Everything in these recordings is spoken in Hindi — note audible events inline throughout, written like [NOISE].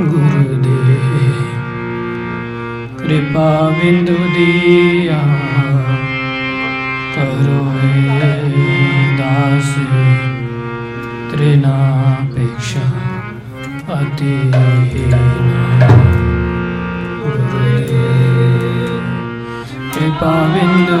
गुरुदे। कृपाविन्दुदयाः करो दास तृणापेक्षा अति कृपा विन्दु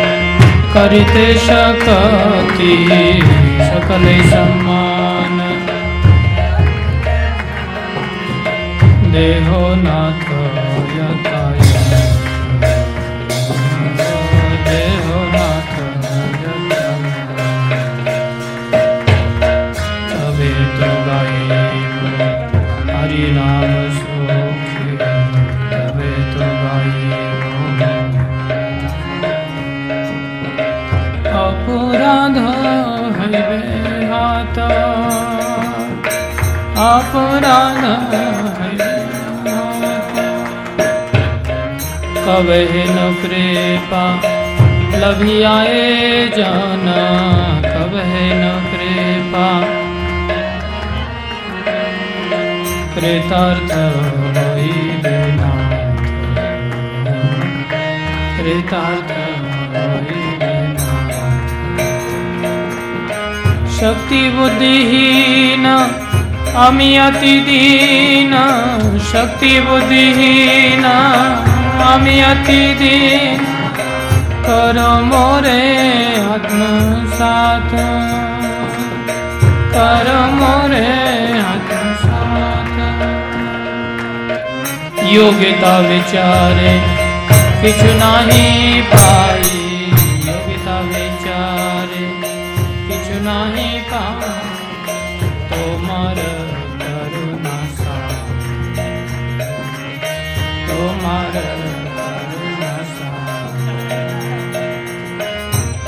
करिते शकति सकल सम्मान। देहो नाथ पुराना कबहिन कृपा लभियाए जाना। कबहिन कृपा कृतार्थ होई बिना। कृतार्थ होई शक्ति बुद्धिहीना কৃতার্থ হইবে নাথ শক্তি বুদ্ধিহীন আমি অতি দীন শক্তি বুদ্ধিহীন আমি অতি দীন কর মোরে আত্মসাত কর মোরে আত্মসাত योगिता विचारे किछु नाही पाई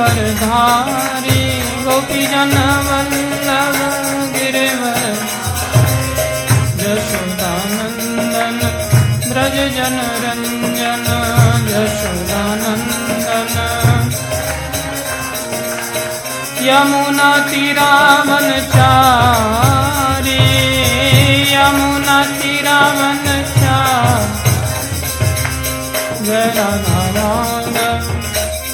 धारी गिरवर। यशोदानन्दन ब्रज जन रञ्जन जनरञ्जन यशुदानन्दन यमुुना ती रामचारी यमुुना तीरम जा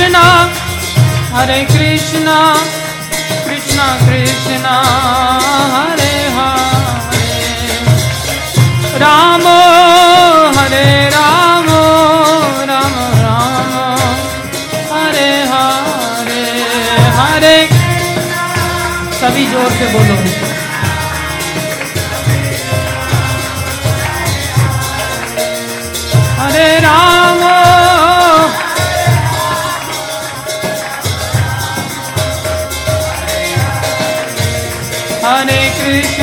कृष्णा हरे कृष्णा कृष्णा कृष्णा हरे हरे राम हरे राम राम राम हरे हरे हरे सभी ज़ोर से बोलो।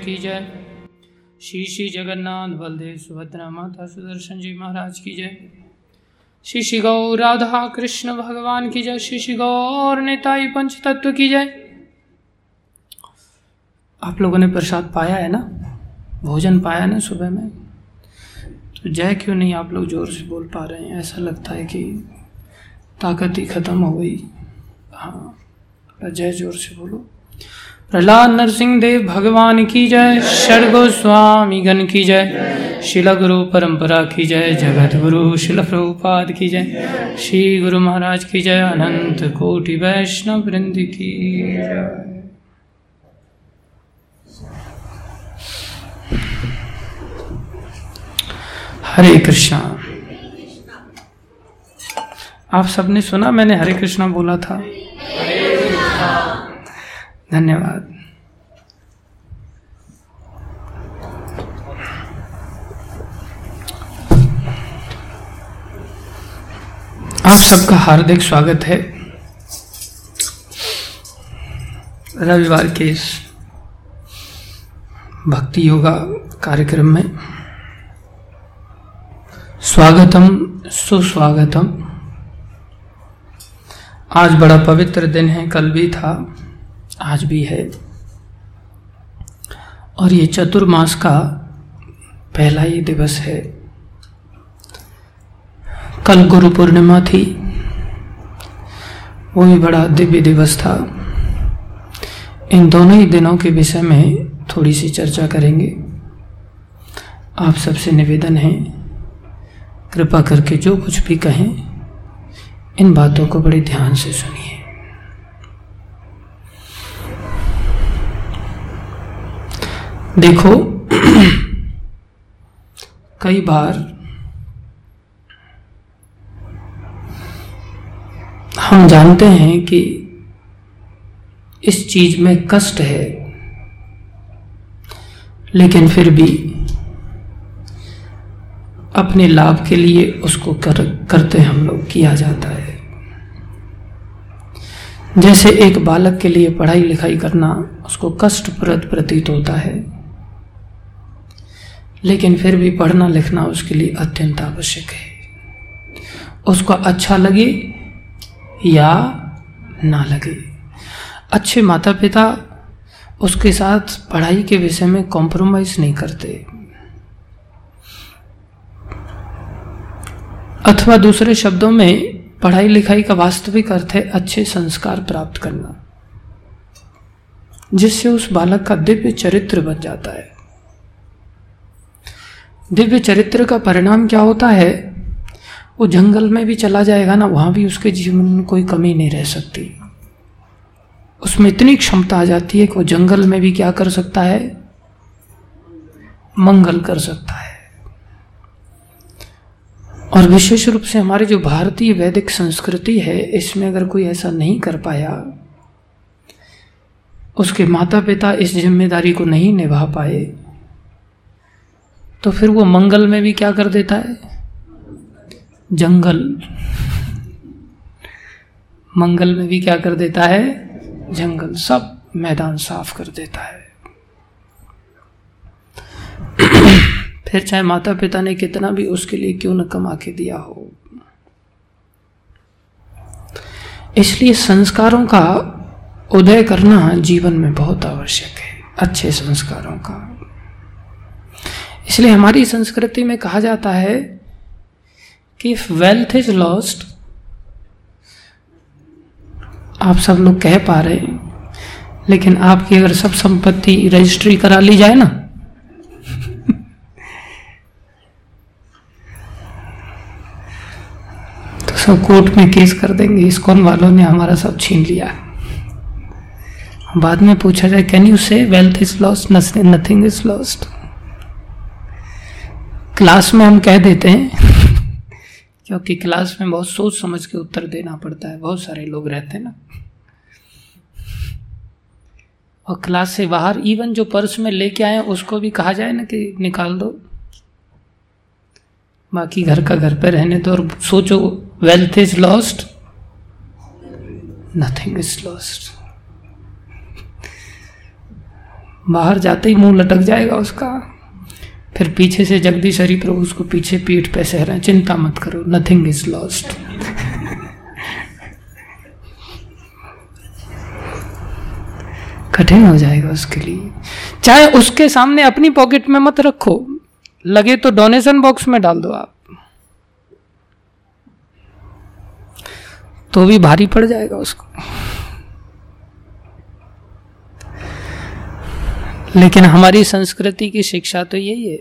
की जय। श्री श्री जगन्नाथ बलदेव सुभद्रा माता सुदर्शन जी महाराज की जय। श्री श्री गौ राधा कृष्ण भगवान की जय। श्री श्री गौर नेताई पंच तत्व की जय। आप लोगों ने प्रसाद पाया है ना? भोजन पाया ना सुबह में? तो जय क्यों नहीं आप लोग ज़ोर से बोल पा रहे हैं? ऐसा लगता है कि ताकत ही खत्म हो गई। हाँ जय ज़ोर से बोलो। प्रहलाद नरसिंह देव, भगवान की जय। षडगो स्वामी गण की जय। शिला गुरु परंपरा की जय। जगत गुरु शिल प्रभुपाद की जय। श्री गुरु महाराज की जय। अनंत कोटि वैष्णव वृंद की जय। हरे कृष्णा। आप सबने सुना, मैंने हरे कृष्णा बोला था। धन्यवाद। आप सबका हार्दिक स्वागत है। रविवार के इस भक्ति योगा कार्यक्रम में स्वागतम, सुस्वागतम। आज बड़ा पवित्र दिन है, कल भी था। आज भी है। और ये चतुर्मास का पहला ही दिवस है। कल गुरु पूर्णिमा थी। वो भी बड़ा दिव्य दिवस था। इन दोनों ही दिनों के विषय में थोड़ी सी चर्चा करेंगे। आप सबसे निवेदन है, कृपा करके जो कुछ भी कहें, इन बातों को बड़े ध्यान से सुनिए। देखो कई बार हम जानते हैं कि इस चीज़ में कष्ट है लेकिन फिर भी अपने लाभ के लिए उसको कर, करते हम लोग किया जाता है। जैसे एक बालक के लिए पढ़ाई लिखाई करना उसको कष्टप्रद प्रतीत होता है लेकिन फिर भी पढ़ना लिखना उसके लिए अत्यंत आवश्यक है। उसको अच्छा लगे या ना लगे। अच्छे माता पिता उसके साथ पढ़ाई के विषय में कॉम्प्रोमाइज नहीं करते। अथवा दूसरे शब्दों में पढ़ाई लिखाई का वास्तविक अर्थ है अच्छे संस्कार प्राप्त करना, जिससे उस बालक का दिव्य चरित्र बन जाता है। दिव्य चरित्र का परिणाम क्या होता है? वो जंगल में भी चला जाएगा ना, वहाँ भी उसके जीवन में कोई कमी नहीं रह सकती। उसमें इतनी क्षमता आ जाती है कि वो जंगल में भी क्या कर सकता है? मंगल कर सकता है। और विशेष रूप से हमारी जो भारतीय वैदिक संस्कृति है, इसमें अगर कोई ऐसा नहीं कर पाया, उसके माता पिता इस ज़िम्मेदारी को नहीं निभा पाए तो फिर वो मंगल में भी क्या कर देता है? जंगल। मंगल में भी क्या कर देता है? जंगल। सब मैदान साफ़ कर देता है। फिर चाहे माता पिता ने कितना भी उसके लिए क्यों न कमा के दिया हो। इसलिए संस्कारों का उदय करना जीवन में बहुत आवश्यक है। अच्छे संस्कारों का। इसलिए हमारी संस्कृति में कहा जाता है कि इफ़ वेल्थ इज़ लॉस्ट आप सब लोग कह पा रहे हैं। लेकिन आपकी अगर सब संपत्ति रजिस्ट्री करा ली जाए ना तो सब कोर्ट में केस कर देंगे इस्कॉन वालों ने हमारा सब छीन लिया? बाद में पूछा जाए can you say wealth is lost nothing is lost class में हम कह देते हैं, [LAUGHS] क्योंकि क्लास में बहुत सोच समझ के उत्तर देना पड़ता है, बहुत सारे लोग रहते हैं ना। और क्लास से बाहर इवन जो पर्स में लेके आए, उसको भी कहा जाए ना कि निकाल दो। बाकी घर का घर पे रहने दो और सोचो wealth is lost nothing is lost बाहर जाते ही मुँह लटक जाएगा उसका। फिर पीछे से जगदीश हरि प्रभु उसको पीछे पीठ पे सह रहे हैं चिंता मत करो नथिंग इज़ लॉस्ट कठिन हो जाएगा उसके लिए। चाहे उसके सामने अपनी पॉकेट में मत रखो, लगे तो डोनेशन बॉक्स में डाल दो आप। तो भी भारी पड़ जाएगा उसको। लेकिन हमारी संस्कृति की शिक्षा तो यही है।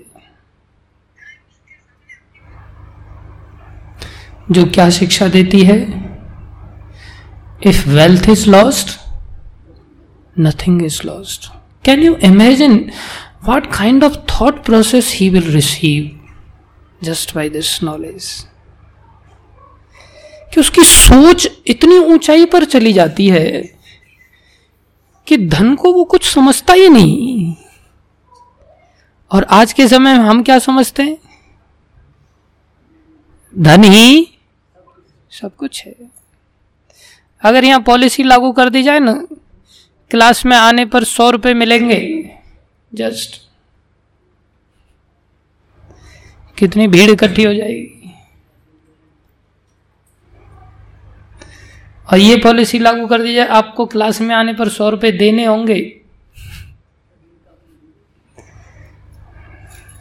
जो क्या शिक्षा देती है? If wealth is lost nothing is lost can you imagine what kind of thought process he will receive just by this knowledge कि उसकी सोच इतनी ऊंचाई पर चली जाती है कि धन को वो कुछ समझता ही नहीं। और आज के समय में हम क्या समझते हैं? धन ही सब कुछ है। अगर यहाँ पॉलिसी लागू कर दी जाए ना क्लास में आने पर सौ रुपए मिलेंगे। जस्ट कितनी भीड़ इकट्ठी हो जाएगी। और ये पॉलिसी लागू कर दी जाए, आपको क्लास में आने पर सौ रुपए देने होंगे।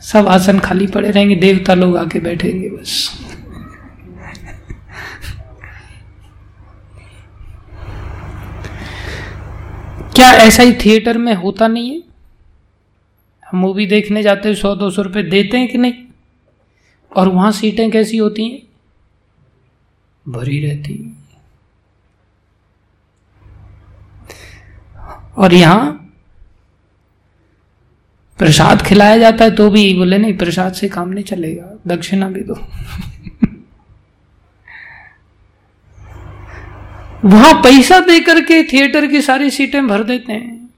सब आसन खाली पड़े रहेंगे, देवता लोग आके बैठेंगे बस। क्या ऐसा ही थिएटर में होता नहीं है? हम मूवी देखने जाते हैं, सौ, दो सौ रुपये देते हैं कि नहीं? और वहाँ सीटें कैसी होती हैं? भरी रहती हैं। और यहाँ प्रसाद खिलाया जाता है तो भी बोले, नहीं, प्रसाद से काम नहीं चलेगा, दक्षिणा भी दो। [LAUGHS] वहाँ पैसा दे करके थिएटर की सारी सीटें भर देते हैं।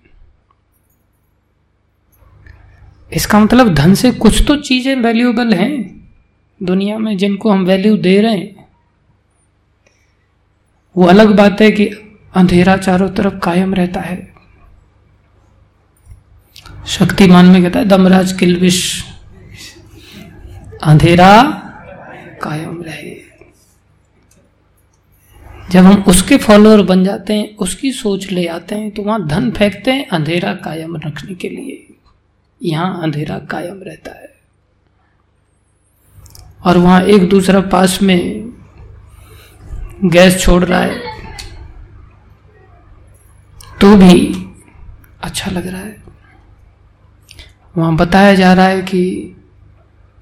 इसका मतलब धन से कुछ तो चीज़ें वैल्यूएबल हैं, दुनिया में जिनको हम वैल्यू दे रहे हैं। वो अलग बात है कि अंधेरा चारों तरफ़ कायम रहता है। शक्तिमान में कहता है, दमराज किलबिश अंधेरा कायम रहे। जब हम उसके फॉलोअर बन जाते हैं, उसकी सोच ले आते हैं तो वहाँ धन फेंकते हैं अंधेरा कायम रखने के लिए। यहाँ अंधेरा कायम रहता है। और वहाँ एक दूसरा पास में गैस छोड़ रहा है तो भी अच्छा लग रहा है। वहाँ बताया जा रहा है कि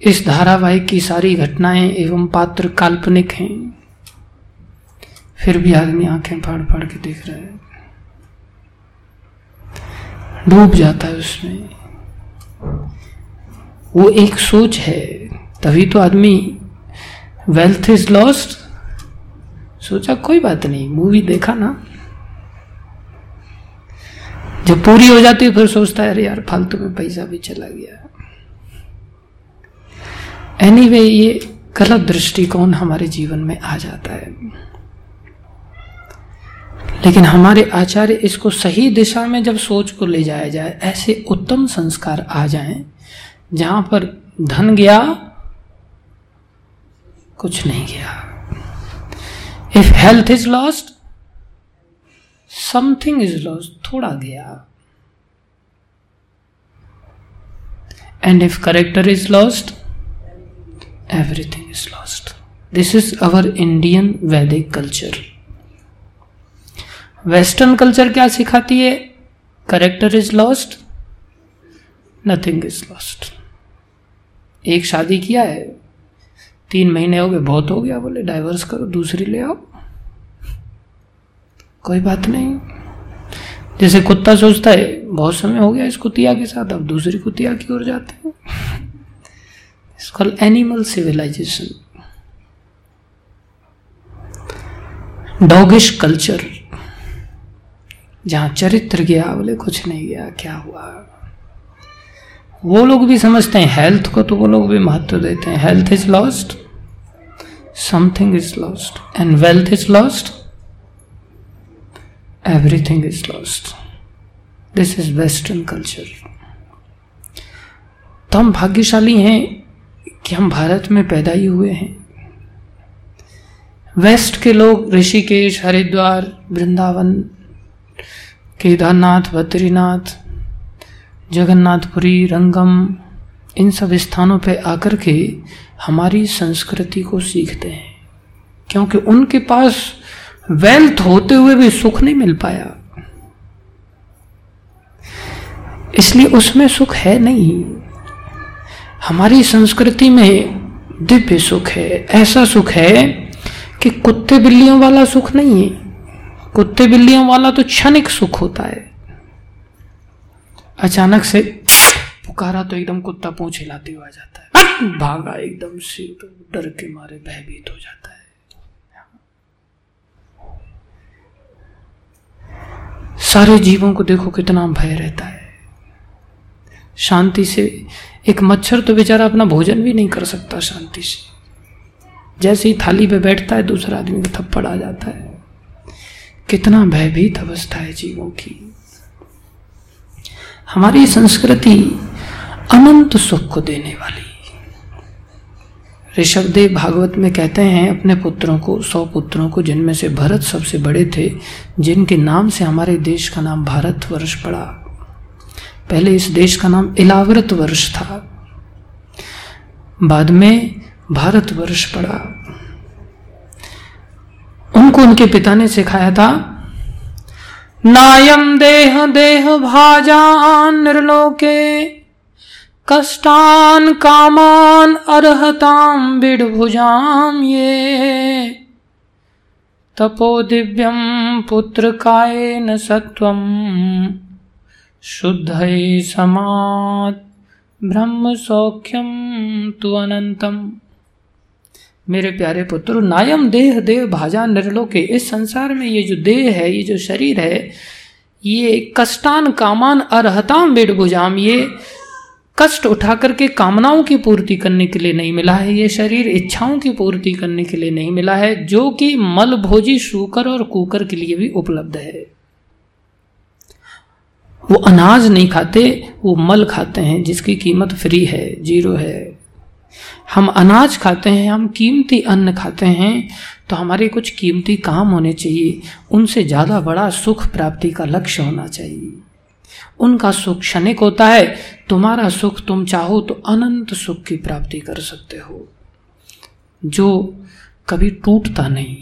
इस धारावाहिक की सारी घटनाएँ एवं पात्र काल्पनिक हैं। फिर भी आदमी आँखें फाड़ फाड़ के देख रहा है। डूब जाता है उसमें। वो एक सोच है। तभी तो आदमी वेल्थ इज़ लॉस्ट सोचा कोई बात नहीं। मूवी देखा ना? जब पूरी हो जाती है फिर सोचता है अरे यार फालतू में पैसा भी चला गया एनी anyway, ये गलत दृष्टिकोण हमारे जीवन में आ जाता है। लेकिन हमारे आचार्य इसको सही दिशा में जब सोच को ले जाया जाए ऐसे उत्तम संस्कार आ जाएँ जहाँ पर धन गया कुछ नहीं गया। If health is lost something is lost थोड़ा गया। And if character is lost everything is lost this is our Indian Vedic culture western culture क्या सिखाती है? Character is lost nothing is lost एक शादी किया है, तीन महीने हो गए, बहुत हो गया, बोले डाइवर्स करो, दूसरी ले आओ। कोई बात नहीं। जैसे कुत्ता सोचता है, बहुत समय हो गया इस कुतिया के साथ, अब दूसरी कुतिया की ओर जाते हैं। Call animal civilization doggish culture जहाँ चरित्र गया, बोले कुछ नहीं गया, क्या हुआ? वो लोग भी समझते हैं हेल्थ को तो वो लोग भी महत्व देते हैं। Health is lost something is lost and wealth is lost everything is lost this is western culture तो हम भाग्यशाली हैं कि हम भारत में पैदा ही हुए हैं। वेस्ट के लोग ऋषिकेश, हरिद्वार, वृंदावन, केदारनाथ, बद्रीनाथ, जगन्नाथपुरी, रंगम, इन सब स्थानों पे आकर के हमारी संस्कृति को सीखते हैं। क्योंकि उनके पास वेल्थ होते हुए भी सुख नहीं मिल पाया। इसलिए उसमें सुख है नहीं। हमारी संस्कृति में दिव्य सुख है, ऐसा सुख है कि कुत्ते बिल्लियों वाला सुख नहीं है। कुत्ते बिल्लियों वाला तो क्षणिक सुख होता है। अचानक से पुकारा तो एकदम कुत्ता पूछ हिलाते हुआ जाता है। भागा एकदम से तो डर के मारे भयभीत हो जाता है। सारे जीवों को देखो कितना भय रहता है। शांति से एक मच्छर तो बेचारा अपना भोजन भी नहीं कर सकता शांति से। जैसे ही थाली पे बैठता है, दूसरा आदमी को थप्पड़ आ जाता है। कितना भयभीत अवस्था है जीवों की। हमारी संस्कृति अनंत सुख को देने वाली ऋषभदेव भागवत में कहते हैं, अपने पुत्रों को, सौ पुत्रों को, जिनमें से भरत सबसे बड़े थे, जिनके नाम से हमारे देश का नाम भारत वर्ष पड़ा। पहले इस देश का नाम इलावृत वर्ष था। बाद में भारत वर्ष पड़ा। उनको उनके पिता ने सिखाया था नायम देह देह भाजान निर्लोके कष्टान कामान अर्हताम बिडभुजाम ये। तपो दिव्यम पुत्र काय न सत्वम शुद्ध समात ब्रह्म सौख्यम तु अनंतम मेरे प्यारे पुत्र, नायम देह देव भाजा निर्लोके इस संसार में ये जो देह है, ये जो शरीर है, ये कष्टान कामान अरहताम बेड भुजाम ये कष्ट उठा करके कामनाओं की पूर्ति करने के लिए नहीं मिला है, ये शरीर इच्छाओं की पूर्ति करने के लिए नहीं मिला है, जो कि मल भोजी शूकर और कुकर के लिए भी उपलब्ध है। वो अनाज नहीं खाते, वो मल खाते हैं, जिसकी कीमत फ्री है, ज़ीरो है। हम अनाज खाते हैं, हम कीमती अन्न खाते हैं तो हमारे कुछ कीमती काम होने चाहिए, उनसे ज़्यादा बड़ा सुख प्राप्ति का लक्ष्य होना चाहिए। उनका सुख क्षणिक होता है तुम्हारा सुख तुम चाहो तो अनंत सुख की प्राप्ति कर सकते हो। जो कभी टूटता नहीं,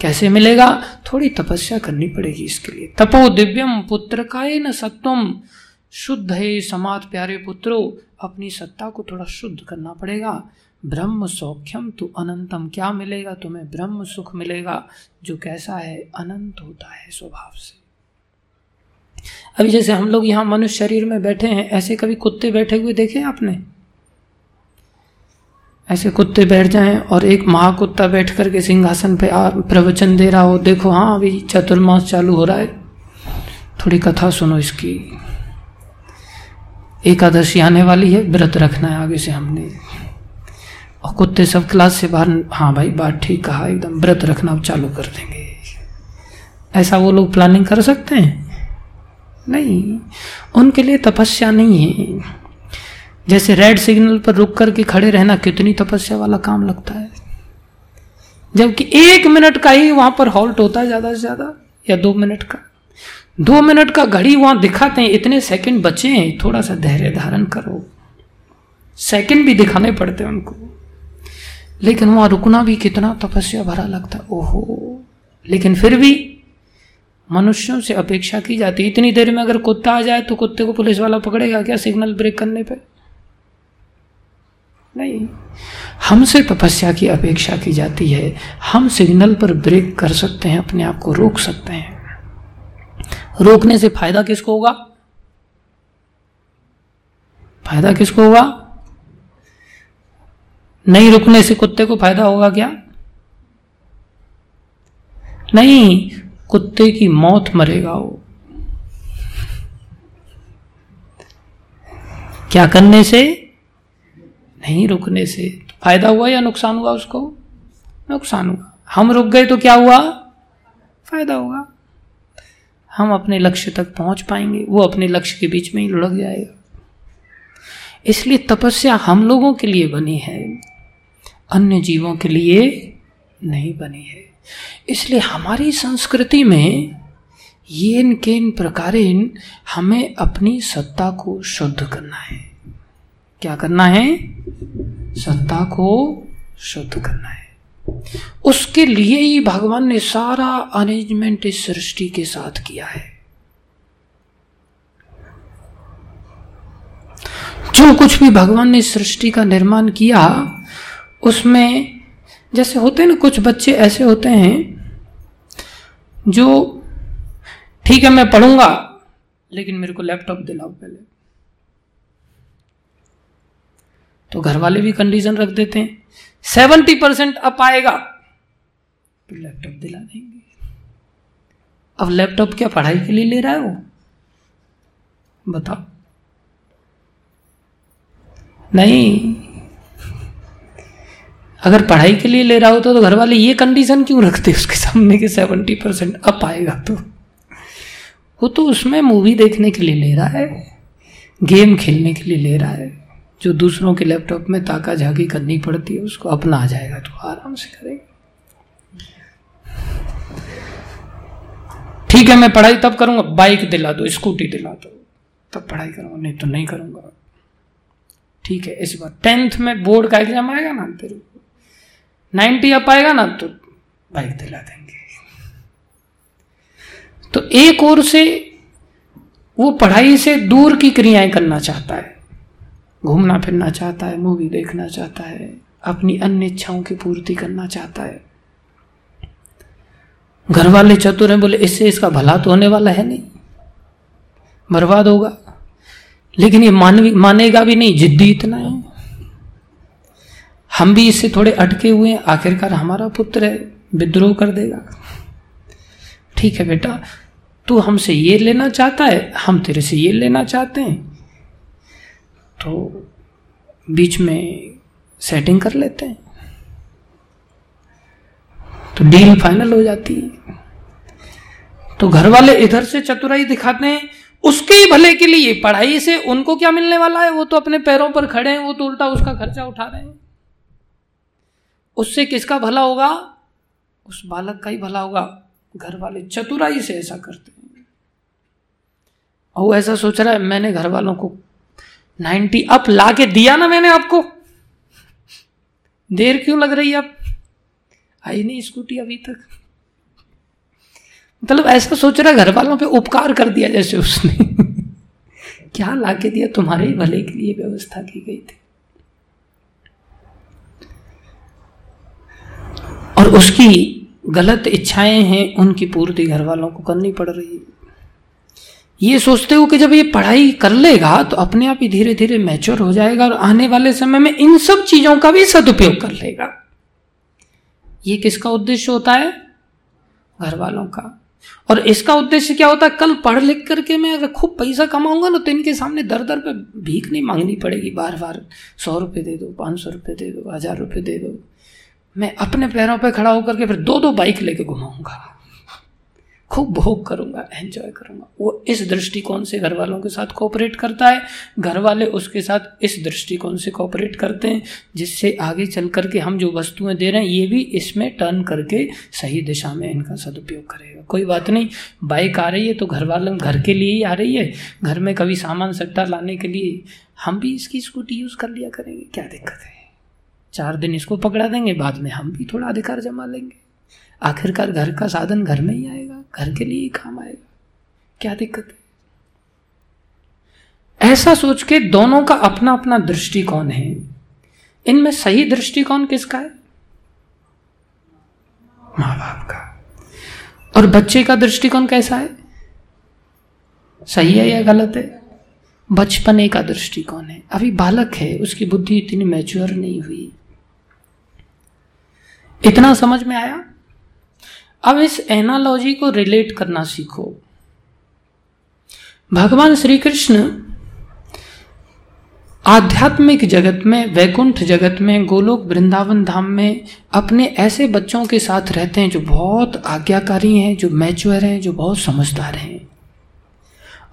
कैसे मिलेगा? थोड़ी तपस्या करनी पड़ेगी इसके लिए। तपो दिव्यम पुत्र का न सत्वम। शुद्ध है समात प्यारे पुत्रो, अपनी सत्ता को थोड़ा शुद्ध करना पड़ेगा। ब्रह्म सौख्यम तो अनंतम। क्या मिलेगा तुम्हें? ब्रह्म सुख मिलेगा, जो कैसा है, अनंत होता है स्वभाव से। अभी जैसे हम लोग यहाँ मनुष्य शरीर में बैठे हैं, ऐसे कभी कुत्ते बैठे हुए देखे आपने? ऐसे कुत्ते बैठ जाएँ और एक महाकुत्ता बैठ करके सिंहासन पे प्रवचन दे रहा हो, देखो हाँ अभी चतुर्मास चालू हो रहा है। थोड़ी कथा सुनो इसकी। एकादशी आने वाली है, व्रत रखना है आगे से हमने। और कुत्ते सब क्लास से बाहर हाँ भाई बात ठीक कहा, एकदम व्रत रखना चालू कर देंगे। ऐसा वो लोग प्लानिंग कर सकते हैं? नहीं, उनके लिए तपस्या नहीं है। जैसे रेड सिग्नल पर रुक करके खड़े रहना कितनी तपस्या वाला काम लगता है। जबकि एक मिनट का ही वहाँ पर हॉल्ट होता है ज़्यादा से ज़्यादा, या दो मिनट का। दो मिनट का घड़ी वहाँ दिखाते हैं, इतने सेकंड बचे हैं, थोड़ा सा धैर्य धारण करो। सेकंड भी दिखाने पड़ते हैं उनको। लेकिन वहाँ रुकना भी कितना तपस्या भरा लगता है, ओहो। लेकिन फिर भी मनुष्यों से अपेक्षा की जाती है। इतनी देर में अगर कुत्ता आ जाए तो कुत्ते को पुलिस वाला पकड़ेगा क्या? सिग्नल ब्रेक करने पे? नहीं। हमसे तपस्या की अपेक्षा की जाती है। हम सिग्नल पर ब्रेक कर सकते हैं, अपने आप को रोक सकते हैं। रोकने से फ़ायदा किसको होगा? फ़ायदा किसको होगा? नहीं रुकने से कुत्ते को फ़ायदा होगा क्या? नहीं। कुत्ते की मौत मरेगा वो। क्या करने से? नहीं रुकने से। फ़ायदा हुआ या नुकसान हुआ उसको? नुकसान हुआ। हम रुक गए तो क्या हुआ? फ़ायदा होगा हम अपने लक्ष्य तक पहुँच पाएँगे। वो अपने लक्ष्य के बीच में ही लुढ़क जाएगा। इसलिए तपस्या हम लोगों के लिए बनी है। अन्य जीवों के लिए नहीं बनी है। इसलिए हमारी संस्कृति में ये इन येन केन प्रकारेन हमें अपनी सत्ता को शुद्ध करना है। क्या करना है? सत्ता को शुद्ध करना है। उसके लिए ही भगवान ने सारा अरेंजमेंट इस सृष्टि के साथ किया है। जो कुछ भी भगवान ने सृष्टि का निर्माण किया, उसमें जैसे होते हैं ना, कुछ बच्चे ऐसे होते हैं जो, ठीक है, मैं पढ़ूँगा, लेकिन मेरे को लैपटॉप दिलाओ पहले। तो घर वाले भी कंडीशन रख देते हैं। सेवेंटी परसेंट अप आएगा तो लैपटॉप दिला देंगे। अब लैपटॉप क्या पढ़ाई के लिए ले रहा है वो? बताओ। नहीं अगर पढ़ाई के लिए ले रहा होता तो घर वाले ये कंडीशन क्यों रखते उसके सामने के सेवेंटी परसेंट अप आएगा तो? वो तो उसमें मूवी देखने के लिए ले रहा है गेम खेलने के लिए ले रहा है, जो दूसरों के लैपटॉप में ताका झाकी करनी पड़ती है, उसको अपना आ जाएगा तो आराम से करेगा। ठीक है, मैं पढ़ाई तब करूँगा बाइक दिला दो स्कूटी दिला दो। तब पढ़ाई करूँगा, नहीं तो नहीं करूँगा। ठीक है, इस बार टेंथ में बोर्ड का एग्ज़ाम आएगा ना फिर नाइन्टी अप आएगा ना तो बाइक दिला देंगे। तो एक ओर से वो पढ़ाई से दूर की क्रियाएँ करना चाहता है, घूमना फिरना चाहता है मूवी देखना चाहता है, अपनी अन्य इच्छाओं की पूर्ति करना चाहता है। घर वाले चतुर हैं, बोले, इससे इसका भला तो होने वाला है नहीं, बर्बाद होगा। लेकिन ये मान मानेगा भी नहीं, जिद्दी इतना है। हम भी इससे थोड़े अटके हुए हैं, आखिरकार हमारा पुत्र है, विद्रोह कर देगा। ठीक है बेटा, तू हमसे ये लेना चाहता है, हम तेरे से ये लेना चाहते हैं। तो बीच में सेटिंग कर लेते हैं। तो डील फाइनल हो जाती है। तो घर वाले इधर से चतुराई दिखाते हैं, उसके ही भले के लिए, पढ़ाई से उनको क्या मिलने वाला है? वो तो अपने पैरों पर खड़े हैं, वो तो उल्टा उसका खर्चा उठा रहे हैं। उससे किसका भला होगा? उस बालक का ही भला होगा। घर वाले चतुराई से ऐसा करते हैं। और वो ऐसा सोच रहा है, मैंने घर वालों को नाइन्टी अप ला के दिया ना मैंने आपको? देर क्यों लग रही है अब? आई नहीं स्कूटी अभी तक। मतलब ऐसा सोच रहा घर वालों पे उपकार कर दिया जैसे उसने। [LAUGHS] क्या लाके दिया? तुम्हारे भले के लिए व्यवस्था की गई थी। उसकी गलत इच्छाएँ हैं, उनकी पूर्ति घर वालों को करनी पड़ रही है। ये सोचते हो कि जब ये पढ़ाई कर लेगा तो अपने आप ही धीरे धीरे मैच्योर हो जाएगा और आने वाले समय में इन सब चीज़ों का भी सदुपयोग कर लेगा। ये किसका उद्देश्य होता है? घर वालों का। और इसका उद्देश्य क्या होता है? कल पढ़ लिख करके मैं अगर खूब पैसा कमाऊँगा ना तो इनके सामने दर दर पे भीख नहीं मांगनी पड़ेगी। बार बार सौ रुपये दे दो, पाँच सौ रुपये दे दो, हज़ार रुपये दे दो। मैं अपने पैरों पे खड़ा होकर के फिर दो दो बाइक लेके घुमाऊँगा। खूब भोग करूँगा एंजॉय करूँगा। वो इस दृष्टिकोण से घर वालों के साथ कोऑपरेट करता है। घर वाले उसके साथ इस दृष्टिकोण से कोऑपरेट करते हैं, जिससे आगे चल करके हम जो वस्तुएँ दे रहे हैं, ये भी इसमें टर्न करके सही दिशा में इनका सदुपयोग करेगा। कोई बात नहीं, बाइक आ रही है तो घर वालों घर के लिए ही आ रही है। घर में कभी सामान सट्टा लाने के लिए हम भी इसकी स्कूटी यूज़ कर लिया करेंगे। क्या दिक्कत है? चार दिन इसको पकड़ा देंगे, बाद में हम भी थोड़ा अधिकार जमा लेंगे। आखिरकार घर का साधन घर में ही आएगा, घर के लिए ही काम आएगा। क्या दिक्कत है? ऐसा सोच के दोनों का अपना अपना दृष्टिकोण है। इनमें सही दृष्टिकोण किसका है? माँ बाप का। और बच्चे का दृष्टिकोण कैसा है? सही है या गलत है? बचपने का दृष्टिकोण है। अभी बालक है, उसकी बुद्धि इतनी मैच्योर नहीं हुई। इतना समझ में आया? अब इस एनालॉजी को रिलेट करना सीखो। भगवान श्री कृष्ण आध्यात्मिक जगत में, वैकुंठ जगत में, गोलोक वृंदावन धाम में अपने ऐसे बच्चों के साथ रहते हैं जो बहुत आज्ञाकारी हैं, जो मैच्योर हैं, जो बहुत समझदार हैं।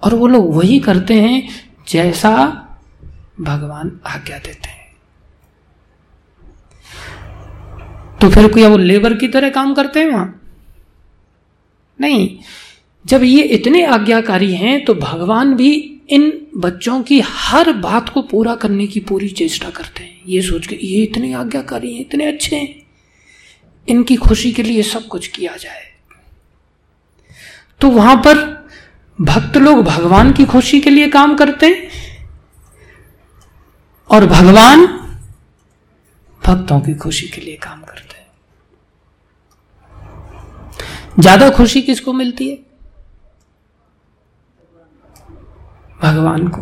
और वो लोग वही करते हैं जैसा भगवान आज्ञा देते हैं। तो फिर क्या वो लेबर की तरह काम करते हैं वहाँ? नहीं। जब ये इतने आज्ञाकारी हैं तो भगवान भी इन बच्चों की हर बात को पूरा करने की पूरी चेष्टा करते हैं। ये सोच के, ये इतने आज्ञाकारी हैं, इतने अच्छे हैं। इनकी खुशी के लिए सब कुछ किया जाए। तो वहाँ पर भक्त लोग भगवान की खुशी के लिए काम करते हैं, और भगवान भक्तों की खुशी के लिए काम करते हैं ज़्यादा खुशी किसको मिलती है? भगवान को।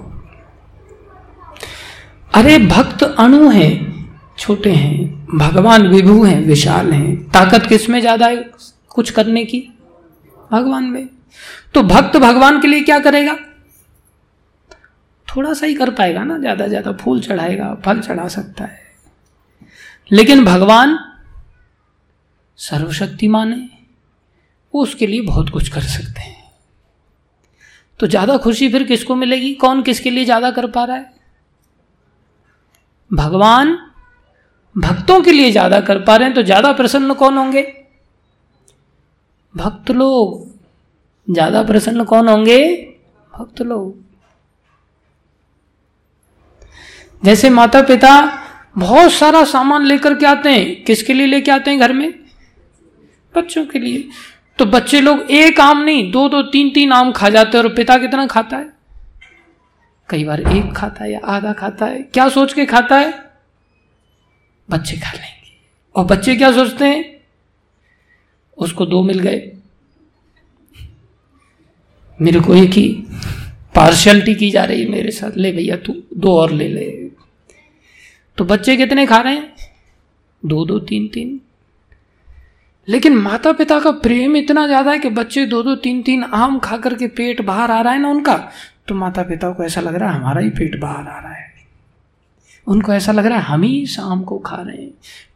अरे भक्त अणु हैं, छोटे हैं, भगवान विभु हैं, विशाल हैं। ताकत किसमें ज़्यादा है कुछ करने की? भगवान में। तो भक्त भगवान के लिए क्या करेगा? थोड़ा सा ही कर पाएगा ना, ज़्यादा ज़्यादा फूल चढ़ाएगा, फल चढ़ा सकता है। लेकिन भगवान सर्वशक्तिमान है। वो उसके लिए बहुत कुछ कर सकते हैं। तो ज़्यादा खुशी फिर किसको मिलेगी? कौन किसके लिए ज़्यादा कर पा रहा है? भगवान भक्तों के लिए ज़्यादा कर पा रहे हैं तो ज़्यादा प्रसन्न कौन होंगे? भक्त लोग। ज़्यादा प्रसन्न कौन होंगे? भक्त लोग। जैसे माता पिता बहुत सारा सामान लेकर के आते हैं। किसके लिए लेके आते हैं घर में? बच्चों के लिए। तो बच्चे लोग एक आम नहीं, दो दो, तीन तीन आम खा जाते हैं और पिता कितना खाता है? कई बार एक खाता है या आधा खाता है। क्या सोच के खाता है? बच्चे खा लेंगे। और बच्चे क्या सोचते हैं? उसको दो मिल गए। मेरे को एक ही पार्शलिटी की जा रही है मेरे साथ। ले भैया, तू दो और ले ले। तो बच्चे कितने खा रहे हैं? दो दो, तीन तीन। लेकिन माता पिता का प्रेम इतना ज़्यादा है कि बच्चे दो दो तीन तीन आम खा करके पेट बाहर आ रहा है ना उनका तो माता पिता को ऐसा लग रहा है हमारा ही पेट बाहर आ रहा है। उनको ऐसा लग रहा है हम ही आम को खा रहे हैं।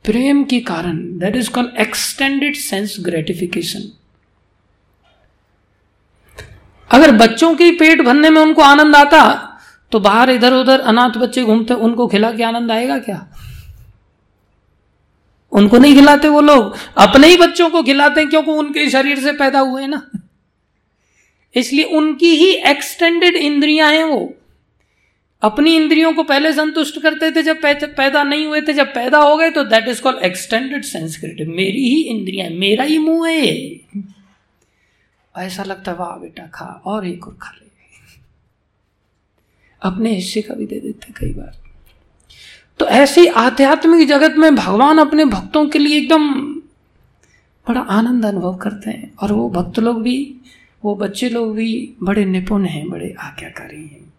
प्रेम के कारण that is called extended sense gratification अगर बच्चों के पेट भरने में उनको आनंद आता तो बाहर इधर उधर अनाथ बच्चे घूमते, उनको खिला के आनंद आएगा क्या? उनको नहीं खिलाते वो लोग। अपने ही बच्चों को खिलाते हैं क्योंकि उनके शरीर से पैदा हुए ना। इसलिए उनकी ही एक्सटेंडेड इंद्रियाँ हैं वो। अपनी इंद्रियों को पहले संतुष्ट करते थे, जब पैदा नहीं हुए थे, जब पैदा हो गए तो that is called extended sensitive मेरी ही इंद्रिया मेरा ही मुँह है ऐसा लगता वाह बेटा, खा, और एक और खा ले। अपने हिस्से का भी दे देते कई बार। तो ऐसी आध्यात्मिक जगत में भगवान अपने भक्तों के लिए एकदम बड़ा आनंद अनुभव करते हैं। और वो भक्त लोग भी, वो बच्चे लोग भी बड़े निपुण हैं, बड़े आज्ञाकारी हैं।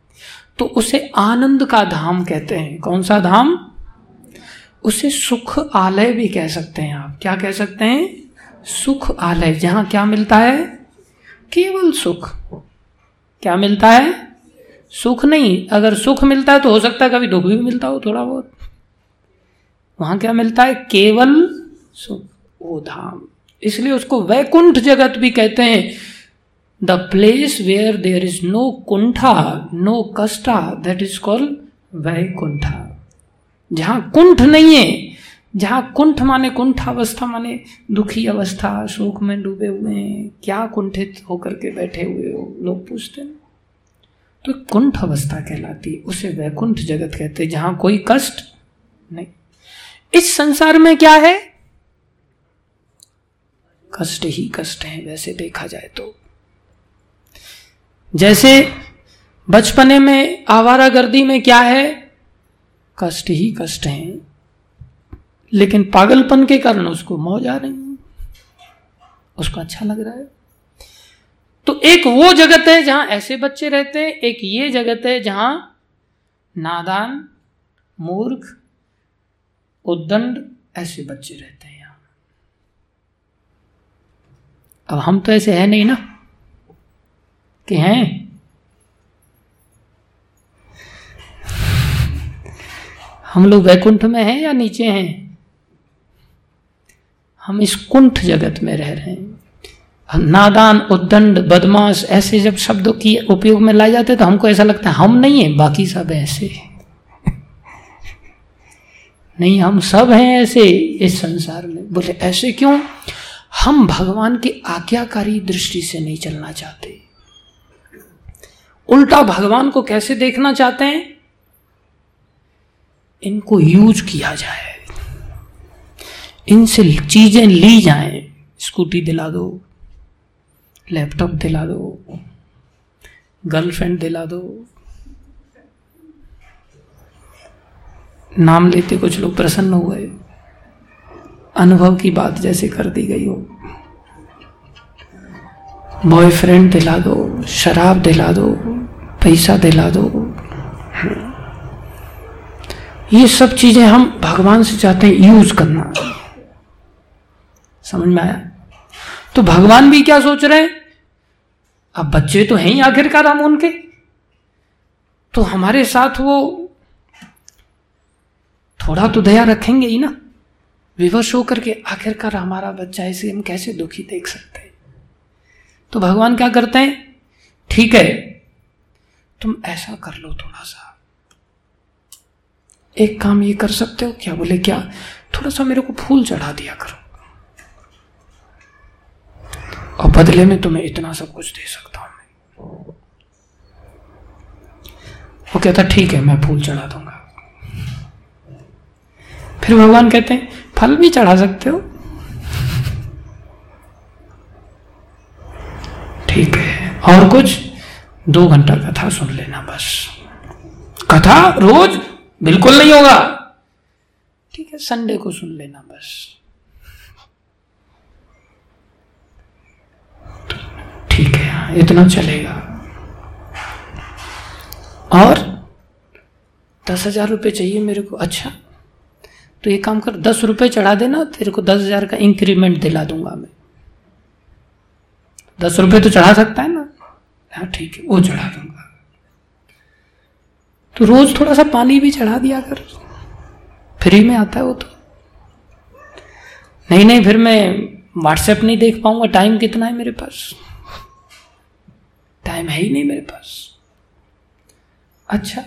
तो उसे आनंद का धाम कहते हैं। कौन सा धाम? उसे सुख आलय भी कह सकते हैं आप। क्या कह सकते हैं? सुख आलय। जहाँ क्या मिलता है? केवल सुख। क्या मिलता है? सुख नहीं, अगर सुख मिलता है तो हो सकता है कभी दुख भी मिलता हो थोड़ा बहुत। वहाँ क्या मिलता है? केवल सुख, वो धाम। इसलिए उसको वैकुंठ जगत भी कहते हैं। The place where there is no Kumta no कष्टा that is called Vaikuntha. जहाँ कुंठ नहीं है, जहाँ कुंठ माने कुंठ अवस्था माने दुखी अवस्था शोक में डूबे हुए हैं। क्या कुंठित होकर के बैठे हुए हो? लोग पूछते हैं। तो कुंठ अवस्था कहलाती है। उसे वैकुंठ जगत कहते हैं, जहाँ कोई कष्ट नहीं। इस संसार में क्या है? कष्ट ही कष्ट है, वैसे देखा जाए तो। जैसे बचपने में आवारा गर्दी में क्या है? कष्ट ही कष्ट है। लेकिन पागलपन के कारण उसको मौज आ रही है। उसको अच्छा लग रहा है। तो एक वो जगत है जहाँ ऐसे बच्चे रहते हैं, एक ये जगत है जहाँ नादान, मूर्ख, उद्दंड ऐसे बच्चे रहते हैं यहाँ। अब हम तो ऐसे है नहीं ना? कि हैं? हम लोग वैकुंठ में हैं या नीचे हैं? हम इस कुंठ जगत में रह रहे हैं। नादान, उद्दंड, बदमाश ऐसे जब शब्दों की उपयोग में लाए जाते तो हमको ऐसा लगता है, हम नहीं है, बाकी सब ऐसे नहीं, हम सब हैं ऐसे इस संसार में। बोले, ऐसे क्यों? हम भगवान की आज्ञाकारी दृष्टि से नहीं चलना चाहते। उल्टा भगवान को कैसे देखना चाहते हैं? इनको यूज़ किया जाए। इनसे चीज़ें ली जाएँ। स्कूटी दिला दो। लैपटॉप दिला दो गर्लफ्रेंड दिला दो। नाम लेते कुछ लोग प्रसन्न हो गए। अनुभव की बात जैसे कर दी गई हो। बॉयफ्रेंड दिला दो, शराब दिला दो, पैसा दिला दो। ये सब चीज़ें हम भगवान से चाहते हैं यूज़ करना। समझ में आया? तो भगवान भी क्या सोच रहे हैं? अब बच्चे तो हैं ही आखिरकार हम उनके। तो हमारे साथ वो थोड़ा तो दया रखेंगे ही ना। विवश होकर के आखिरकार हमारा बच्चा ऐसे हम कैसे दुखी देख सकते हैं? तो भगवान क्या करते हैं? ठीक है, तुम ऐसा कर लो थोड़ा सा एक काम ये कर सकते हो? क्या बोले, क्या? थोड़ा सा मेरे को फूल चढ़ा दिया करो। और बदले में तुम्हें इतना सब कुछ दे सकता हूँ वो कहता, ठीक है, मैं फूल चढ़ा दूँगा। फिर भगवान कहते हैं, फल भी चढ़ा सकते हो? ठीक है, और कुछ? दो घंटा कथा सुन लेना बस। कथा रोज बिल्कुल नहीं होगा। ठीक है, संडे को सुन लेना बस ठीक है हाँ इतना चलेगा। और दस हज़ार रुपये चाहिए मेरे को। अच्छा तो ये काम कर, दस रुपये चढ़ा देना, तेरे को दस हज़ार का इंक्रीमेंट दिला दूँगा मैं। दस रुपये तो चढ़ा सकता है ना? हाँ ठीक है, वो चढ़ा दूँगा। तो रोज थोड़ा सा पानी भी चढ़ा दिया कर। फ्री में आता है वो तो। नहीं नहीं, फिर मैं व्हाट्सएप नहीं देख पाऊँगा टाइम कितना है मेरे पास? टाइम है ही नहीं मेरे पास। अच्छा।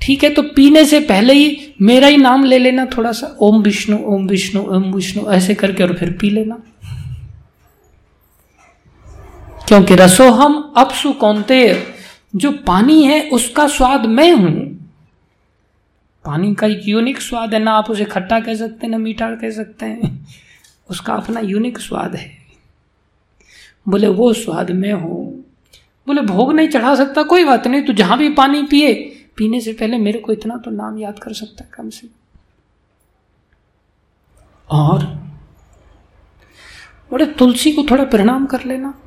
ठीक है तो पीने से पहले ही मेरा ही नाम ले लेना थोड़ा सा ओम विष्णु ओम विष्णु ओम विष्णु, ऐसे करके और फिर पी लेना। क्योंकि रसोहम अपसु कौनते जो पानी है उसका स्वाद मैं हूँ। पानी का एक यूनिक स्वाद है, ना आप उसे खट्टा कह सकते हैं ना मीठा कह सकते हैं। उसका अपना यूनिक स्वाद है। बोले, वो स्वाद में हो। बोले, भोग नहीं चढ़ा सकता, कोई बात नहीं, तू जहाँ भी पानी पिए। पीने से पहले मेरे को इतना तो नाम याद कर सकता है कम से और? बोले, तुलसी को थोड़ा प्रणाम कर लेना।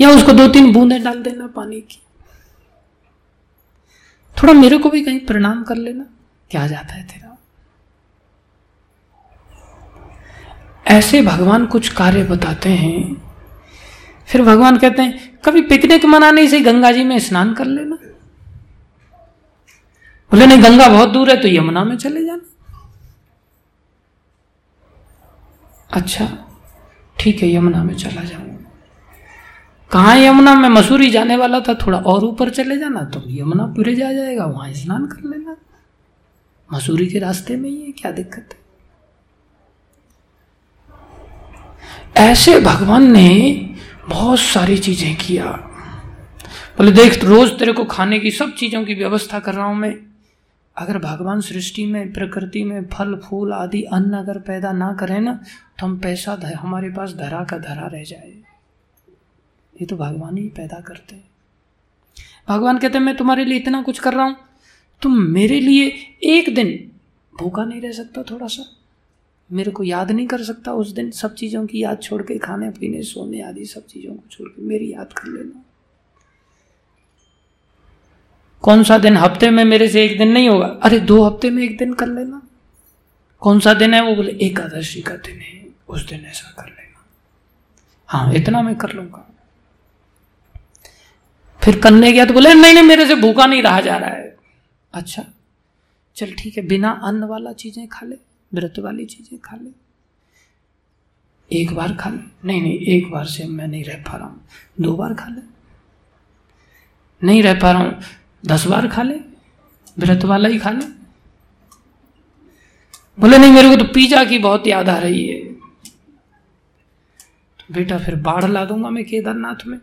या उसको दो तीन बूंदे डाल देना पानी की। थोड़ा मेरे को भी कहीं प्रणाम कर लेना। क्या जाता है तेरा? ऐसे भगवान कुछ कार्य बताते हैं। फिर भगवान कहते हैं, कभी पिकनिक मनाने से गंगा जी में स्नान कर लेना। बोले, नहीं, गंगा बहुत दूर है तो यमुना में चले जाना। अच्छा ठीक है, यमुना में चला जाऊँगा कहा यमुना में? मसूरी जाने वाला था, थोड़ा और ऊपर चले जाना तो यमुना पूरे जा जाएगा, वहाँ स्नान कर लेना। मसूरी के रास्ते में ही है, क्या दिक्कत है? ऐसे भगवान ने बहुत सारी चीज़ें किया। बोले, देख, रोज तेरे को खाने की सब चीज़ों की व्यवस्था कर रहा हूँ मैं। अगर भगवान सृष्टि में, प्रकृति में फल, फूल आदि अन्न अगर पैदा ना करें ना तो हम पैसा हमारे पास धरा का धरा रह जाए। ये तो भगवान ही पैदा करते हैं। भगवान कहते हैं, मैं तुम्हारे लिए इतना कुछ कर रहा हूँ। तुम मेरे लिए एक दिन भूखा नहीं रह सकता थोड़ा सा। मेरे को याद नहीं कर सकता उस दिन सब चीज़ों की याद छोड़ के, खाने पीने, सोने आदि सब चीज़ों को छोड़ के मेरी याद कर लेना। कौन सा दिन हफ़्ते में मेरे से एक दिन नहीं होगा? अरे दो हफ़्ते में एक दिन कर लेना। कौन सा दिन है? वो बोले, एकादशी का दिन है, उस दिन ऐसा कर लेना। हाँ इतना मैं कर लूँगा। फिर करने गया तो बोले, नहीं नहीं, मेरे से भूखा नहीं रहा जा रहा है। अच्छा चल ठीक है, बिना अन्न वाला चीज़ें खा ले। व्रत वाली चीज़ें खा ले। एक बार खा ले। नहीं नहीं, एक बार से मैं नहीं रह पा रहा हूँ। दो बार खा ले। नहीं रह पा रहा हूँ। दस बार खा ले। व्रत वाला ही खा ले। बोले, नहीं, मेरे को तो पिज्जा की बहुत याद आ रही है। तो बेटा, फिर बाढ़ ला दूँगा मैं केदारनाथ में।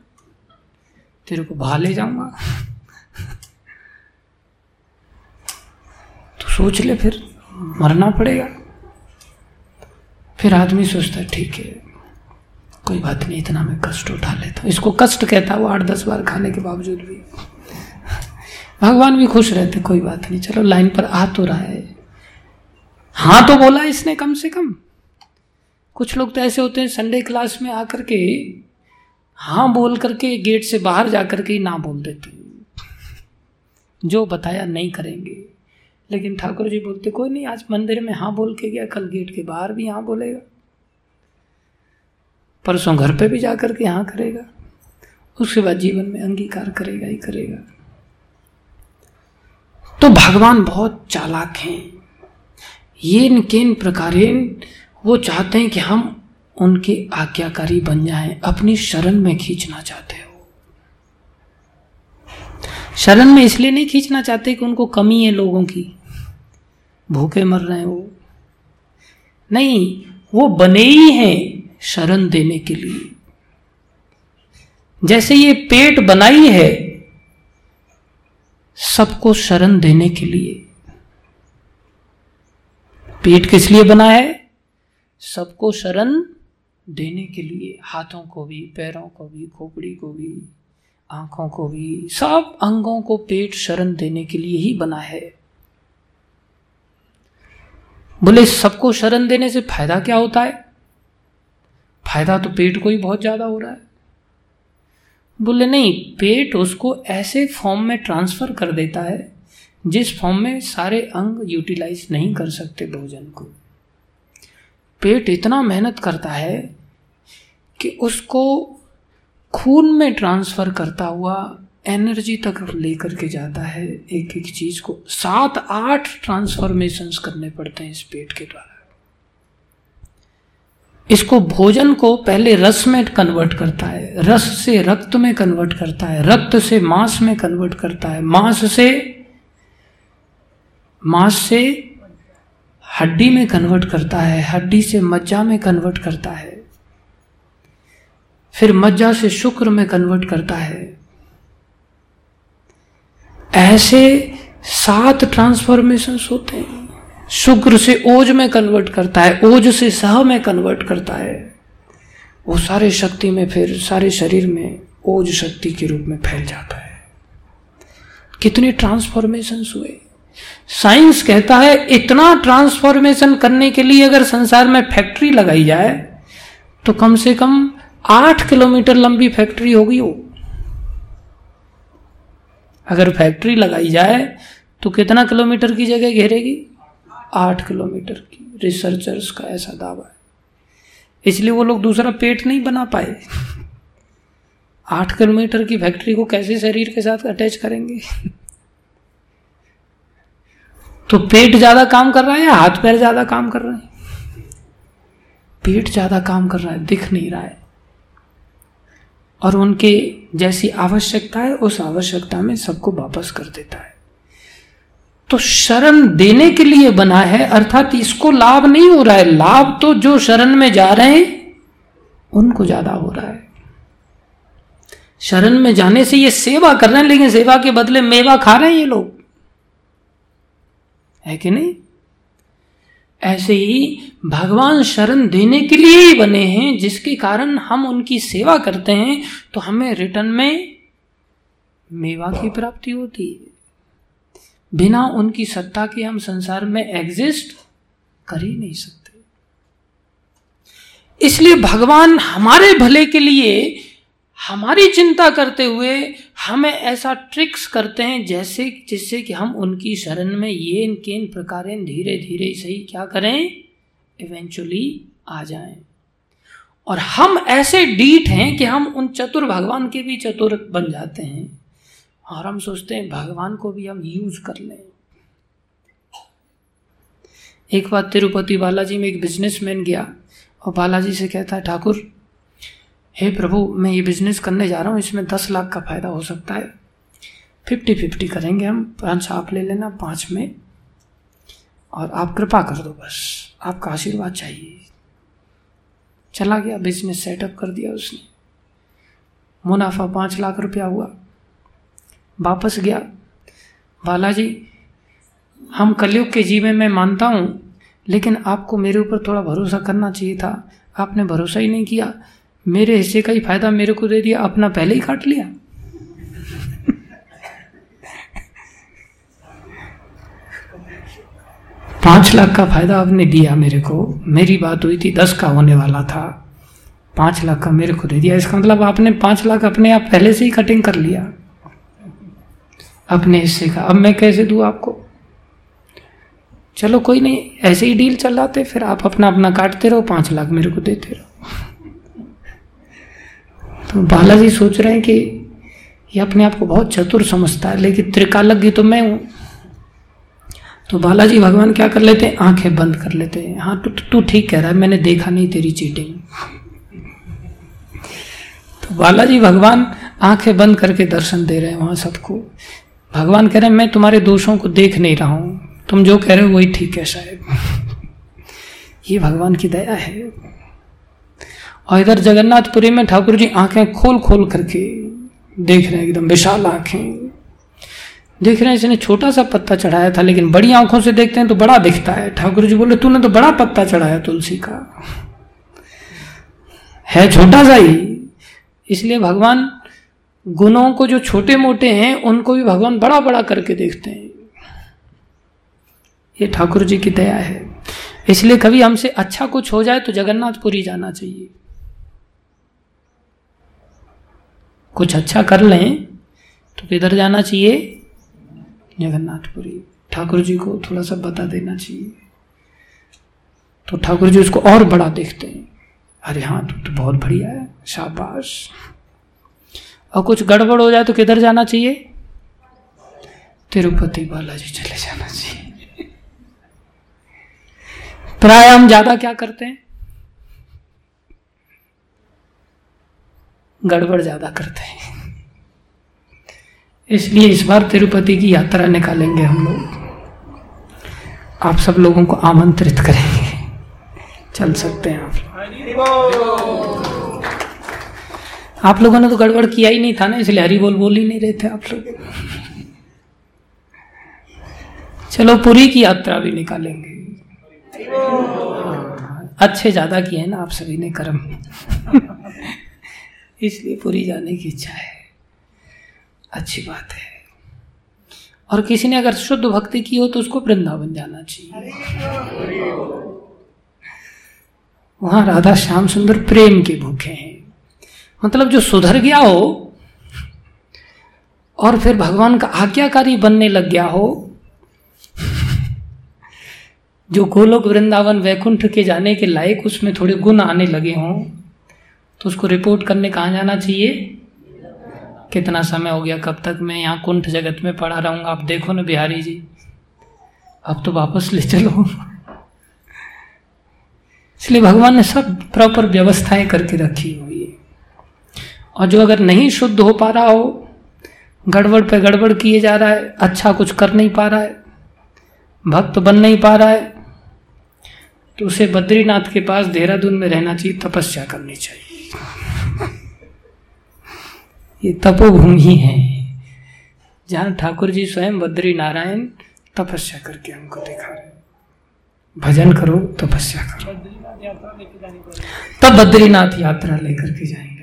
तेरे को बहा ले जाऊँगा। [LAUGHS] तो सोच ले फिर। मरना पड़ेगा। फिर आदमी सोचता है, ठीक है, कोई बात नहीं, इतना मैं कष्ट उठा लेता हूँ। इसको कष्ट कहता वो आठ दस बार खाने के बावजूद भी। भगवान भी खुश रहते, कोई बात नहीं, चलो, लाइन पर आ तो रहा है। हाँ तो बोला इसने कम से कम। कुछ लोग तो ऐसे होते हैं, संडे क्लास में आकर के हाँ बोल करके, गेट से बाहर जाकर के ना बोल देते। जो बताया नहीं करेंगे। लेकिन ठाकुर जी बोलते, कोई नहीं, आज मंदिर में हाँ बोल के गया, कल गेट के बाहर भी हाँ बोलेगा। परसों घर पे भी जाकर के हाँ करेगा। उसके बाद जीवन में अंगीकार करेगा, ही करेगा। तो भगवान बहुत चालाक हैं। ये किन प्रकार वो चाहते हैं कि हम उनके आज्ञाकारी बन जाएँ, अपनी शरण में खींचना चाहते हो। शरण में इसलिए नहीं खींचना चाहते कि उनको कमी है लोगों की। भूखे मर रहे हैं वो। नहीं, वो बने ही हैं शरण देने के लिए। जैसे ये पेट बनाई है, सबको शरण देने के लिए। पेट किस लिए बना है? सबको शरण देने के लिए। हाथों को भी, पैरों को भी, खोपड़ी को भी। आँखों को भी, सब अंगों को पेट शरण देने के लिए ही बना है। बोले, सबको शरण देने से फ़ायदा क्या होता है? फ़ायदा तो पेट को ही बहुत ज़्यादा हो रहा है। बोले, नहीं, पेट उसको ऐसे फॉर्म में ट्रांसफ़र कर देता है, जिस फॉर्म में सारे अंग यूटिलाइज नहीं कर सकते भोजन को। पेट इतना मेहनत करता है कि उसको खून में ट्रांसफ़र करता हुआ एनर्जी तक लेकर के जाता है एक एक चीज़ को। सात आठ ट्रांसफॉर्मेशन करने पड़ते हैं इस पेट के द्वारा। इसको भोजन को पहले रस में कन्वर्ट करता है। रस से रक्त में कन्वर्ट करता है। रक्त से मांस में कन्वर्ट करता है। मांस से मांस से हड्डी में कन्वर्ट करता है। हड्डी से मज्जा में कन्वर्ट करता है। फिर मज्जा से शुक्र में कन्वर्ट करता है। ऐसे सात ट्रांसफॉर्मेशन होते हैं। शुक्र से ओज में कन्वर्ट करता है, ओज से सह में कन्वर्ट करता है। वो सारे शक्ति में फिर, सारे शरीर में ओज शक्ति के रूप में फैल जाता है। कितने ट्रांसफॉर्मेशन हुए। साइंस कहता है, इतना ट्रांसफॉर्मेशन करने के लिए अगर संसार में फैक्ट्री लगाई जाए तो कम से कम आठ किलोमीटर लंबी फैक्ट्री होगी वो। अगर फैक्ट्री लगाई जाए तो कितना किलोमीटर की जगह घेरेगी? आठ किलोमीटर की। रिसर्चर्स का ऐसा दावा है। इसलिए वो लोग दूसरा पेट नहीं बना पाए। आठ किलोमीटर की फैक्ट्री को कैसे शरीर के साथ अटैच करेंगे? तो पेट ज़्यादा काम कर रहा है या हाथ पैर ज़्यादा काम कर रहे हैं? पेट ज़्यादा काम कर रहा है, दिख नहीं रहा है। और उनके जैसी आवश्यकता है, उस आवश्यकता में सबको वापस कर देता है। तो शरण देने के लिए बना है, अर्थात इसको लाभ नहीं हो रहा है। लाभ तो जो शरण में जा रहे हैं, उनको ज़्यादा हो रहा है। शरण में जाने से ये सेवा कर रहे हैं, लेकिन सेवा के बदले मेवा खा रहे हैं ये लोग। है कि नहीं? ऐसे ही भगवान शरण देने के लिए ही बने हैं, जिसके कारण हम उनकी सेवा करते हैं तो हमें रिटर्न में मेवा की प्राप्ति होती है। बिना उनकी सत्ता के हम संसार में एग्जिस्ट कर ही नहीं सकते। इसलिए भगवान हमारे भले के लिए हमारी चिंता करते हुए हमें ऐसा ट्रिक्स करते हैं जैसे, जिससे कि हम उनकी शरण में ये इनके इन प्रकार धीरे धीरे सही क्या करें? इवेंचुअली आ जाएँ। और हम ऐसे डीठ हैं कि हम उन चतुर भगवान के भी चतुर बन जाते हैं। और हम सोचते हैं भगवान को भी हम यूज़ कर लें। एक बार तिरुपति बालाजी में एक बिजनेसमैन गया और बालाजी से कहता है, ठाकुर हे प्रभु, मैं ये बिज़नेस करने जा रहा हूँ, इसमें दस लाख का फ़ायदा हो सकता है। फिफ्टी फिफ्टी करेंगे हम, पाँच आप ले लेना पाँच में, और आप कृपा कर दो बस, आपका आशीर्वाद चाहिए। चला गया बिज़नेस सेटअप कर दिया उसने। मुनाफा पाँच लाख रुपया हुआ। वापस गया। बालाजी, हम कलयुग के जीवे में मानता हूँ, लेकिन आपको मेरे ऊपर थोड़ा भरोसा करना चाहिए था। आपने भरोसा ही नहीं किया। मेरे हिस्से का ही फ़ायदा मेरे को दे दिया, अपना पहले ही काट लिया। पाँच लाख का फ़ायदा आपने दिया मेरे को, मेरी बात हुई थी, दस का होने वाला था। पाँच लाख का मेरे को दे दिया, इसका मतलब आपने पाँच लाख अपने आप पहले से ही कटिंग कर लिया। अपने हिस्से का। अब मैं कैसे दू आपको? चलो कोई नहीं, ऐसे ही डील चलाते, फिर आप अपना अपना काटते रहो, पाँच लाख मेरे को देते रहो। तो बालाजी सोच रहे हैं कि ये अपने आप को बहुत चतुर समझता है, लेकिन त्रिकालज्ञ तो मैं हूँ। तो बालाजी भगवान क्या कर लेते हैं? आँखें बंद कर लेते हैं। हाँ तू तू ठीक कह रहा है, मैंने देखा नहीं तेरी चीटिंग। तो बालाजी भगवान आँखें बंद करके दर्शन दे रहे हैं वहाँ सबको। भगवान कह रहे हैं, मैं तुम्हारे दोषों को देख नहीं रहा हूँ। तुम जो कह रहे हो वही ठीक है शायद। [LAUGHS] ये भगवान की दया है। और इधर जगन्नाथपुरी में ठाकुर जी आँखें खोल खोल करके देख रहे हैं, एकदम विशाल आँखें। देख रहे हैं, इसने छोटा सा पत्ता चढ़ाया था, लेकिन बड़ी आँखों से देखते हैं तो बड़ा दिखता है। ठाकुर जी बोले, तूने तो बड़ा पत्ता चढ़ाया तुलसी का। है छोटा सा ही। इसलिए भगवान गुणों को जो छोटे मोटे हैं, उनको भी भगवान बड़ा बड़ा करके देखते हैं। ये ठाकुर जी की दया है। इसलिए कभी हमसे अच्छा कुछ हो जाए तो जगन्नाथपुरी जाना चाहिए। कुछ अच्छा कर लें तो किधर जाना चाहिए। जगन्नाथपुरी। ठाकुर जी को थोड़ा सा बता देना चाहिए। तो ठाकुर जी उसको और बड़ा देखते हैं। अरे हाँ तू तो बहुत बढ़िया है, शाबाश। और कुछ गड़बड़ हो जाए तो किधर जाना चाहिए? तिरुपति बालाजी चले जाना चाहिए। प्राय हम ज़्यादा क्या करते हैं? गड़बड़ ज़्यादा करते हैं। इसलिए इस बार तिरुपति की यात्रा निकालेंगे हम लोग। आप सब लोगों को आमंत्रित करेंगे। चल सकते हैं आप। आप लोगों ने तो गड़बड़ किया ही नहीं था ना, इसलिए हरी बोल बोल ही नहीं रहे थे आप लोग। चलो, पुरी की यात्रा भी निकालेंगे। अच्छे ज़्यादा किए ना आप सभी ने, कर्म। इसलिए पूरी जाने की इच्छा है। अच्छी बात है। और किसी ने अगर शुद्ध भक्ति की हो तो उसको वृंदावन जाना चाहिए। वहाँ राधा श्याम सुंदर प्रेम के भूखे हैं। मतलब जो सुधर गया हो और फिर भगवान का आज्ञाकारी बनने लग गया हो, जो गोलोक वृंदावन वैकुंठ के जाने के लायक उसमें थोड़े गुण आने लगे हों तो उसको रिपोर्ट करने कहाँ जाना चाहिए? कितना समय हो गया, कब तक? मैं यहाँ कुंठ जगत में पड़ा रहूँगा। आप देखो ना बिहारी जी। अब तो वापस ले चलो। इसलिए भगवान ने सब प्रॉपर व्यवस्थाएँ करके रखी हुई है। और जो अगर नहीं शुद्ध हो पा रहा हो, गड़बड़ पे गड़बड़ किए जा रहा है अच्छा कुछ कर नहीं पा रहा है, भक्त बन नहीं पा रहा है तो उसे बद्रीनाथ के पास देहरादून में रहना चाहिए, तपस्या करनी चाहिए। ये तपोभूमि है। जहाँ ठाकुर जी स्वयं बद्री नारायण तपस्या करके हमको दिखा रहे भजन करो, तपस्या करो। तब बद्रीनाथ यात्रा लेकर के जाएँगे।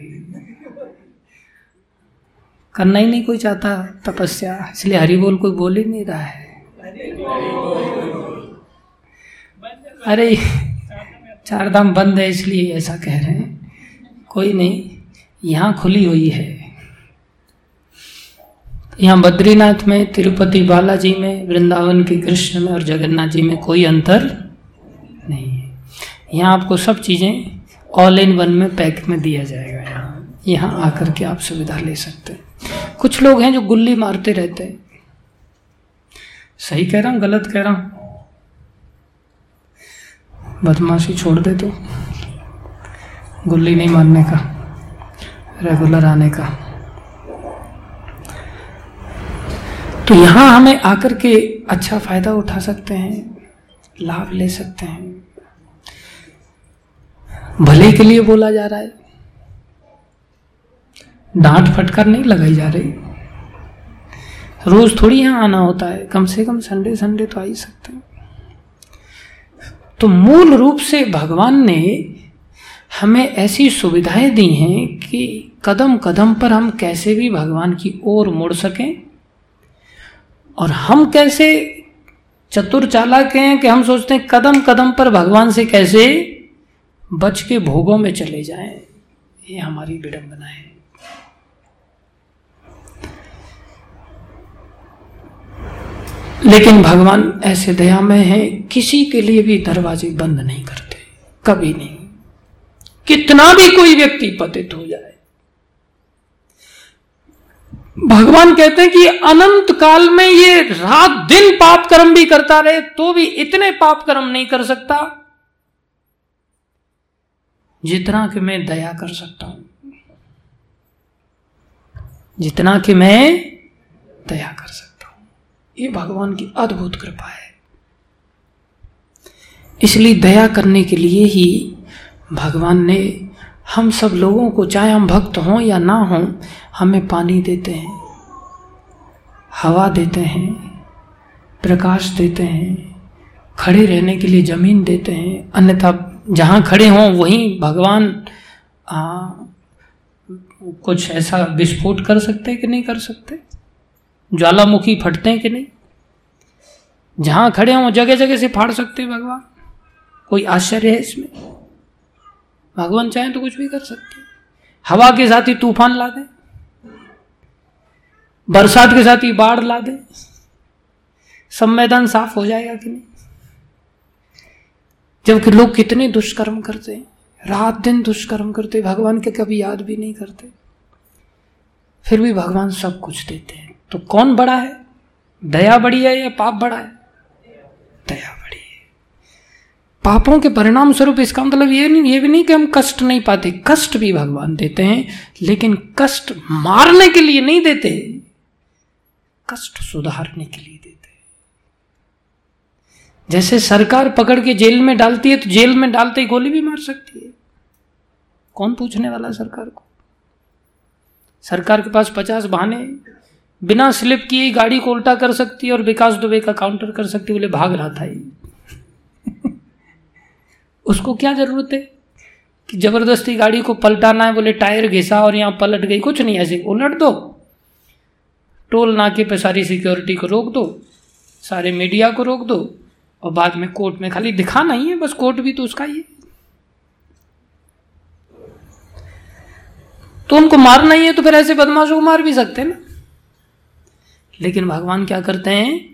करना ही नहीं कोई चाहता तपस्या, इसलिए हरि बोल कोई बोल ही नहीं रहा है। अरे चार धाम बंद है, इसलिए ऐसा कह रहे हैं। कोई नहीं, यहाँ खुली हुई है। यहाँ बद्रीनाथ में, तिरुपति बालाजी में, वृंदावन के कृष्ण में और जगन्नाथ जी में कोई अंतर नहीं है। यहाँ आपको सब चीज़ें ऑल इन वन में पैक में दिया जाएगा यहाँ। यहाँ आकर के आप सुविधा ले सकते हैं। कुछ लोग हैं जो गुल्ली मारते रहते हैं। सही कह रहा हूँ, गलत कह रहा हूँ? बदमाशी छोड़ दे तो। गुल्ली नहीं मारने का रेगुलर आने का। तो यहाँ हमें आकर के अच्छा फ़ायदा उठा सकते हैं, लाभ ले सकते हैं। भले के लिए बोला जा रहा है, डांट फटकार नहीं लगाई जा रही। रोज थोड़ी यहाँ आना होता है, कम से कम संडे संडे तो आ ही सकते हैं। तो मूल रूप से भगवान ने हमें ऐसी सुविधाएँ दी हैं कि कदम कदम पर हम कैसे भी भगवान की ओर मुड़ सकें। और हम कैसे चतुर चालाक हैं कि हम सोचते हैं कदम कदम पर भगवान से कैसे बच के भोगों में चले जाएँ। ये हमारी विडंबना है। लेकिन भगवान ऐसे दया में हैं, किसी के लिए भी दरवाजे बंद नहीं करते, कभी नहीं। कितना भी कोई व्यक्ति पतित हो जाए। भगवान कहते हैं कि अनंत काल में ये रात दिन पाप कर्म भी करता रहे तो भी इतने पाप कर्म नहीं कर सकता, जितना कि मैं दया कर सकता हूँ। जितना कि मैं दया कर सकता हूँ। ये भगवान की अद्भुत कृपा है। इसलिए दया करने के लिए ही भगवान ने हम सब लोगों को चाहे हम भक्त हों या ना हों हमें पानी देते हैं हवा देते हैं प्रकाश देते हैं खड़े रहने के लिए ज़मीन देते हैं। अन्यथा जहाँ खड़े हों वहीं भगवान आ, कुछ ऐसा विस्फोट कर सकते हैं कि नहीं कर सकते? ज्वालामुखी फटते हैं कि नहीं? जहाँ खड़े हों जगह जगह से फाड़ सकते हैं भगवान। कोई आश्चर्य है इसमें? भगवान चाहे तो कुछ भी कर सकते हवा के साथ ही तूफ़ान ला दे। बरसात के साथ ही बाढ़ ला दे। सब मैदान साफ़ हो जाएगा कि नहीं? जबकि लोग कितने दुष्कर्म करते हैं। रात दिन दुष्कर्म करते भगवान के कभी याद भी नहीं करते। फिर भी भगवान सब कुछ देते हैं। तो कौन बड़ा है? दया बड़ी है या पाप बड़ा है? दया पापों के परिणाम स्वरूप इसका मतलब ये नहीं, ये भी नहीं कि हम कष्ट नहीं पाते, कष्ट भी भगवान देते हैं, लेकिन कष्ट मारने के लिए नहीं देते, कष्ट सुधारने के लिए देते जैसे सरकार पकड़ के जेल में डालती है तो जेल में डालते ही गोली भी मार सकती है। कौन पूछने वाला सरकार को? सरकार के पास पचास बहाने, बिना स्लिप किए गाड़ी को उल्टा कर सकती है और विकास दुबे का काउंटर कर सकती बोले, भाग रहा था उसको क्या ज़रूरत है? कि ज़बरदस्ती गाड़ी को पलटाना है, बोले टायर घिसा और यहाँ पलट गई, कुछ नहीं, ऐसे उलट दो। टोल नाके पे सारी सिक्योरिटी को रोक दो, सारे मीडिया को रोक दो, और बाद में कोर्ट में खाली दिखाना ही है, बस कोर्ट भी तो उसका ही है। तो उनको मारना ही है तो फिर ऐसे बदमाशों को मार भी सकते हैं ना। लेकिन भगवान क्या करते हैं?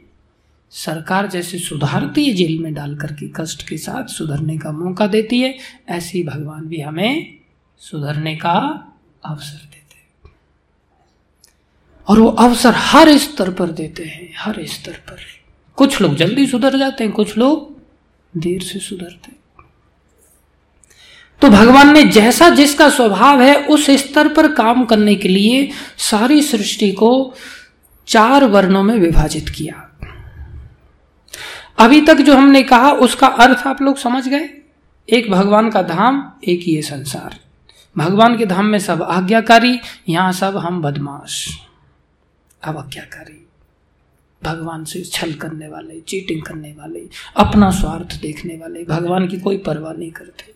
सरकार जैसे सुधारती है जेल में डाल करके कष्ट के साथ सुधरने का मौका देती है, ऐसे ही भगवान भी हमें सुधरने का अवसर देते हैं। और वो अवसर हर स्तर पर देते हैं, हर स्तर पर। कुछ लोग जल्दी सुधर जाते हैं, कुछ लोग देर से सुधरते हैं। तो भगवान ने जैसा जिसका स्वभाव है, उस स्तर पर काम करने के लिए सारी सृष्टि को चार वर्णों में विभाजित किया। अभी तक जो हमने कहा, उसका अर्थ आप लोग समझ गए? एक भगवान का धाम, एक ये संसार। भगवान के धाम में सब आज्ञाकारी, यहाँ सब हम बदमाश। अवज्ञाकारी। भगवान से छल करने वाले, चीटिंग करने वाले, अपना स्वार्थ देखने वाले, भगवान की कोई परवाह नहीं करते।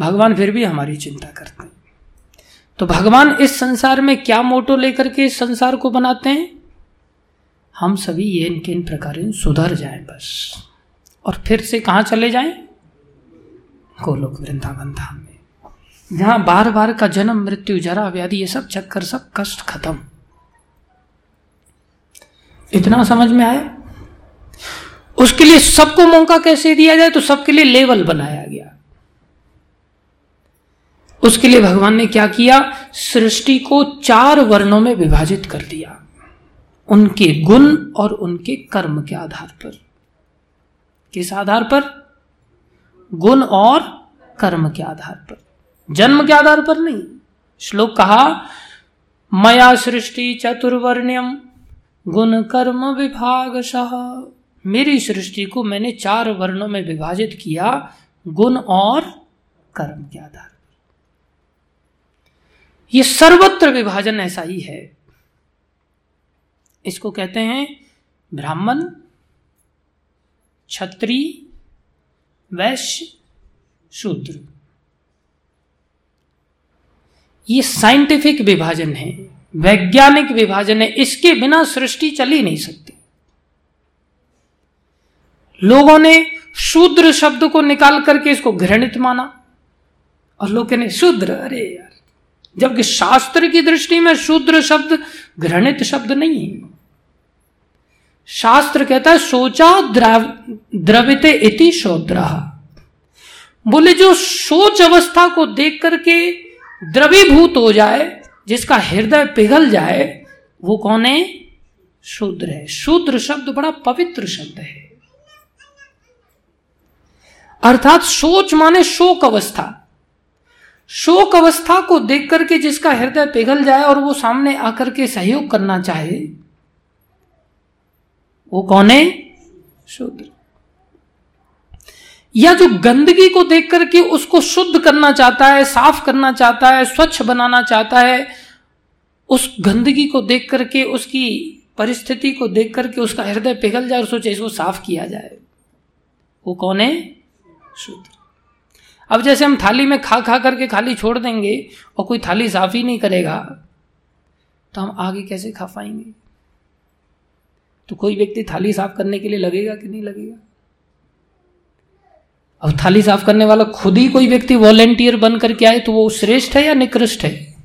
भगवान फिर भी हमारी चिंता करते हैं। तो भगवान इस संसार में क्या मोटो लेकर के इस संसार को बनाते हैं? हम सभी ये इनके इन प्रकार सुधर जाएँ बस। और फिर से कहा चले जाएँ? गोलोक वृंदावन धाम में। जहाँ बार बार का जन्म, मृत्यु, जरा व्याधि, ये सब चक्कर, सब कष्ट खत्म। इतना समझ में आया? उसके लिए सबको मौका कैसे दिया जाए? तो सबके लिए लेवल बनाया गया। उसके लिए भगवान ने क्या किया? सृष्टि को चार वर्णों में विभाजित कर दिया। उनके गुण और उनके कर्म के आधार पर। किस आधार पर? गुण और कर्म के आधार पर। जन्म के आधार पर नहीं। श्लोक कहा, मया सृष्टि चतुर्वर्ण्यम, गुण कर्म विभाग मेरी सृष्टि को मैंने चार वर्णों में विभाजित किया, गुण और कर्म के आधार ये सर्वत्र विभाजन ऐसा ही है। इसको कहते हैं ब्राह्मण छत्री वैश्य, शूद्र। ये साइंटिफिक विभाजन है, वैज्ञानिक विभाजन है, इसके बिना सृष्टि चल नहीं सकती। लोगों ने शूद्र शब्द को निकाल करके इसको घृणित माना, और लोग कहने, शूद्र? अरे यार, जबकि शास्त्र की दृष्टि में शूद्र शब्द घृणित शब्द नहीं है। शास्त्र कहता है सोचा द्रवित इति शोद्र। बोले, जो सोच अवस्था को देख करके द्रवीभूत हो जाए, जिसका हृदय पिघल जाए, वो कौन है? शूद्र है। शूद्र शब्द बड़ा पवित्र शब्द है। अर्थात सोच माने शोक अवस्था। शोक अवस्था को देख करके जिसका हृदय पिघल जाए और वो सामने आकर के सहयोग करना चाहे वो कौन है? शूद्र। या जो गंदगी को देख करके उसको शुद्ध करना चाहता है साफ़ करना चाहता है स्वच्छ बनाना चाहता है उस गंदगी को देख करके उसकी परिस्थिति को देख करके उसका हृदय पिघल जाए और सोचे इसको साफ़ किया जाए वो कौन है? शूद्र। अब जैसे हम थाली में खा खा करके खाली छोड़ देंगे और कोई थाली साफ़ ही नहीं करेगा तो हम आगे कैसे खा पाएँगे? तो कोई व्यक्ति थाली साफ़ करने के लिए लगेगा कि नहीं लगेगा? अब थाली साफ़ करने वाला खुद ही कोई व्यक्ति वॉलेंटियर बन करके आए तो वो श्रेष्ठ है या निकृष्ट है?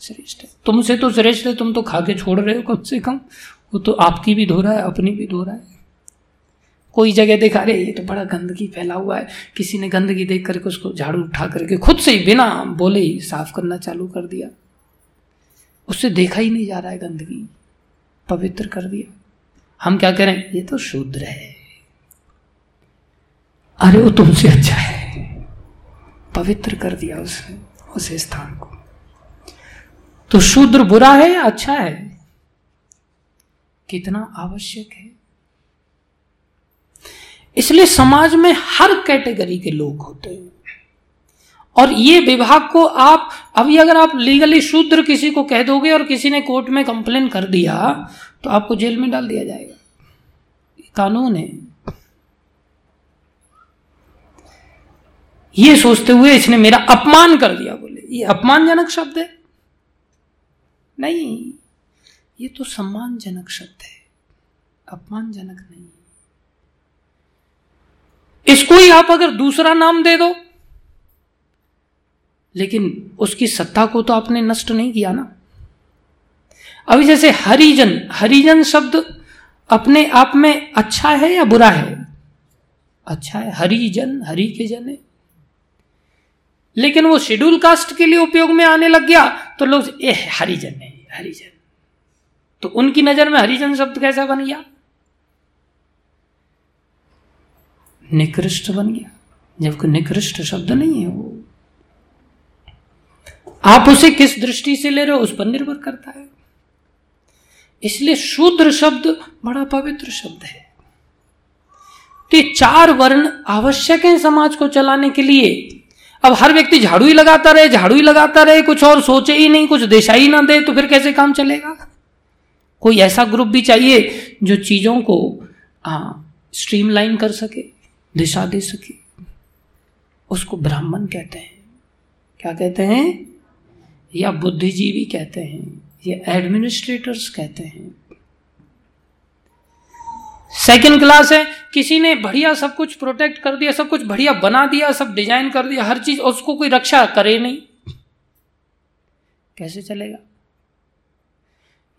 श्रेष्ठ है। तुमसे तो श्रेष्ठ है, तुम तो खा के छोड़ रहे हो कम से कम। वो तो आपकी भी धो रहा है, अपनी भी धो रहा है। कोई जगह देखा रहे ये तो बड़ा गंदगी फैला हुआ है। किसी ने गंदगी देख करके उसको झाड़ू उठा करके खुद से ही बिना बोले ही साफ़ करना चालू कर दिया। उससे देखा ही नहीं जा रहा है गंदगी। पवित्र कर दिया। हम क्या करें? ये तो शूद्र है। अरे, वो तुमसे अच्छा है। पवित्र कर दिया उसने उस स्थान को। तो शूद्र बुरा है या अच्छा है? कितना आवश्यक है। इसलिए समाज में हर कैटेगरी के लोग होते हैं। और ये विभाग को आप, अभी अगर आप लीगली शूद्र किसी को कह दोगे और किसी ने कोर्ट में कंप्लेन कर दिया तो आपको जेल में डाल दिया जाएगा। कानून है। ये सोचते हुए इसने मेरा अपमान कर दिया, बोले, ये अपमानजनक शब्द है। नहीं, ये तो सम्मानजनक शब्द है। अपमानजनक नहीं। इसको ही आप अगर दूसरा नाम दे दो लेकिन उसकी सत्ता को तो आपने नष्ट नहीं किया ना। अभी जैसे हरिजन हरिजन शब्द अपने आप में अच्छा है या बुरा है? अच्छा है, हरिजन हरि के जन है। लेकिन वो शेड्यूल कास्ट के लिए उपयोग में आने लग गया तो लोग, ए, हरिजन है, हरिजन। तो उनकी नज़र में हरिजन शब्द कैसा बन गया? निकृष्ट बन गया। जबकि निकृष्ट शब्द नहीं है वो। आप उसे किस दृष्टि से ले रहे हो उस पर निर्भर करता है। इसलिए शूद्र शब्द बड़ा पवित्र शब्द है। तो चार वर्ण आवश्यक है समाज को चलाने के लिए। अब हर व्यक्ति झाड़ू ही लगाता रहे, झाड़ू ही लगाता रहे, कुछ और सोचे ही नहीं, कुछ दिशा ही ना दे तो फिर कैसे काम चलेगा? कोई ऐसा ग्रुप भी चाहिए जो चीज़ों को स्ट्रीमलाइन कर सके, दिशा दे सके। उसको ब्राह्मण कहते हैं। क्या कहते हैं? या बुद्धिजीवी कहते हैं, या एडमिनिस्ट्रेटर्स कहते हैं। सेकंड क्लास है, किसी ने बढ़िया सब कुछ प्रोटेक्ट कर दिया, सब कुछ बढ़िया बना दिया, सब डिज़ाइन कर दिया, हर चीज़, उसको कोई रक्षा करे नहीं। कैसे चलेगा?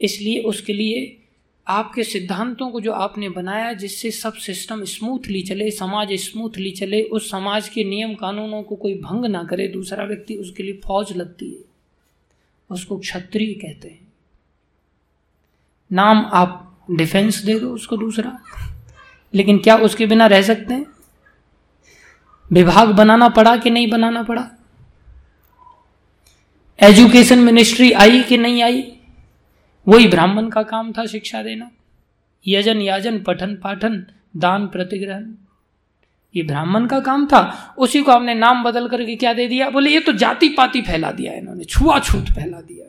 इसलिए उसके लिए आपके सिद्धांतों को जो आपने बनाया, जिससे सब सिस्टम स्मूथली चले, समाज स्मूथली चले, उस समाज के नियम कानूनों को कोई भंग ना करे, दूसरा व्यक्ति उसके लिए फौज लगती है। उसको क्षत्रिय कहते हैं। नाम आप डिफेंस दे दो उसको दूसरा। लेकिन क्या उसके बिना रह सकते हैं? विभाग बनाना पड़ा कि नहीं बनाना पड़ा? एजुकेशन मिनिस्ट्री आई कि नहीं आई? वही ब्राह्मण का काम था शिक्षा देना। यजन याजन पठन पाठन दान प्रतिग्रहण। ये ब्राह्मण का काम था। उसी को आपने नाम बदल करके क्या दे दिया? बोले, ये तो जाति पाति फैला दिया इन्होंने, छुआछूत फैला दिया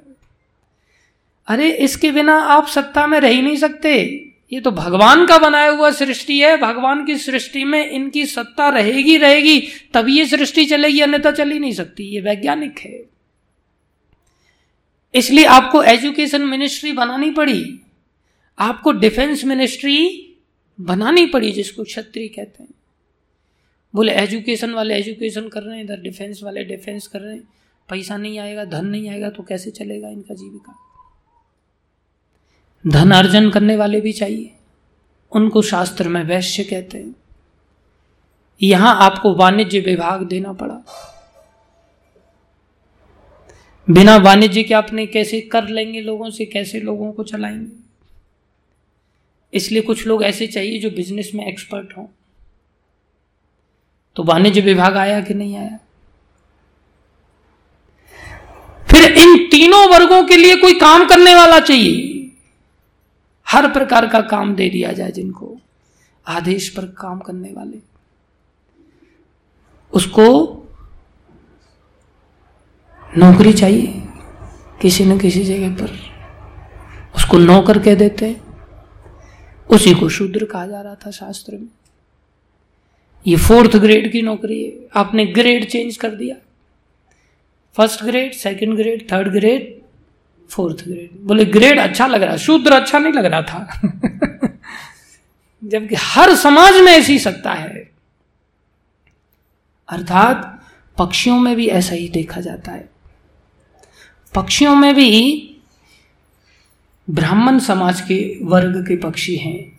अरे, इसके बिना आप सत्ता में रह ही नहीं सकते। ये तो भगवान का बनाया हुआ सृष्टि है। भगवान की सृष्टि में इनकी सत्ता रहेगी रहेगी, तभी ये सृष्टि चलेगी, अन्यथा चल ही नहीं सकती। ये वैज्ञानिक है। इसलिए आपको एजुकेशन मिनिस्ट्री बनानी पड़ी। आपको डिफेंस मिनिस्ट्री बनानी पड़ी, जिसको क्षत्रिय कहते हैं। बोले एजुकेशन वाले एजुकेशन कर रहे हैं, इधर डिफेंस वाले डिफेंस कर रहे हैं। पैसा नहीं आएगा, धन नहीं आएगा तो कैसे चलेगा इनका जीविका? धन अर्जन करने वाले भी चाहिए। उनको शास्त्र में वैश्य कहते हैं। यहाँ आपको वाणिज्य विभाग देना पड़ा। बिना वाणिज्य के आपने कैसे कर लेंगे लोगों से, कैसे लोगों को चलाएँगे? इसलिए कुछ लोग ऐसे चाहिए जो बिज़नेस में एक्सपर्ट हों। तो वाणिज्य विभाग आया कि नहीं आया? फिर इन तीनों वर्गों के लिए कोई काम करने वाला चाहिए। हर प्रकार का काम दे दिया जाए जिनको। आदेश पर काम करने वाले। उसको नौकरी चाहिए किसी न किसी जगह पर। उसको नौकर कह देते। उसी को शूद्र कहा जा रहा था शास्त्र में। ये फोर्थ ग्रेड की नौकरी है। आपने ग्रेड चेंज कर दिया। First grade, second grade, third grade, fourth grade. बोले, ग्रेड अच्छा लग रहा, शूद्र अच्छा नहीं लग रहा था। [LAUGHS] जबकि हर समाज में ऐसी सत्ता है। अर्थात, पक्षियों में भी ऐसा ही देखा जाता है। पक्षियों में भी ब्राह्मण समाज के वर्ग के पक्षी हैं।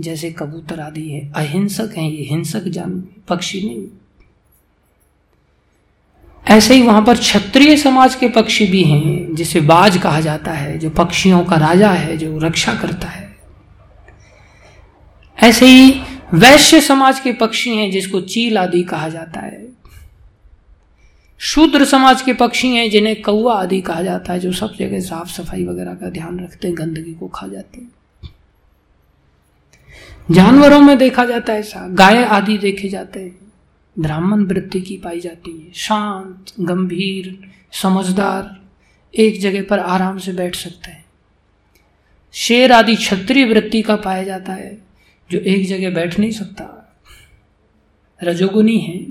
जैसे कबूतर आदि है। अहिंसक हैं ये, हिंसक जान, पक्षी नहीं। ऐसे ही वहाँ पर क्षत्रिय समाज के पक्षी भी हैं, जिसे बाज कहा जाता है, जो पक्षियों का राजा है, जो रक्षा करता है। ऐसे ही वैश्य समाज के पक्षी हैं, जिसको चील आदि कहा जाता है। शूद्र समाज के पक्षी हैं, जिन्हें कौआ आदि कहा जाता है, जो सब जगह साफ़ सफ़ाई वगैरह का ध्यान रखते हैं, गंदगी को खा जाते हैं। जानवरों में देखा जाता है ऐसा। गाय आदि देखे जाते हैं। ब्राह्मण वृत्ति की पाई जाती है। शांत, गंभीर, समझदार, एक जगह पर आराम से बैठ सकते हैं। शेर आदि क्षत्रिय वृत्ति का पाया जाता है, जो एक जगह बैठ नहीं सकता। रजोगुनी है।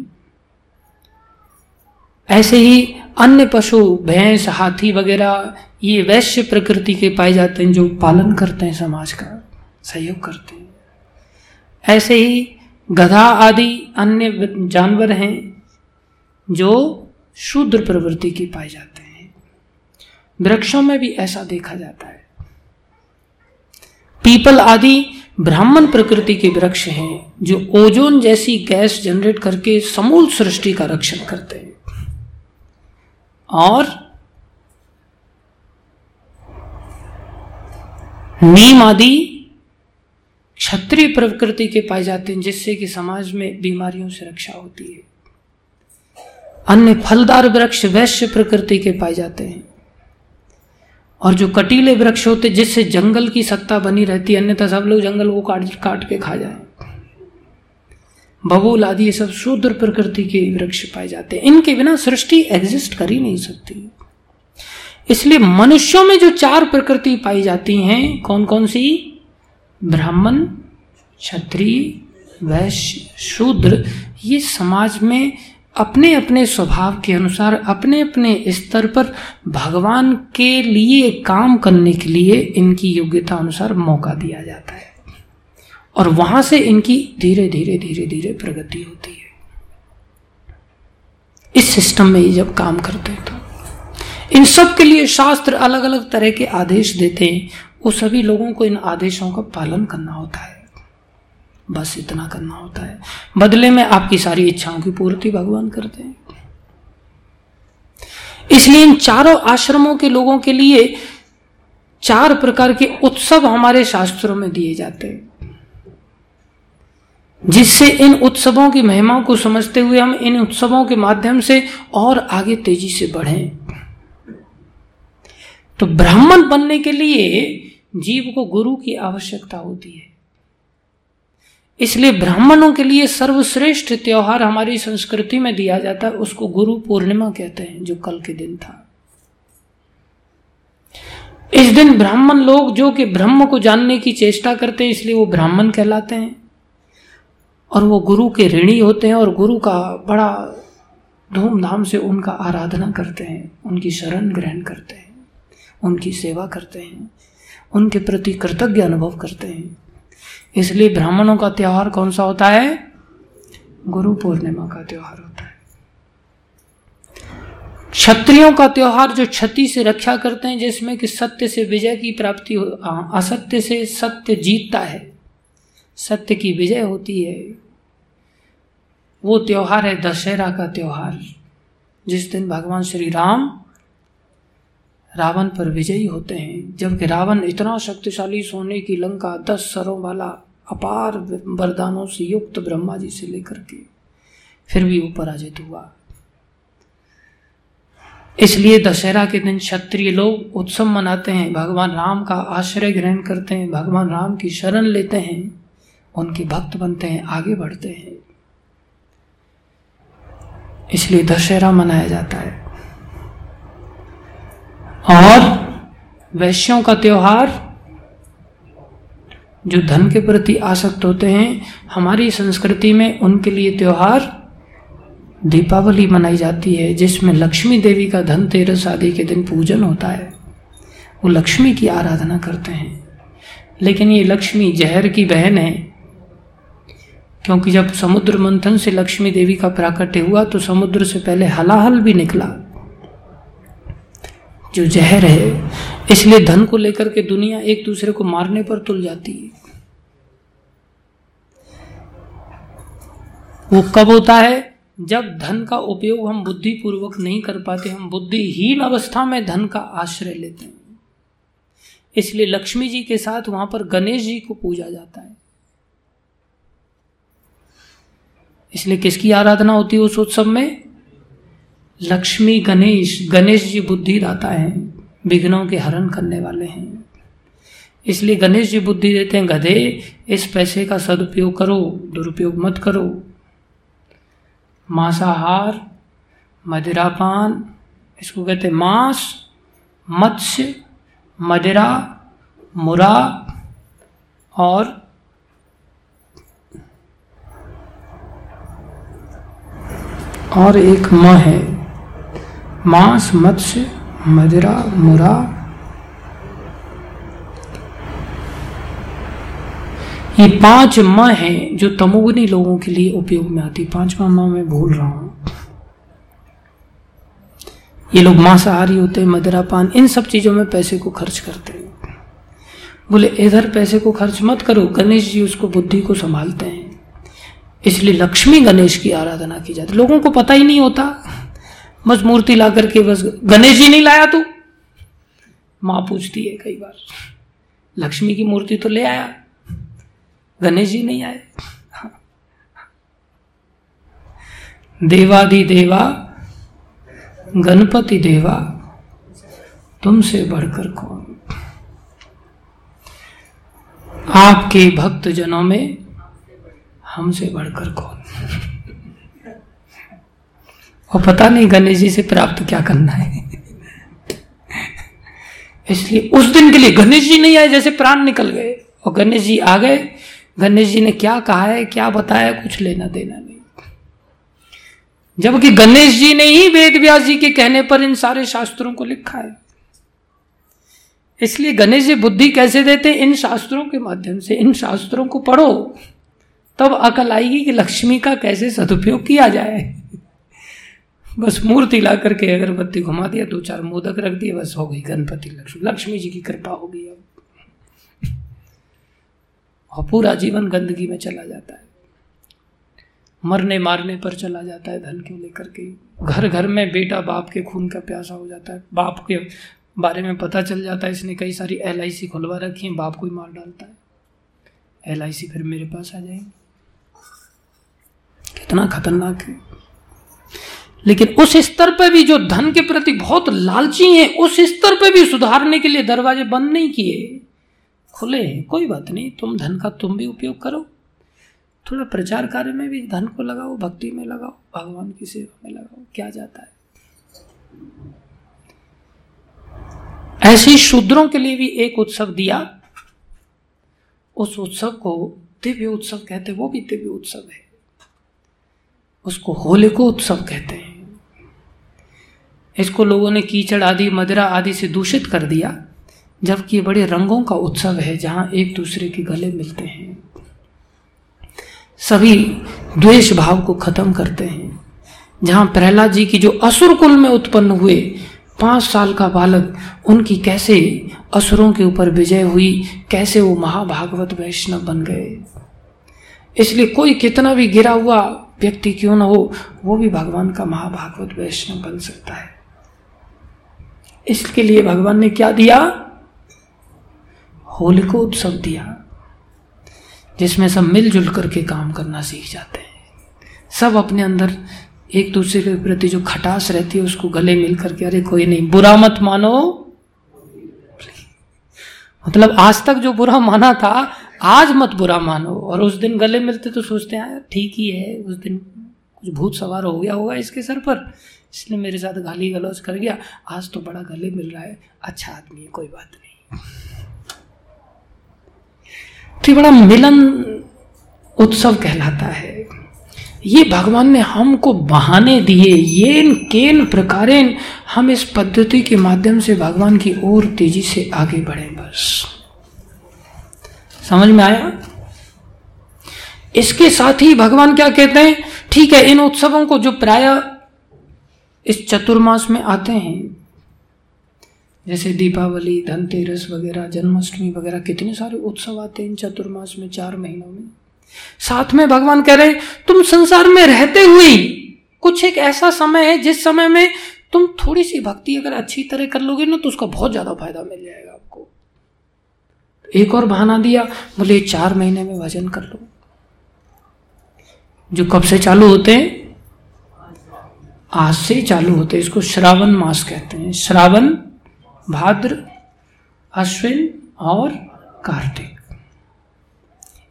ऐसे ही अन्य पशु, भैंस, हाथी वगैरह, ये वैश्य प्रकृति के पाए जाते हैं, जो पालन करते हैं समाज का, सहयोग करते हैं। ऐसे ही गधा आदि अन्य जानवर हैं जो शूद्र प्रवृत्ति के पाए जाते हैं। वृक्षों में भी ऐसा देखा जाता है। पीपल आदि ब्राह्मण प्रकृति के वृक्ष हैं, जो ओजोन जैसी गैस जनरेट करके समूल सृष्टि का रक्षण करते हैं। और नीम आदि क्षत्रिय प्रकृति के पाए जाते हैं, जिससे कि समाज में बीमारियों से रक्षा होती है। अन्य फलदार वृक्ष वैश्य प्रकृति के पाए जाते हैं। और जो कटीले वृक्ष होते, जिससे जंगल की सत्ता बनी रहती है, अन्यथा सब लोग जंगल को काट काट के खा जाए। बबूल आदि ये सब शूद्र प्रकृति के वृक्ष पाए जाते हैं। इनके बिना सृष्टि एग्जिस्ट कर ही नहीं सकती। इसलिए मनुष्यों में जो चार प्रकृति पाई जाती हैं कौन कौन सी? ब्राह्मण, क्षत्रिय, वैश्य, शूद्र, ये समाज में अपने अपने स्वभाव के अनुसार अपने अपने स्तर पर भगवान के लिए काम करने के लिए इनकी योग्यता अनुसार मौका दिया जाता है। और वहाँ से इनकी धीरे धीरे धीरे धीरे प्रगति होती है। इस सिस्टम में ये जब काम करते हैं तो। इन सब के लिए शास्त्र अलग अलग तरह के आदेश देते हैं। वो सभी लोगों को इन आदेशों का पालन करना होता है। बस इतना करना होता है। बदले में आपकी सारी इच्छाओं की पूर्ति भगवान करते हैं। इसलिए इन चारों आश्रमों के लोगों के लिए चार प्रकार के उत्सव हमारे शास्त्रों में दिए जाते हैं। जिससे इन उत्सवों की महिमा को समझते हुए हम इन उत्सवों के माध्यम से और आगे तेज़ी से बढ़ें। तो ब्राह्मण बनने के लिए जीव को गुरु की आवश्यकता होती है। इसलिए ब्राह्मणों के लिए सर्वश्रेष्ठ त्योहार हमारी संस्कृति में दिया जाता है, उसको गुरु पूर्णिमा कहते हैं, जो कल के दिन था। इस दिन ब्राह्मण लोग जो कि ब्रह्म को जानने की चेष्टा करते हैं, इसलिए वो ब्राह्मण कहलाते हैं। और वो गुरु के ऋणी होते हैं और गुरु का बड़ा धूमधाम से उनका आराधना करते हैं, उनकी शरण ग्रहण करते हैं, उनकी सेवा करते हैं। उनके प्रति कृतज्ञ अनुभव करते हैं। इसलिए ब्राह्मणों का त्यौहार कौन सा होता है? गुरु पूर्णिमा का त्यौहार होता है। क्षत्रियों का त्यौहार जो क्षति से रक्षा करते हैं, जिसमें कि सत्य से विजय की प्राप्ति असत्य से सत्य जीतता है, सत्य की विजय होती है। वो त्योहार है दशहरा का त्योहार, जिस दिन भगवान श्री राम रावण पर विजयी होते हैं, जबकि रावण इतना शक्तिशाली सोने की लंका दस सरों वाला अपार वरदानों से युक्त ब्रह्मा जी से लेकर के फिर भी वो पराजित हुआ। इसलिए दशहरा के दिन क्षत्रिय लोग उत्सव मनाते हैं, भगवान राम का आश्रय ग्रहण करते हैं, भगवान राम की शरण लेते हैं, उनके भक्त बनते हैं, आगे बढ़ते हैं। इसलिए दशहरा मनाया जाता है। और वैश्यों का त्योहार, जो धन के प्रति आसक्त होते हैं, हमारी संस्कृति में उनके लिए त्योहार दीपावली मनाई जाती है, जिसमें लक्ष्मी देवी का धनतेरस आदि के दिन पूजन होता है। वो लक्ष्मी की आराधना करते हैं। लेकिन ये लक्ष्मी जहर की बहन है, क्योंकि जब समुद्र मंथन से लक्ष्मी देवी का प्राकट्य हुआ तो समुद्र से पहले हलाहल भी निकला। जो जहर है, इसलिए धन को लेकर के दुनिया एक दूसरे को मारने पर तुल जाती है। वो कब होता है? जब धन का उपयोग हम बुद्धि पूर्वक नहीं कर पाते, हम बुद्धिहीन अवस्था में धन का आश्रय लेते हैं। इसलिए लक्ष्मी जी के साथ वहाँ पर गणेश जी को पूजा जाता है। इसलिए किसकी आराधना होती है उस उत्सव में? लक्ष्मी गणेश गणेश जी बुद्धि दाता है, विघ्नों के हरण करने वाले हैं। इसलिए गणेश जी बुद्धि देते हैं, गधे, इस पैसे का सदुपयोग करो, दुरुपयोग मत करो। मांसाहार, मदिरापान, इसको कहते हैं मांस, मत्स्य, मदिरा, मुरा और और एक म है। मांस, मत्स्य, मदिरा, मुरा। ये पाँच माँ हैं जो तमोगुनी लोगों के लिए उपयोग में आती पांचवा माँ मैं भूल रहा हूँ। ये लोग मांसाहारी होते हैं मदिरा पान इन सब चीज़ों में पैसे को खर्च करते हैं। बोले, इधर पैसे को खर्च मत करो, गणेश जी उसको बुद्धि को संभालते हैं। इसलिए लक्ष्मी गणेश की आराधना की जाती लोगों को पता ही नहीं होता। बस मूर्ति ला करके बस गणेश जी नहीं लाया तू? माँ पूछती है कई बार, लक्ष्मी की मूर्ति तो ले आया, गणेश जी नहीं आए। देवादि देवा, गणपति देवा, तुमसे बढ़कर कौन? आपके भक्त जनों में हमसे बढ़कर कौन? और पता नहीं गणेश जी से प्राप्त क्या करना है। इसलिए उस दिन के लिए गणेश जी नहीं आए जैसे प्राण निकल गए। और गणेश जी आ गए। गणेश जी ने क्या कहा है, क्या बताया, कुछ लेना देना नहीं। जबकि गणेश जी ने ही वेद व्यास जी के कहने पर इन सारे शास्त्रों को लिखा है। इसलिए गणेश जी बुद्धि कैसे देते? इन शास्त्रों के माध्यम से। इन शास्त्रों को पढ़ो। तब अकल आएगी कि लक्ष्मी का कैसे सदुपयोग किया जाए। बस मूर्ति ला करके अगरबत्ती घुमा दिया, दो चार मोदक रख दिए, बस हो गई गणपति लक्ष्मी। लक्ष्मी जी की कृपा हो गई अब। और पूरा जीवन गंदगी में चला जाता है। मरने मारने पर चला जाता है, धन को लेकर के? घर घर में बेटा बाप के खून का प्यासा हो जाता है। बाप के बारे में पता चल जाता है, इसने कई सारी एल आई सी खुलवा रखी है, बाप को ही मार डालता है। एल आई सी फिर मेरे पास आ जाएँगे। कितना खतरनाक है। लेकिन उस स्तर पर भी जो धन के प्रति बहुत लालची हैं, उस स्तर पर भी सुधारने के लिए दरवाजे बंद नहीं किए। खुले हैं, कोई बात नहीं, तुम धन का तुम भी उपयोग करो। थोड़ा प्रचार कार्य में भी धन को लगाओ, भक्ति में लगाओ, भगवान की सेवा में लगाओ, क्या जाता है। ऐसे शूद्रों के लिए भी एक उत्सव दिया। उस उत्सव को दिव्य उत्सव कहते वो भी दिव्य उत्सव है। उसको होलिको उत्सव कहते हैं। इसको लोगों ने कीचड़ आदि, मदिरा आदि से दूषित कर दिया, जबकि ये बड़े रंगों का उत्सव है जहाँ एक दूसरे के गले मिलते हैं। सभी द्वेष भाव को खत्म करते हैं। जहाँ प्रहलाद जी की जो असुर कुल में उत्पन्न हुए पाँच साल का बालक, उनकी कैसे असुरों के ऊपर विजय हुई, कैसे वो महाभागवत वैष्णव बन गए। इसलिए कोई कितना भी गिरा हुआ व्यक्ति क्यों ना हो, वो भी भगवान का महाभागवत वैष्णव बन सकता है। इसके लिए भगवान ने क्या दिया? होलिको उत्सव दिया, जिसमें सब मिलजुल करके काम करना सीख जाते हैं। सब अपने अंदर एक दूसरे के प्रति जो खटास रहती है, उसको गले मिल करके, अरे कोई नहीं, बुरा मत मानो। मतलब आज तक जो बुरा माना था, आज मत बुरा मानो। और उस दिन गले मिलते तो सोचते हैं ठीक ही है, उस दिन कुछ भूत सवार हो गया होगा इसके सर पर। इसने मेरे साथ गाली गलौज कर गया। आज तो बड़ा गले मिल रहा है। अच्छा आदमी है, कोई बात नहीं। तो बड़ा मिलन उत्सव कहलाता है। ये भगवान ने हमको बहाने दिए। ये केन प्रकारेण हम इस पद्धति के माध्यम से भगवान की ओर तेज़ी से आगे बढ़े बस। समझ में आया? इसके साथ ही भगवान क्या कहते हैं? ठीक है, इन उत्सवों को जो प्राय इस चतुर्मास में आते हैं। जैसे दीपावली, धनतेरस वगैरह, जन्माष्टमी वगैरह, कितने सारे उत्सव आते हैं इन चतुर्मास में, चार महीनों में। साथ में भगवान कह रहे तुम संसार में रहते हुए कुछ एक ऐसा समय है, जिस समय में तुम थोड़ी सी भक्ति अगर अच्छी तरह कर लोगे ना तो उसका बहुत ज़्यादा फ़ायदा मिल जाएगा आपको। एक और बहाना दिया, बोले, चार महीने में भजन कर लो। जो कब से चालू होते हैं आज से ही चालू होते इसको श्रावण मास कहते हैं। श्रावण, भाद्र, अश्विन और कार्तिक।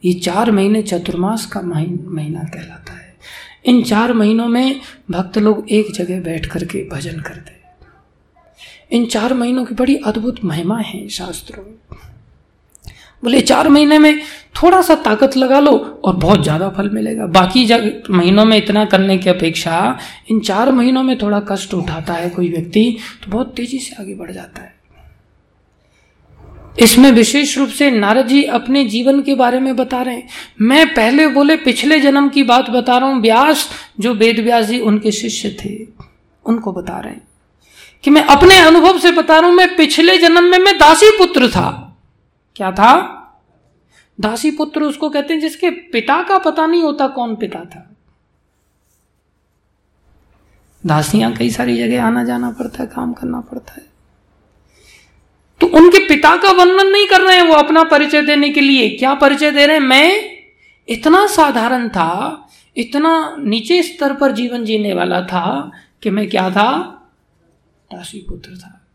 ये चार महीने चतुर्मास का महीना कहलाता है। इन चार महीनों में भक्त लोग एक जगह बैठ करके भजन करते हैं। इन चार महीनों की बड़ी अद्भुत महिमा है शास्त्रों में। बोले, चार महीने में थोड़ा सा ताकत लगा लो और बहुत ज़्यादा फल मिलेगा। बाकी जब महीनों में इतना करने की अपेक्षा इन चार महीनों में थोड़ा कष्ट उठाता है कोई व्यक्ति तो बहुत तेज़ी से आगे बढ़ जाता है। इसमें विशेष रूप से नारद जी अपने जीवन के बारे में बता रहे हैं। मैं पहले बोले, पिछले जन्म की बात बता रहा हूँ, व्यास, जो वेद व्यास जी उनके शिष्य थे, उनको बता रहे हैं कि मैं अपने अनुभव से बता रहा हूँ, मैं पिछले जन्म में, मैं दासी पुत्र था। क्या था? दासी पुत्र उसको कहते हैं, जिसके पिता का पता नहीं होता कौन पिता था। दासियाँ कई सारी जगह आना जाना पड़ता है, काम करना पड़ता है। तो उनके पिता का वर्णन नहीं कर रहे हैं वो अपना परिचय देने के लिए। क्या परिचय दे रहे हैं? मैं इतना साधारण था, इतना नीचे स्तर पर जीवन जीने वाला था कि मैं क्या था? दासी पुत्र था।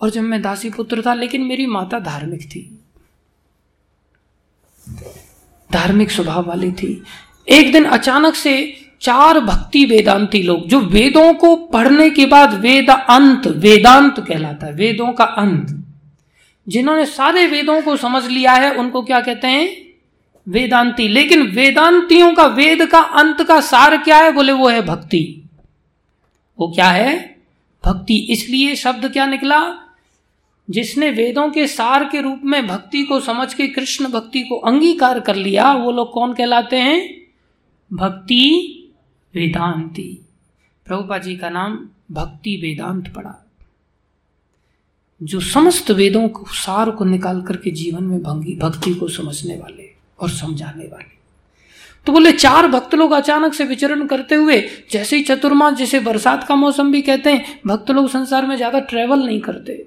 और जब मैं दासी पुत्र था, लेकिन मेरी माता धार्मिक थी। धार्मिक स्वभाव वाली थी। एक दिन अचानक से चार भक्ति वेदांती लोग, जो वेदों को पढ़ने के बाद वेद अंत वेदांत कहलाता है, वेदों का अंत। जिन्होंने सारे वेदों को समझ लिया है, उनको क्या कहते हैं? वेदांती। लेकिन वेदांतियों का, वेद का अंत का सार क्या है? बोले, वो है भक्ति। वो क्या है? भक्ति। इसलिए शब्द क्या निकला? जिसने वेदों के सार के रूप में भक्ति को समझ के कृष्ण भक्ति को अंगीकार कर लिया, वो लोग कौन कहलाते हैं? भक्ति वेदांती। प्रभुपा जी का नाम भक्ति वेदांत पड़ा। जो समस्त वेदों को, सार को निकाल करके जीवन में भंगी, भक्ति को समझने वाले और समझाने वाले। तो बोले, चार भक्त लोग अचानक से विचरण करते हुए, जैसे ही चतुर्मास, जैसे बरसात का मौसम भी कहते हैं, भक्त लोग संसार में ज़्यादा ट्रेवल नहीं करते।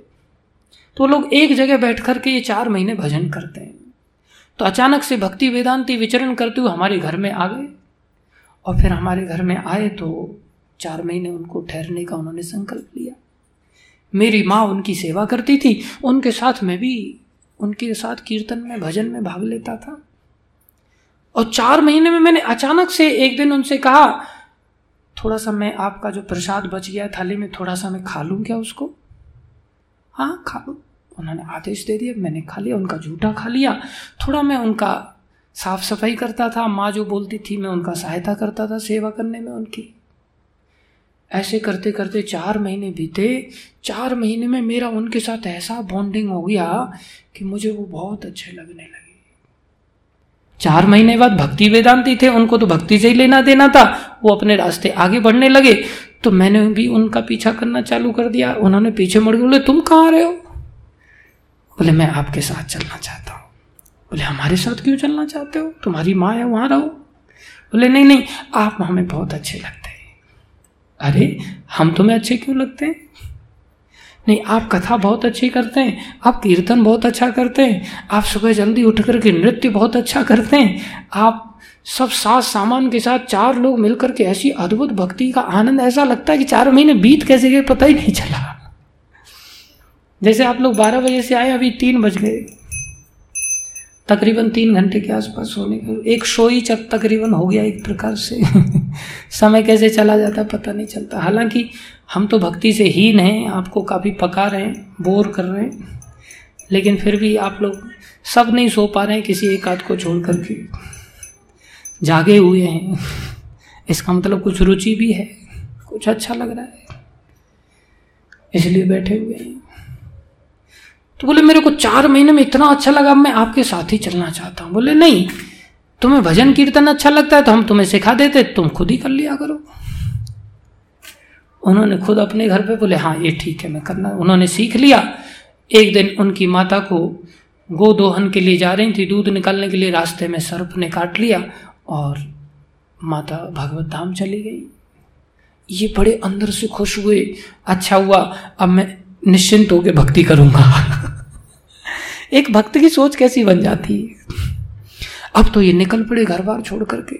तो लोग एक जगह बैठ करके ये चार महीने भजन करते हैं। तो अचानक से भक्ति वेदांति विचरण करते हुए हमारे घर में आ गए। और फिर हमारे घर में आए तो चार महीने उनको ठहरने का उन्होंने संकल्प लिया। मेरी माँ उनकी सेवा करती थी, उनके साथ मैं भी, उनके साथ कीर्तन में, भजन में भाग लेता था। और चार महीने में मैंने अचानक से एक दिन उनसे कहा, थोड़ा सा मैं आपका जो प्रसाद बच गया थाली में थोड़ा सा मैं खा लूँ क्या उसको? हाँ खा लो। उन्होंने आदेश दे दिया मैंने खा लिया, उनका झूठा खा लिया। थोड़ा मैं उनका साफ़ सफ़ाई करता था, माँ जो बोलती थी, मैं उनका सहायता करता था सेवा करने में उनकी। ऐसे करते करते चार महीने बीते। चार महीने में मेरा उनके साथ ऐसा बॉन्डिंग हो गया कि मुझे वो बहुत अच्छे लगने लगे। चार महीने बाद भक्ति वेदांती थे, उनको तो भक्ति से ही लेना देना था। वो अपने रास्ते आगे बढ़ने लगे। तो मैंने भी उनका पीछा करना चालू कर दिया। उन्होंने पीछे मुड़ के बोले, तुम कहाँ रहे हो? बोले, मैं आपके साथ चलना चाहता हूँ। बोले, हमारे साथ क्यों चलना चाहते हो? तुम्हारी माँ है, वहाँ रहो। बोले, नहीं नहीं, आप हमें बहुत अच्छे लगते हैं। अरे, हम तुम्हें अच्छे क्यों लगते हैं? नहीं, आप कथा बहुत अच्छी करते हैं, आप कीर्तन बहुत अच्छा करते हैं, आप सुबह जल्दी उठ करके नृत्य बहुत अच्छा करते हैं, आप सब सात सामान के साथ चार लोग मिलकर के ऐसी अद्भुत भक्ति का आनंद, ऐसा लगता है कि चार महीने बीत कैसे गए, पता ही नहीं चला। जैसे आप लोग बारह बजे से आए, अभी तीन बज गए। तकरीबन तीन घंटे के आसपास होने का एक शो ही चक तकरीबन हो गया एक प्रकार से। [LAUGHS] समय कैसे चला जाता पता नहीं चलता। हालाँकि हम तो भक्ति से हीन हैं, आपको काफ़ी पका रहे हैं, बोर कर रहे हैं, लेकिन फिर भी आप लोग सब नहीं सो पा रहे हैं किसी एक आध को छोड़ करके। जागे हुए हैं। इसका मतलब कुछ रुचि भी है, कुछ अच्छा लग रहा है, इसलिए बैठे हुए हैं। तो बोले, मेरे को चार महीने में इतना अच्छा लगा मैं आपके साथ ही चलना चाहता हूँ। बोले, नहीं, तुम्हें भजन कीर्तन अच्छा लगता है तो हम तुम्हें सिखा देते, तुम खुद ही कर लिया करो। उन्होंने खुद अपने घर पे बोले हाँ ये ठीक है, मैं करना। उन्होंने सीख लिया। एक दिन उनकी माता को गो दोहन के लिए जा रही थी, दूध निकालने के लिए रास्ते में सर्प ने काट लिया और माता भगवत धाम चली गई। ये बड़े अंदर से खुश हुए अच्छा हुआ, अब मैं निश्चिंत होकर भक्ति करूँगा। एक भक्त की सोच कैसी बन जाती? है अब तो ये निकल पड़े घर बार छोड़ करके।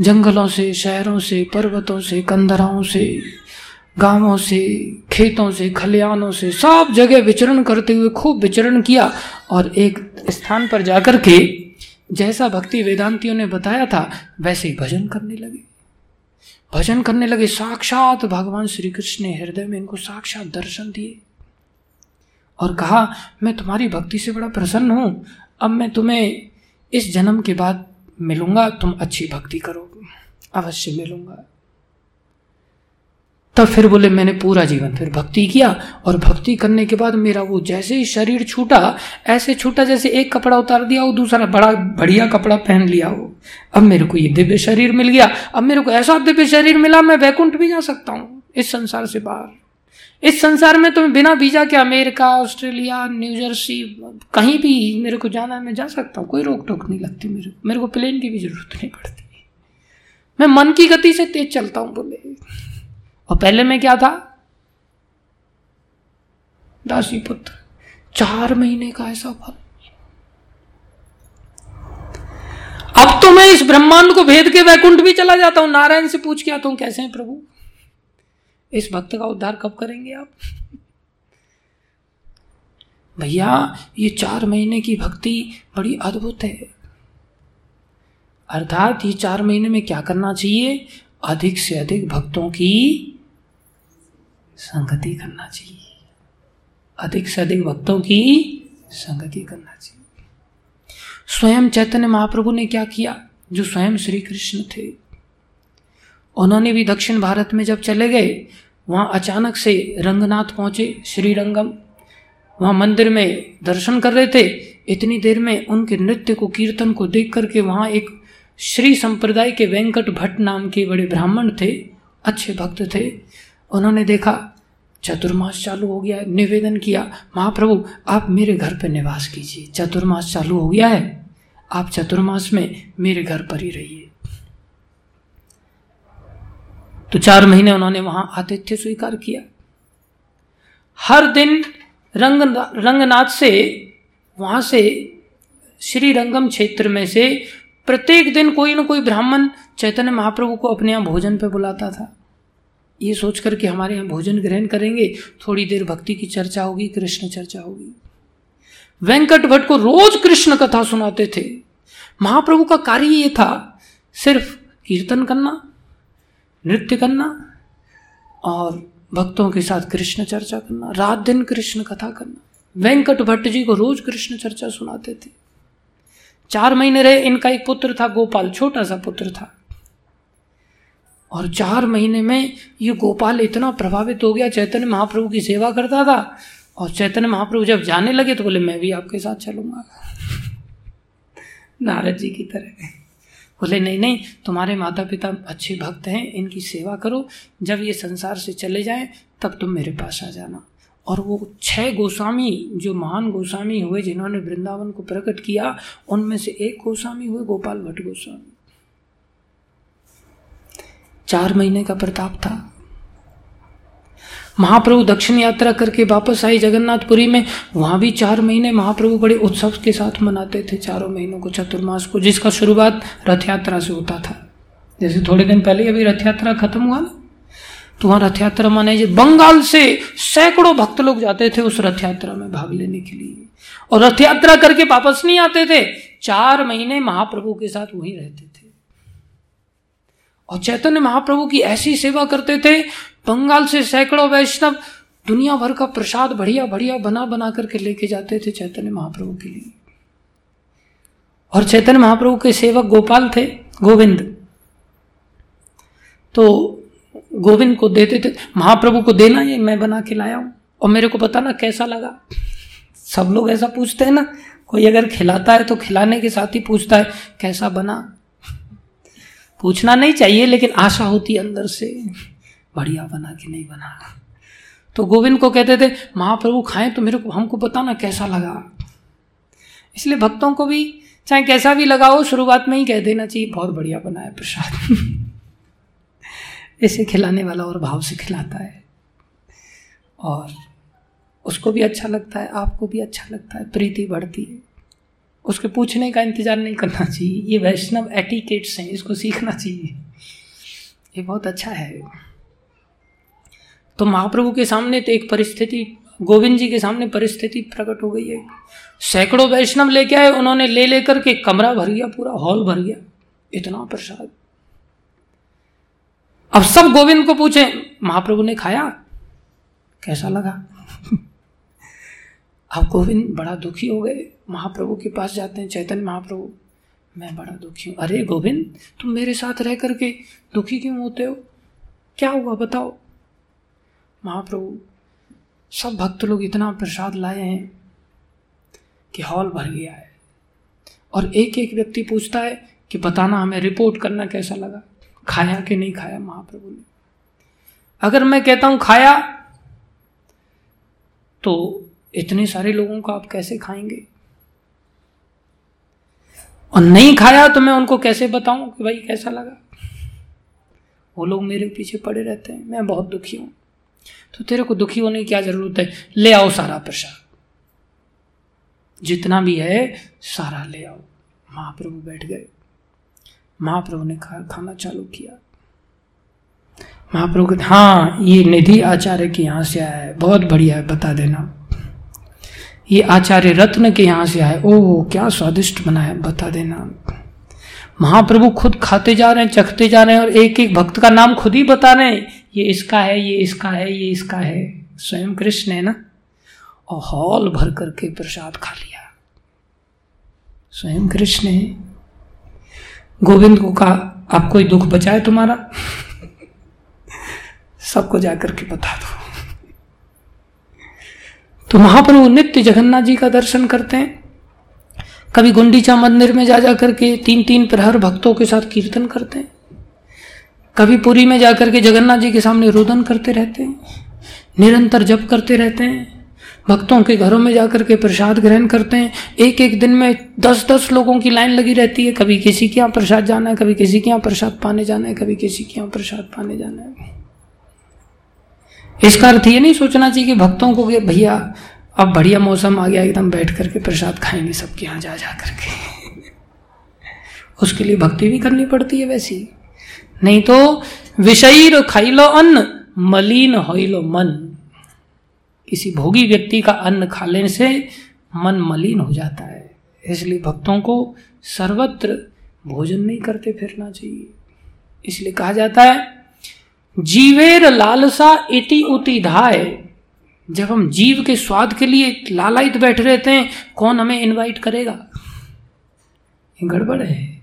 जंगलों से, शहरों से, पर्वतों से, कंदराओं से, गाँवों से, खेतों से खलियानों से, सब जगह विचरण करते हुए खूब विचरण किया और एक स्थान पर जाकर के जैसा भक्ति वेदांतियों ने बताया था, वैसे ही भजन करने लगे। भजन करने लगे, साक्षात भगवान श्री कृष्ण ने हृदय में इनको साक्षात दर्शन दिए। और कहा, मैं तुम्हारी भक्ति से बड़ा प्रसन्न हूँ। अब मैं तुम्हें इस जन्म के बाद मिलूँगा, तुम अच्छी भक्ति करो, अवश्य मिलूँगा। तब फिर बोले, मैंने पूरा जीवन फिर भक्ति किया और भक्ति करने के बाद मेरा वो जैसे ही शरीर छूटा, ऐसे छूटा जैसे एक कपड़ा उतार दिया वो दूसरा बड़ा बढ़िया कपड़ा पहन लिया हो। अब मेरे को ये दिव्य शरीर मिल गया। अब मेरे को ऐसा दिव्य शरीर मिला, मैं वैकुंठ भी जा सकता हूँ इस संसार से बाहर। इस संसार में तुम्हें बिना वीज़ा के अमेरिका, ऑस्ट्रेलिया न्यूजर्सी कहीं भी मेरे को जाना है, मैं जा सकता हूँ। कोई रोक टोक नहीं लगती मेरे को। मेरे को प्लेन की भी ज़रूरत नहीं पड़ती। मैं मन की गति से तेज चलता हूँ, बोले। और पहले मैं क्या था? दासी पुत्र। चार महीने का ऐसा फल। अब तो मैं इस ब्रह्मांड को भेद के वैकुंठ भी चला जाता हूँ। नारायण से पूछ के आता हूँ, कैसे हैं प्रभु? इस भक्त का उद्धार कब करेंगे आप? भैया, ये चार महीने की भक्ति बड़ी अद्भुत है। अर्थात ये चार महीने में क्या करना चाहिए? अधिक से अधिक भक्तों की संगति करना चाहिए। अधिक से अधिक भक्तों की संगति करना चाहिए। स्वयं चैतन्य महाप्रभु ने क्या किया? जो स्वयं श्री कृष्ण थे उन्होंने भी दक्षिण भारत में जब चले गए, वहाँ अचानक से रंगनाथ पहुँचे श्री रंगम वहाँ मंदिर में दर्शन कर रहे थे। इतनी देर में उनके नृत्य को, कीर्तन को देख करके वहाँ एक श्री संप्रदाय के वेंकट भट्ट नाम के बड़े ब्राह्मण थे, अच्छे भक्त थे। उन्होंने देखा, चतुर्मास चालू हो गया है निवेदन किया, महाप्रभु, आप मेरे घर पर निवास कीजिए। चतुर्मास चालू हो गया है। आप चतुर्मास में मेरे घर पर ही रहिए। तो चार महीने उन्होंने वहाँ आतिथ्य स्वीकार किया। हर दिन रंग रंगनाथ से, वहाँ से श्री रंगम क्षेत्र में से प्रत्येक दिन कोई ना कोई ब्राह्मण चैतन्य महाप्रभु को अपने यहाँ भोजन पे बुलाता था। ये सोच कर के हमारे यहाँ भोजन ग्रहण करेंगे, थोड़ी देर भक्ति की चर्चा होगी, कृष्ण चर्चा होगी। वेंकट भट्ट को रोज कृष्ण कथा सुनाते थे। महाप्रभु का कार्य ये था सिर्फ़ कीर्तन करना नृत्य करना और भक्तों के साथ कृष्ण चर्चा करना, रात दिन कृष्ण कथा करना। वेंकट भट्ट जी को रोज कृष्ण चर्चा सुनाते थे। चार महीने रहे, इनका एक पुत्र था, गोपाल, छोटा सा पुत्र था। और चार महीने में ये गोपाल इतना प्रभावित हो गया, चैतन्य महाप्रभु की सेवा करता था और चैतन्य महाप्रभु जब जाने लगे तो बोले, मैं भी आपके साथ चलूँगा। नारद जी की तरह। बोले, नहीं नहीं, तुम्हारे माता पिता अच्छे भक्त हैं, इनकी सेवा करो। जब ये संसार से चले जाएँ, तब तुम मेरे पास आ जाना। और वो छह गोस्वामी, जो महान गोस्वामी हुए, जिन्होंने वृंदावन को प्रकट किया, उनमें से एक गोस्वामी हुए, गोपाल भट्ट गोस्वामी। चार महीने का प्रताप था। महाप्रभु दक्षिण यात्रा करके वापस आई जगन्नाथपुरी में, वहाँ भी चार महीने महाप्रभु बड़े उत्सव के साथ मनाते थे, चारों महीनों को चतुर्मास को, जिसका शुरुआत रथ यात्रा से होता था। जैसे थोड़े दिन पहले अभी रथ यात्रा खत्म हुआ ना तो वहाँ रथ यात्रा मनाई बंगाल से सैकड़ों भक्त लोग जाते थे उस रथ यात्रा में भाग लेने के लिए। और रथ यात्रा करके वापस नहीं आते थे, चार महीने महाप्रभु के साथ वहीं रहते थे। और चैतन्य महाप्रभु की ऐसी सेवा करते थे बंगाल से सैकड़ों वैष्णव दुनिया भर का प्रसाद बढ़िया बढ़िया बना बना करके लेके जाते थे चैतन्य महाप्रभु के लिए। और चैतन्य महाप्रभु के सेवक गोपाल थे, गोविंद। तो गोविंद को देते थे, महाप्रभु को देना ये, मैं बना के लाया हूँ। और मेरे को पता ना कैसा लगा। सब लोग ऐसा पूछते हैं ना, कोई अगर खिलाता है तो खिलाने के साथ ही पूछता है, कैसा बना? पूछना नहीं चाहिए, लेकिन आशा होती अंदर से। बढ़िया बना कि नहीं बना। तो गोविंद को कहते थे, महाप्रभु खाएँ तो मेरे को, हमको बताना कैसा लगा? इसलिए भक्तों को भी, चाहे कैसा भी लगा हो शुरुआत में ही कह देना चाहिए, बहुत बढ़िया बना है प्रसाद। [LAUGHS] इसे खिलाने वाला और भाव से खिलाता है। और उसको भी अच्छा लगता है, आपको भी अच्छा लगता है, प्रीति बढ़ती है। उसके पूछने का इंतज़ार नहीं करना चाहिए। ये वैष्णव एटिकेट्स हैं, इसको सीखना चाहिए। ये बहुत अच्छा है। तो महाप्रभु के सामने तो एक परिस्थिति, गोविंद जी के सामने परिस्थिति प्रकट हो गई है। सैकड़ों वैष्णव लेके आए, उन्होंने ले लेकर के कमरा भर गया, पूरा हॉल भर गया। इतना प्रसाद। अब सब गोविंद को पूछे, महाप्रभु ने खाया? कैसा लगा? [LAUGHS] अब गोविंद बड़ा दुखी हो गए। महाप्रभु के पास जाते हैं, चैतन्य महाप्रभु, मैं बड़ा दुखी हूँ। अरे गोविंद, तुम मेरे साथ रह करके दुखी क्यों होते हो? क्या हुआ बताओ? महाप्रभु, सब भक्त लोग इतना प्रसाद लाए हैं कि हॉल भर गया है। और एक एक व्यक्ति पूछता है कि बताना हमें रिपोर्ट करना कैसा लगा? खाया कि नहीं खाया महाप्रभु ने? अगर मैं कहता हूँ खाया तो इतने सारे लोगों को आप कैसे खाएँगे? और नहीं खाया तो मैं उनको कैसे बताऊँ कि भाई कैसा लगा? वो लोग मेरे पीछे पड़े रहते हैं, मैं बहुत दुखी हूँ। तो तेरे को दुखी होने की क्या ज़रूरत है? ले आओ सारा प्रसाद। जितना भी है, सारा ले आओ। महाप्रभु बैठ गए। महाप्रभु ने खा खाना चालू किया। महाप्रभु हाँ ये निधि आचार्य के यहाँ से आया है। बहुत बढ़िया है, बता देना। ये आचार्य रत्न के यहाँ से आए ओह, क्या स्वादिष्ट बना है, बता देना। महाप्रभु खुद खाते जा रहे हैं, चखते जा रहे हैं और एक एक भक्त का नाम खुद ही बता रहे हैं। ये इसका है, ये इसका है, ये इसका है। स्वयं कृष्ण है ना? और हॉल भर करके प्रसाद खा लिया। स्वयं कृष्ण है। गोविंद को कहा आप कोई दुख बचाए तुम्हारा? [LAUGHS] सबको जाकर के बता दो। तो महाप्रभु नित्य जगन्नाथ जी का दर्शन करते हैं। कभी गुंडीचा मंदिर में जा जा करके तीन तीन प्रहर भक्तों के साथ कीर्तन करते हैं। कभी पुरी में जाकर के जगन्नाथ जी के सामने रोदन करते रहते हैं, निरंतर जप करते रहते हैं, भक्तों के घरों में जाकर के प्रसाद ग्रहण करते हैं एक एक दिन में दस दस लोगों की लाइन लगी रहती है, कभी किसी के यहाँ प्रसाद जाना है, कभी किसी के यहाँ प्रसाद पाने जाना है, कभी किसी के यहाँ प्रसाद पाने जाना है। इसका अर्थ ये नहीं सोचना चाहिए कि भक्तों को कि भैया, अब बढ़िया मौसम आ गया, एकदम बैठ करके प्रसाद खाएँगे, सबके यहाँ जा जा करके। उसके लिए भक्ति भी करनी पड़ती है वैसी नहीं तो विषयी खाई लो अन्न, मलिन हो लो मन। किसी भोगी व्यक्ति का अन्न खा लेने से मन मलिन हो जाता है। इसलिए भक्तों को सर्वत्र भोजन नहीं करते फिरना चाहिए। इसलिए कहा जाता है, जीवेर लालसा इति उति धाय जब हम जीव के स्वाद के लिए लालायित बैठे रहते हैं, कौन हमें इनवाइट करेगा? गड़बड़ है।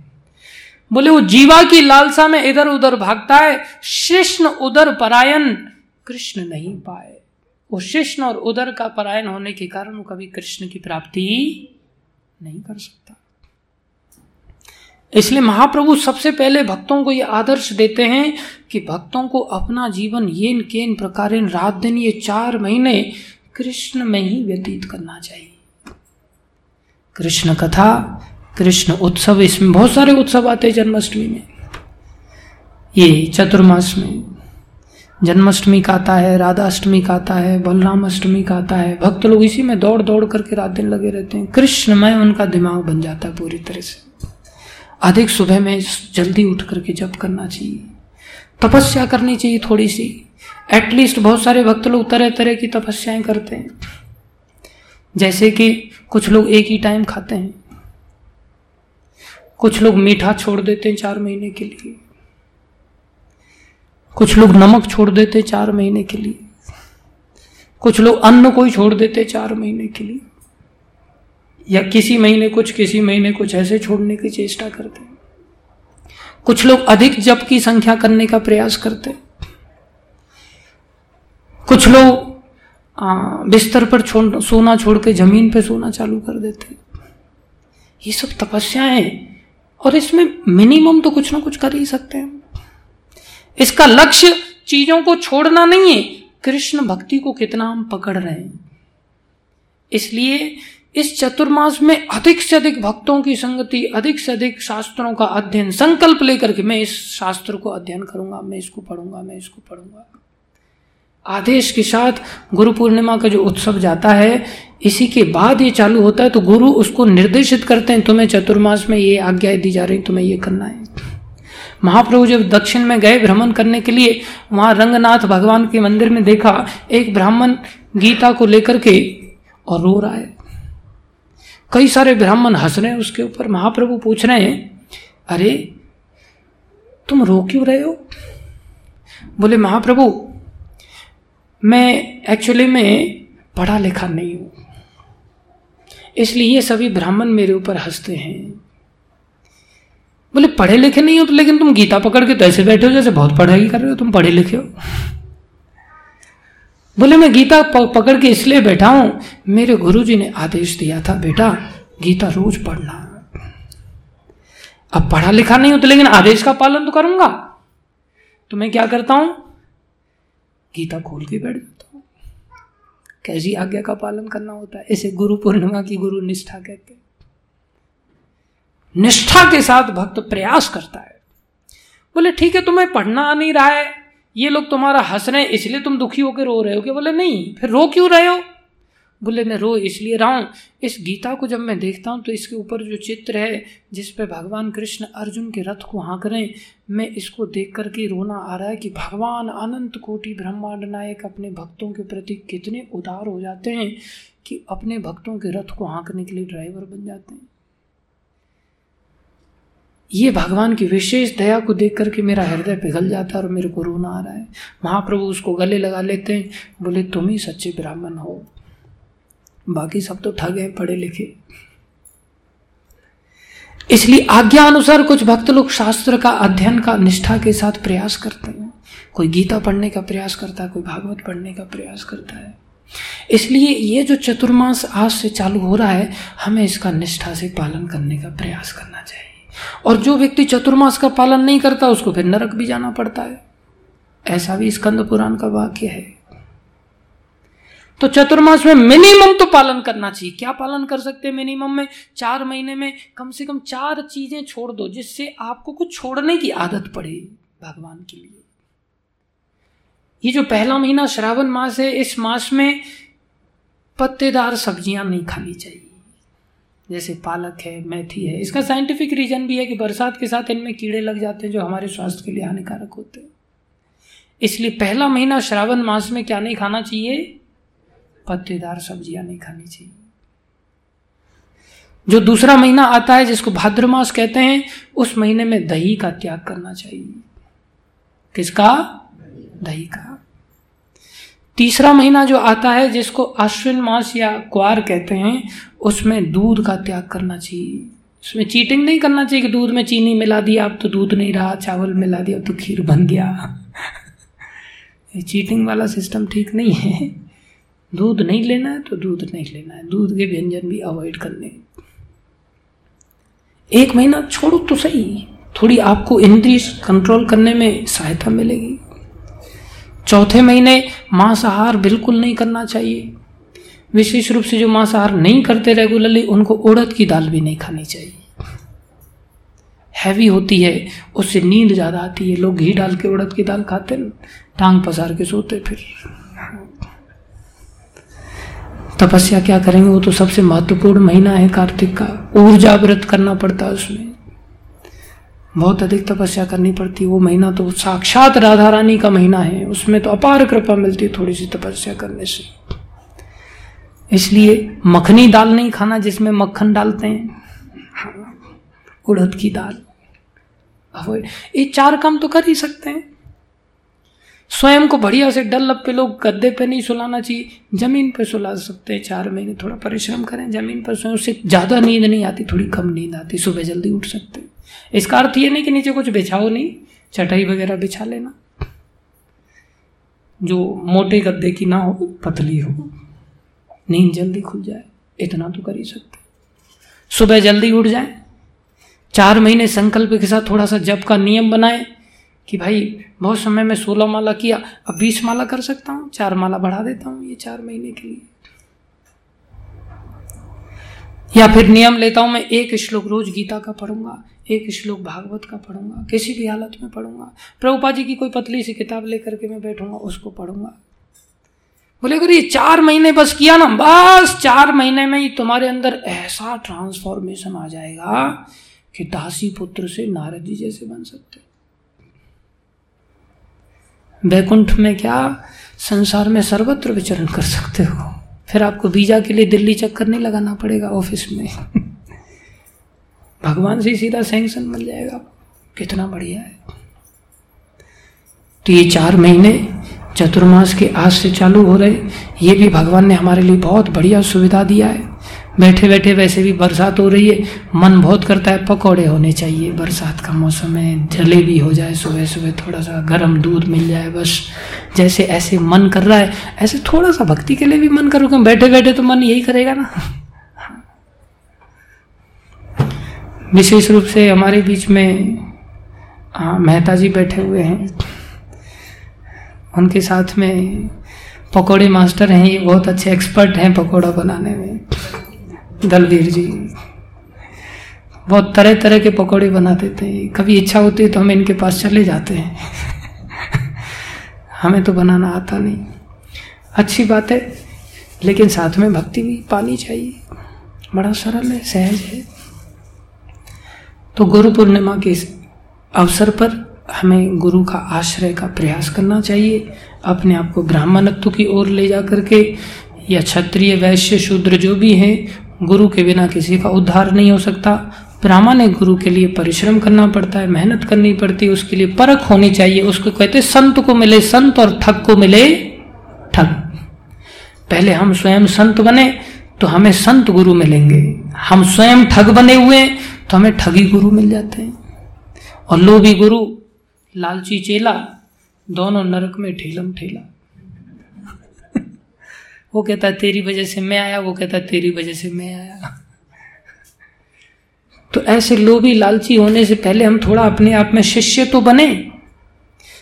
बोले, वो जीवा की लालसा में इधर उधर भागता है। कृष्ण उधर परायण कृष्ण नहीं पाए। वो शिष्ण और उधर का परायण होने के कारण वो कभी कृष्ण की प्राप्ति नहीं कर सकता। इसलिए महाप्रभु सबसे पहले भक्तों को ये आदर्श देते हैं कि भक्तों को अपना जीवन ये केन प्रकार रात दिन ये चार महीने कृष्ण में ही व्यतीत करना चाहिए। कृष्ण कथा कृष्ण उत्सव, इसमें बहुत सारे उत्सव आते हैं जन्माष्टमी में। ये चतुर्मास में जन्माष्टमी का आता है, राधाष्टमी का आता है बलराम अष्टमी का आता है। भक्त लोग इसी में दौड़ दौड़ करके रात दिन लगे रहते हैं। कृष्ण में उनका दिमाग बन जाता है पूरी तरह से। अधिक सुबह में जल्दी उठ करके जप करना चाहिए। तपस्या करनी चाहिए थोड़ी सी एटलीस्ट बहुत सारे भक्त लोग तरह तरह की तपस्याएँ करते हैं। जैसे कि कुछ लोग एक ही टाइम खाते हैं। कुछ लोग मीठा छोड़ देते हैं चार महीने के लिए। कुछ लोग नमक छोड़ देते हैं चार महीने के लिए। कुछ लोग अन्न को ही छोड़ देते चार महीने के लिए। या किसी महीने कुछ, किसी महीने कुछ, ऐसे छोड़ने की चेष्टा करते कुछ लोग अधिक जप की संख्या करने का प्रयास करते कुछ लोग बिस्तर पर छोड़, सोना छोड़ के ज़मीन पे सोना चालू कर देते ये सब तपस्याएँ और इसमें मिनिमम तो कुछ ना कुछ कर ही सकते हैं। इसका लक्ष्य चीज़ों को छोड़ना नहीं है। कृष्ण भक्ति को कितना हम पकड़ रहे हैं। इसलिए इस चतुर्मास में अधिक से अधिक भक्तों की संगति, अधिक से अधिक शास्त्रों का अध्ययन, संकल्प लेकर के मैं इस शास्त्र को अध्ययन करूँगा, मैं इसको पढ़ूँगा, मैं इसको पढ़ूँगा। आदेश के साथ गुरु पूर्णिमा का जो उत्सव जाता है, इसी के बाद ये चालू होता है तो गुरु उसको निर्देशित करते हैं, तुम्हें चतुर्मास में ये आज्ञा दी जा रही तुम्हें ये करना है। महाप्रभु जब दक्षिण में गए भ्रमण करने के लिए, वहाँ रंगनाथ भगवान के मंदिर में देखा, एक ब्राह्मण गीता को लेकर के और रो रहा है। कई सारे ब्राह्मण हंस रहे हैं उसके ऊपर। महाप्रभु पूछ रहे हैं, अरे, तुम रो क्यों रहे हो? बोले, महाप्रभु मैं एक्चुअली में पढ़ा लिखा नहीं हूँ। इसलिए ये सभी ब्राह्मण मेरे ऊपर हँसते हैं। बोले, पढ़े लिखे नहीं हो तो लेकिन तुम गीता पकड़ के तो ऐसे बैठे हो जैसे बहुत पढ़ाई कर रहे हो, तुम पढ़े लिखे हो। बोले, मैं गीता पकड़ के इसलिए बैठा हूँ, मेरे गुरुजी ने आदेश दिया था, बेटा, गीता रोज पढ़ना। अब पढ़ा लिखा नहीं हो तो लेकिन आदेश का पालन तो करूँगा। तो मैं क्या करता हूँ? गीता खोल के बैठ जाता हूँ। कैसी आज्ञा का पालन करना होता है? इसे गुरु पूर्णिमा की गुरु निष्ठा कहते हैं। निष्ठा के साथ भक्त प्रयास करता है। बोले, ठीक है, तुम्हें पढ़ना आ नहीं रहा है। ये लोग तुम्हारा हंस रहे हैं, इसलिए तुम दुखी होकर रो रहे हो। कि बोले, नहीं, फिर रो क्यों रहे हो? बोले मैं रो, इसलिए रहा हूँ इस गीता को जब मैं देखता हूँ तो इसके ऊपर जो चित्र है, जिस पे भगवान कृष्ण अर्जुन के रथ को हाँक रहे मैं इसको देख करके रोना आ रहा है कि भगवान अनंत कोटि ब्रह्मांड नायक अपने भक्तों के प्रति कितने उदार हो जाते हैं कि अपने भक्तों के रथ को हाँकने के लिए ड्राइवर बन जाते हैं। ये भगवान की विशेष दया को देख करके मेरा हृदय पिघल जाता है और मेरे को रोना आ रहा है। महाप्रभु उसको गले लगा लेते हैं, बोले, तुम ही सच्चे ब्राह्मण हो। बाकी सब तो ठग हैं, पढ़े लिखे। इसलिए आज्ञा अनुसार कुछ भक्त लोग शास्त्र का अध्ययन का निष्ठा के साथ प्रयास करते हैं। कोई गीता पढ़ने का प्रयास करता है, कोई भागवत पढ़ने का प्रयास करता है। इसलिए ये जो चतुर्मास आज से चालू हो रहा है, हमें इसका निष्ठा से पालन करने का प्रयास करना चाहिए। और जो व्यक्ति चतुर्मास का पालन नहीं करता, उसको फिर नरक भी जाना पड़ता है। ऐसा भी स्कंद पुराण का वाक्य है। तो चतुर्मास में मिनिमम तो पालन करना चाहिए। क्या पालन कर सकते हैं मिनिमम में? चार महीने में कम से कम चार चीज़ें छोड़ दो, जिससे आपको कुछ छोड़ने की आदत पड़े भगवान के लिए। ये जो पहला महीना श्रावण मास है, इस मास में पत्तेदार सब्ज़ियाँ नहीं खानी चाहिए। जैसे पालक है, मेथी है, इसका साइंटिफिक रीजन भी है कि बरसात के साथ इनमें कीड़े लग जाते हैं जो हमारे स्वास्थ्य के लिए हानिकारक होते हैं। इसलिए पहला महीना श्रावण मास में क्या नहीं खाना चाहिए? पत्तेदार सब्ज़ियाँ नहीं खानी चाहिए। जो दूसरा महीना आता है, जिसको भाद्र मास कहते हैं, उस महीने में दही का त्याग करना चाहिए। किसका? दही का। तीसरा महीना जो आता है, जिसको अश्विन मास या क्वार कहते हैं, उसमें दूध का त्याग करना चाहिए। उसमें चीटिंग नहीं करना चाहिए कि दूध में चीनी मिला दिया अब तो दूध नहीं रहा, चावल मिला दिया, अब तो खीर बन गया। [LAUGHS] ये चीटिंग वाला सिस्टम ठीक नहीं है। दूध नहीं लेना है तो दूध नहीं लेना है। दूध के व्यंजन भी अवॉइड करने। एक महीना छोड़ो तो सही। थोड़ी आपको इंद्रिय कंट्रोल करने में सहायता मिलेगी। चौथे महीने मांसाहार बिल्कुल नहीं करना चाहिए। विशेष रूप से जो मांसाहार नहीं करते रेगुलरली उनको उड़द की दाल भी नहीं खानी चाहिए। हैवी होती है, उससे नींद ज़्यादा आती है। लोग घी डाल के उड़द की दाल खाते हैं, टांग पसार के सोते फिर। तपस्या क्या करेंगे? वो तो सबसे महत्वपूर्ण महीना है कार्तिक का। ऊर्जा व्रत करना पड़ता है उसमें। बहुत अधिक तपस्या करनी पड़ती है। वो महीना तो साक्षात राधा रानी का महीना है। उसमें तो अपार कृपा मिलती है थोड़ी सी तपस्या करने से। इसलिए मखनी दाल नहीं खाना जिसमें मक्खन डालते हैं। उड़द की दाल। ये चार काम तो कर ही सकते हैं। स्वयं को बढ़िया से डल पे लोग गद्दे पे नहीं सुलाना चाहिए। ज़मीन पे सुला सकते हैं, चार महीने थोड़ा परिश्रम करें। ज़मीन पर स्वयं उससे ज़्यादा नींद नहीं आती, थोड़ी कम नींद आती, सुबह जल्दी उठ सकते इसका अर्थ ये नहीं कि नीचे कुछ बिछाओ नहीं, चटाई वगैरह बिछा लेना। जो मोटे गद्दे की ना हो, पतली हो, नींद जल्दी खुल जाए, इतना तो कर ही सकते सुबह जल्दी उठ जाए, चार महीने संकल्प के साथ थोड़ा सा जब का नियम बनाए कि भाई, बहुत समय में सोलह माला किया, अब बीस माला कर सकता हूँ, चार माला बढ़ा देता हूँ ये चार महीने के लिए। या फिर नियम लेता हूँ, मैं एक श्लोक रोज गीता का पढ़ूँगा, एक श्लोक भागवत का पढ़ूँगा, किसी भी हालत में पढ़ूँगा। प्रभुपा जी की कोई पतली सी किताब लेकर के मैं बैठूँगा, उसको पढ़ूँगा। बोले, अगर ये चार महीने बस किया ना, बस चार महीने में ही तुम्हारे अंदर ऐसा ट्रांसफॉर्मेशन आ जाएगा कि दासी पुत्र से नारद जी जैसे बन सकते बैकुंठ में क्या संसार में सर्वत्र विचरण कर सकते हो? फिर आपको वीज़ा के लिए दिल्ली चक्कर नहीं लगाना पड़ेगा ऑफ़िस में। भगवान से सीधा सैंक्शन मिल जाएगा। कितना बढ़िया है। तो ये चार महीने चतुर्मास के आज से चालू हो रहे। ये भी भगवान ने हमारे लिए बहुत बढ़िया सुविधा दिया है। बैठे बैठे वैसे भी बरसात हो रही है। मन बहुत करता है, पकौड़े होने चाहिए। बरसात का मौसम है, जलेबी हो जाए सुबह सुबह थोड़ा सा गर्म दूध मिल जाए, बस। जैसे ऐसे मन कर रहा है, ऐसे थोड़ा सा भक्ति के लिए भी मन करो क्यों बैठे बैठे तो मन यही करेगा ना। विशेष रूप से हमारे बीच में मेहता जी बैठे हुए हैं। उनके साथ में पकोड़े मास्टर हैं, ये बहुत अच्छे एक्सपर्ट हैं पकोड़ा बनाने में। दलवीर जी। बहुत तरह तरह के पकौड़े बना देते हैं कभी इच्छा होती है तो हम इनके पास चले जाते हैं। [LAUGHS] हमें तो बनाना आता नहीं। अच्छी बात है, लेकिन साथ में भक्ति भी पानी चाहिए। बड़ा सरल है, सहज है। तो गुरु पूर्णिमा के अवसर पर हमें गुरु का आश्रय का प्रयास करना चाहिए। अपने आप को ब्राह्मणत्व की ओर ले जा करके या क्षत्रिय, वैश्य, शूद्र जो भी हैं गुरु के बिना किसी का उद्धार नहीं हो सकता। प्रामाणिक गुरु के लिए परिश्रम करना पड़ता है, मेहनत करनी पड़ती है, उसके लिए परख होनी चाहिए। उसको कहते संत को मिले संत और ठग को मिले ठग। पहले हम स्वयं संत बने तो हमें संत गुरु मिलेंगे। हम स्वयं ठग बने हुए तो हमें ठगी गुरु मिल जाते हैं। और लोभी गुरु, लालची चेला, दोनों नरक में ठेलम ठेला। वो कहता है तेरी वजह से मैं आया, वो कहता, तेरी वजह से मैं आया। तो ऐसे लोभी लालची होने से पहले हम थोड़ा अपने आप में शिष्य तो बने।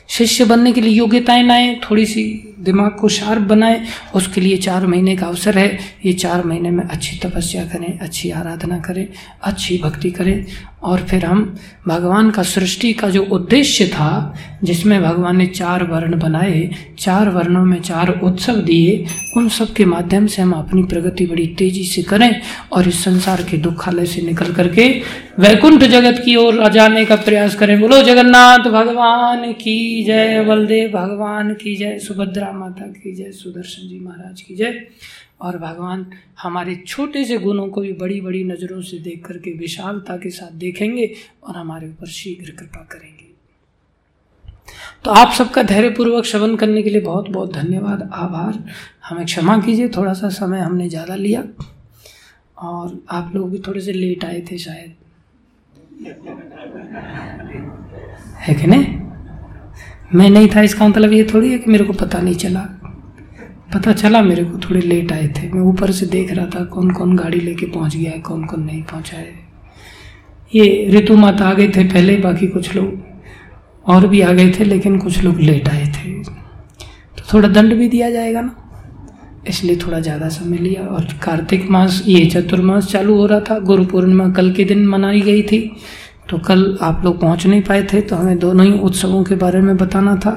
शिष्य बनने के लिए योग्यताएँ लाए, थोड़ी सी दिमाग को शार्प बनाए, उसके लिए चार महीने का अवसर है। ये चार महीने में अच्छी तपस्या करें, अच्छी आराधना करें, अच्छी भक्ति करें और फिर हम भगवान का सृष्टि का जो उद्देश्य था, जिसमें भगवान ने चार वर्ण बनाए, चार वर्णों में चार उत्सव दिए, उन सब के माध्यम से हम अपनी प्रगति बड़ी तेज़ी से करें और इस संसार के दुखालय से निकल करके वैकुंठ जगत की ओर जाने का प्रयास करें। बोलो, जगन्नाथ भगवान की जय, बलदेव भगवान की जय, सुभद्रा माता की जय, सुदर्शन जी महाराज की जय। और भगवान हमारे छोटे से गुणों को भी बड़ी बड़ी नज़रों से देख करके, विशालता के साथ देखेंगे और हमारे ऊपर शीघ्र कृपा करेंगे। तो आप सबका धैर्यपूर्वक श्रवण करने के लिए बहुत बहुत धन्यवाद, आभार। हमें क्षमा कीजिए थोड़ा सा समय हमने ज़्यादा लिया और आप लोग भी थोड़े से लेट आए थे शायद। है कि नहीं? मैं नहीं था इसका मतलब ये थोड़ी है कि मेरे को पता नहीं चला। पता चला मेरे को थोड़े लेट आए थे। मैं ऊपर से देख रहा था कौन कौन गाड़ी लेके पहुँच गया है, कौन कौन नहीं पहुँचा है। ये ऋतु माता आ गए थे पहले, बाकी कुछ लोग और भी आ गए थे, लेकिन कुछ लोग लेट आए थे। तो थोड़ा दंड भी दिया जाएगा ना। इसलिए थोड़ा ज़्यादा समय लिया और कार्तिक मास, ये चतुर्मास चालू हो रहा था। गुरु पूर्णिमा कल के दिन मनाई गई थी। तो कल आप लोग पहुँच नहीं पाए थे तो हमें दोनों ही उत्सवों के बारे में बताना था।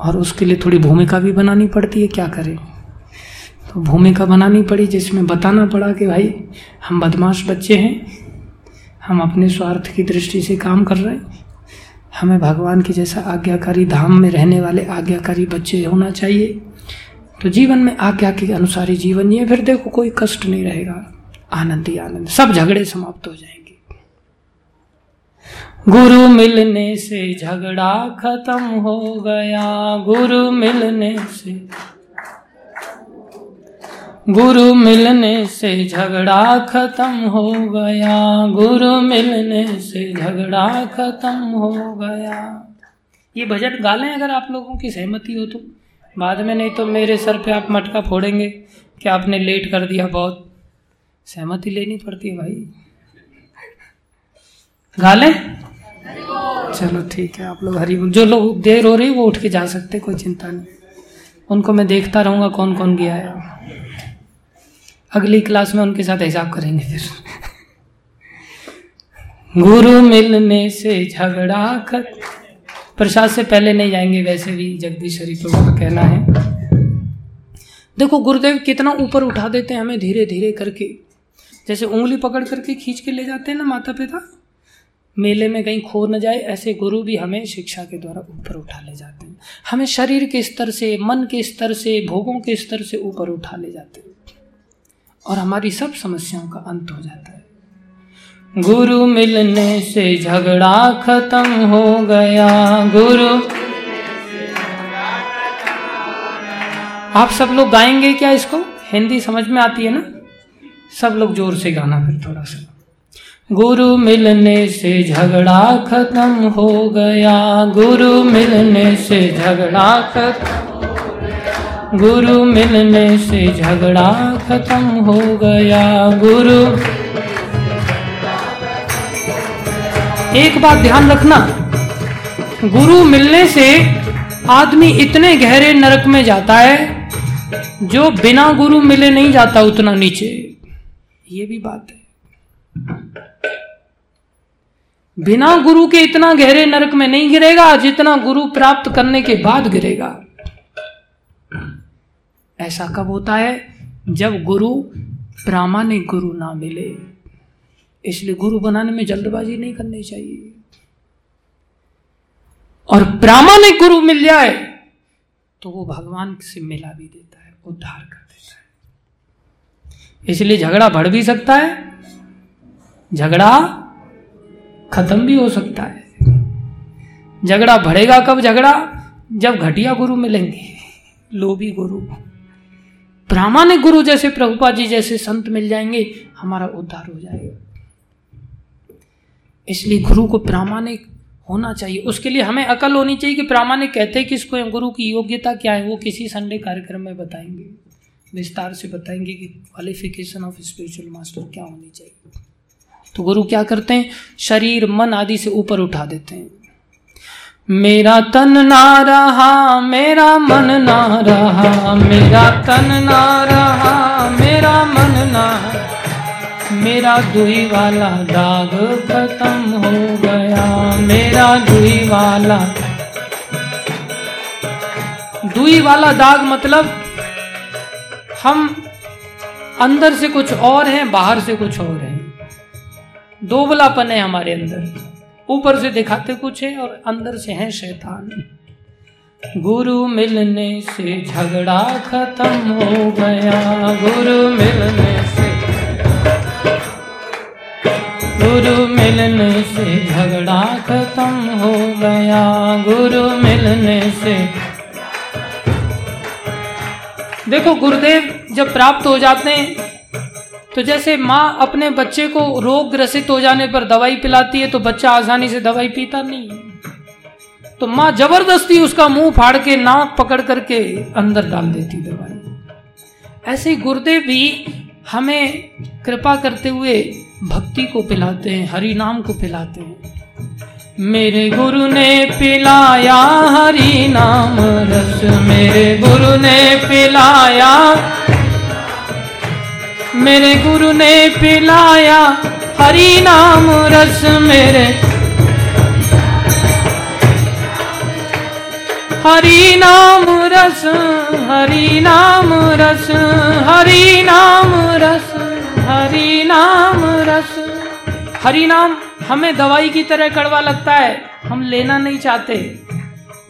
और उसके लिए थोड़ी भूमिका भी बनानी पड़ती है, क्या करें? तो भूमिका बनानी पड़ी, जिसमें बताना पड़ा कि भाई, हम बदमाश बच्चे हैं, हम अपने स्वार्थ की दृष्टि से काम कर रहे हैं, हमें भगवान के जैसा आज्ञाकारी धाम में रहने वाले आज्ञाकारी बच्चे होना चाहिए। तो जीवन में आज्ञा के अनुसार ही जीवन ये फिर देखो कोई कष्ट नहीं रहेगा। आनंद ही आनंद, सब झगड़े समाप्त हो जाएँगे। गुरु मिलने से झगड़ा खत्म हो गया। गुरु मिलने से गुरु मिलने से झगड़ा खत्म हो गया। गुरु मिलने से झगड़ा खत्म हो गया। ये भजन गा लें अगर आप लोगों की सहमति हो तो। बाद में नहीं तो मेरे सर पे आप मटका फोड़ेंगे कि आपने लेट कर दिया बहुत। सहमति लेनी पड़ती है भाई। गा लें? चलो ठीक है, आप लोग हरी बोल जो लोग देर हो रही है, वो उठ के जा सकते, कोई चिंता नहीं। उनको मैं देखता रहूँगा कौन कौन गया है। अगली क्लास में उनके साथ हिसाब करेंगे फिर। गुरु मिलने से झगड़ा कर प्रसाद से पहले नहीं जाएँगे, वैसे भी जगदीश प्रभु का कहना है। देखो, गुरुदेव कितना ऊपर उठा देते हैं हमें धीरे धीरे करके। जैसे उंगली पकड़ करके खींच के ले जाते हैं ना माता पिता मेले में कहीं खो न जाए, ऐसे गुरु भी हमें शिक्षा के द्वारा ऊपर उठा ले जाते हैं। हमें शरीर के स्तर से, मन के स्तर से, भोगों के स्तर से ऊपर उठा ले जाते हैं। और हमारी सब समस्याओं का अंत हो जाता है। गुरु मिलने से झगड़ा खत्म हो गया। गुरु आप सब लोग गाएँगे क्या इसको? हिंदी समझ में आती है ना? सब लोग ज़ोर से गाना फिर थोड़ा सा। गुरु मिलने से झगड़ा खत्म हो गया। गुरु मिलने से झगड़ा खत्म गुरु मिलने से झगड़ा खत्म हो गया। गुरु एक बात ध्यान रखना, गुरु मिलने से आदमी इतने गहरे नरक में जाता है, जो बिना गुरु मिले नहीं जाता उतना नीचे। ये भी बात है। बिना गुरु के इतना गहरे नरक में नहीं गिरेगा, जितना गुरु प्राप्त करने के बाद गिरेगा। ऐसा कब होता है? जब गुरु प्रामाणिक गुरु ना मिले। इसलिए गुरु बनाने में जल्दबाजी नहीं करनी चाहिए। और प्रामाणिक गुरु मिल जाए तो वो भगवान से मिला भी देता है, उद्धार कर देता है। इसलिए झगड़ा बढ़ भी सकता है, झगड़ा खत्म भी हो सकता है। झगड़ा बढ़ेगा कब? झगड़ा जब घटिया गुरु मिलेंगे, लोभी गुरु। प्रामाणिक गुरु जैसे प्रभुपा जी जैसे संत मिल जाएँगे, हमारा उद्धार हो जाएगा। इसलिए गुरु को प्रामाणिक होना चाहिए। उसके लिए हमें अकल होनी चाहिए कि प्रामाणिक कहते हैं किसको गुरु की योग्यता क्या है, वो किसी संडे कार्यक्रम में बताएँगे। विस्तार से बताएँगे कि क्वालिफिकेशन ऑफ़ स्पिरिचुअल मास्टर क्या होनी चाहिए। तो गुरु क्या करते हैं? शरीर, मन आदि से ऊपर उठा देते हैं। मेरा तन ना रहा, मेरा मन ना रहा, मेरा तन ना रहा, मेरा मन ना मेरा दुई वाला दाग खत्म हो गया, मेरा दुई वाला। दुई वाला दाग मतलब हम अंदर से कुछ और हैं, बाहर से कुछ और हैं। दोबलापन है हमारे अंदर। ऊपर से दिखाते कुछ है और अंदर से है शैतान। गुरु मिलने से झगड़ा खत्म हो गया। गुरु मिलने से गुरु मिलने से झगड़ा खत्म हो गया। गुरु मिलने से देखो, गुरुदेव जब प्राप्त हो जाते हैं तो जैसे माँ अपने बच्चे को रोग ग्रसित हो जाने पर दवाई पिलाती है तो बच्चा आसानी से दवाई पीता नहीं है। तो माँ ज़बरदस्ती उसका मुँह फाड़ के नाक पकड़ करके अंदर डाल देती दवाई। ऐसे गुरुदेव भी हमें कृपा करते हुए भक्ति को पिलाते हैं, हरि नाम को पिलाते हैं। मेरे गुरु ने पिलाया हरि नाम, रस मेरे गुरु ने पिलाया। मेरे गुरु ने पिलाया, हरि नाम रस मेरे। हरि नाम रस, हरि नाम रस, हरि नाम रस, हरि नाम रस। हरि नाम हमें दवाई की तरह कड़वा लगता है, हम लेना नहीं चाहते।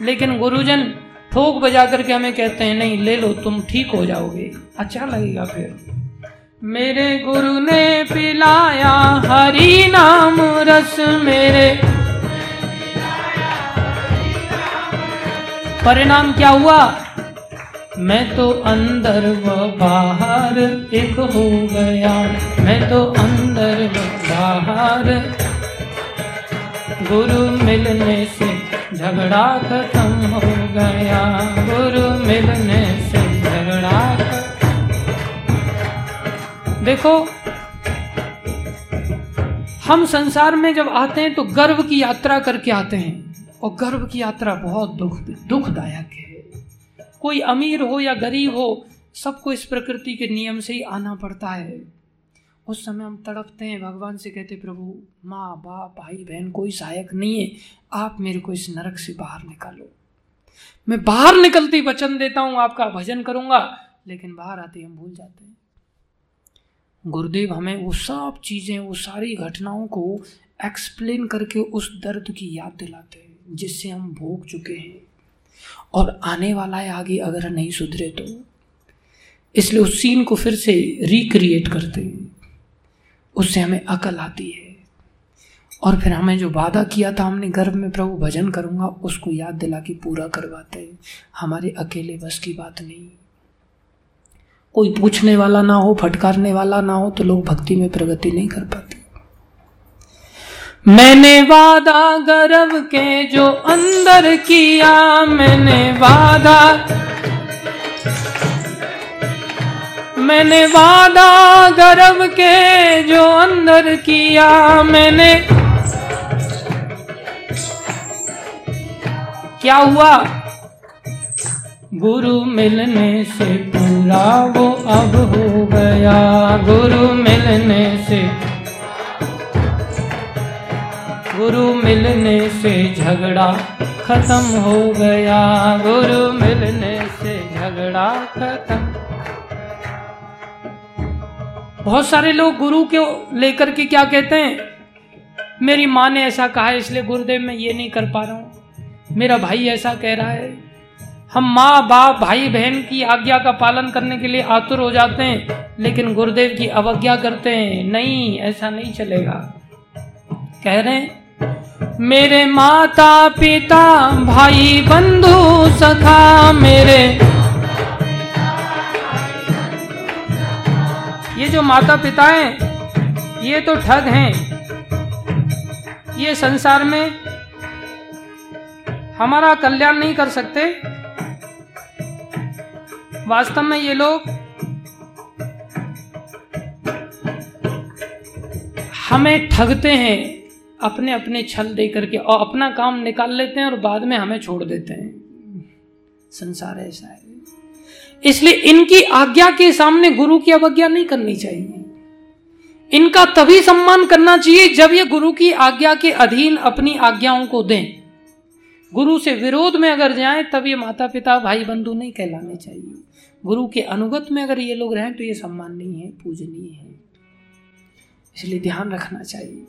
लेकिन गुरुजन ठोक बजा करके हमें कहते हैं, नहीं, ले लो, तुम ठीक हो जाओगे। अच्छा लगेगा फिर। मेरे गुरु ने पिलाया, हरि नाम रस मेरे। परिणाम क्या हुआ? मैं तो अंदर व बाहर एक हो गया। मैं तो अंदर व बाहर। गुरु मिलने से झगड़ा खत्म हो गया। गुरु मिलने से झगड़ा देखो, हम संसार में जब आते हैं तो गर्व की यात्रा करके आते हैं। और गर्व की यात्रा बहुत दुख, दुखदायक है। कोई अमीर हो या गरीब हो, सबको इस प्रकृति के नियम से ही आना पड़ता है। उस समय हम तड़पते हैं, भगवान से कहते प्रभु, माँ, बाप, भाई, बहन, कोई सहायक नहीं है। आप मेरे को इस नरक से बाहर निकालो। मैं बाहर निकलते वचन देता हूँ, आपका भजन करूँगा, लेकिन बाहर आते हम भूल जाते हैं। गुरुदेव हमें वो सब चीज़ें, वो सारी घटनाओं को एक्सप्लेन करके उस दर्द की याद दिलाते हैं, जिससे हम भोग चुके हैं। और आने वाला है आगे अगर नहीं सुधरे तो। इसलिए उस सीन को फिर से रिक्रिएट करते हैं। उससे हमें अकल आती है। और फिर हमें जो वादा किया था हमने, गर्भ में प्रभु भजन करूँगा, उसको याद दिला के पूरा करवाते हैं। हमारे अकेले बस की बात नहीं। कोई पूछने वाला ना हो, फटकारने वाला ना हो तो लोग भक्ति में प्रगति नहीं कर पाते। मैंने वादा गर्व के जो अंदर किया, मैंने वादा। मैंने वादा गर्व के जो अंदर किया, मैंने। क्या हुआ? गुरु मिलने से पूरा वो अब हो गया गुरु मिलने से। गुरु मिलने से झगड़ा खत्म हो गया। गुरु मिलने से झगड़ा खत्म। बहुत सारे लोग गुरु के लेकर के क्या कहते हैं? मेरी माँ ने ऐसा कहा है इसलिए गुरुदेव, मैं ये नहीं कर पा रहा हूँ। मेरा भाई ऐसा कह रहा है। हम माँ, बाप, भाई, बहन की आज्ञा का पालन करने के लिए आतुर हो जाते हैं, लेकिन गुरुदेव की अवज्ञा करते हैं, नहीं, ऐसा नहीं चलेगा। कह रहे हैं, मेरे माता पिता, भाई, बंधु, सखा, मेरे ये जो माता पिता हैं, ये तो ठग हैं। ये संसार में हमारा कल्याण नहीं कर सकते। वास्तव में ये लोग हमें ठगते हैं अपने अपने छल दे करके और अपना काम निकाल लेते हैं और बाद में हमें छोड़ देते हैं। संसार ऐसा है। इसलिए इनकी आज्ञा के सामने गुरु की अवज्ञा नहीं करनी चाहिए। इनका तभी सम्मान करना चाहिए जब ये गुरु की आज्ञा के अधीन अपनी आज्ञाओं को दें। गुरु से विरोध में अगर जाए, तब ये माता पिता भाई बंधु नहीं कहलाने चाहिए। गुरु के अनुगत में अगर ये लोग रहें तो ये सम्मान नहीं है, पूजनीय है। इसलिए ध्यान रखना चाहिए।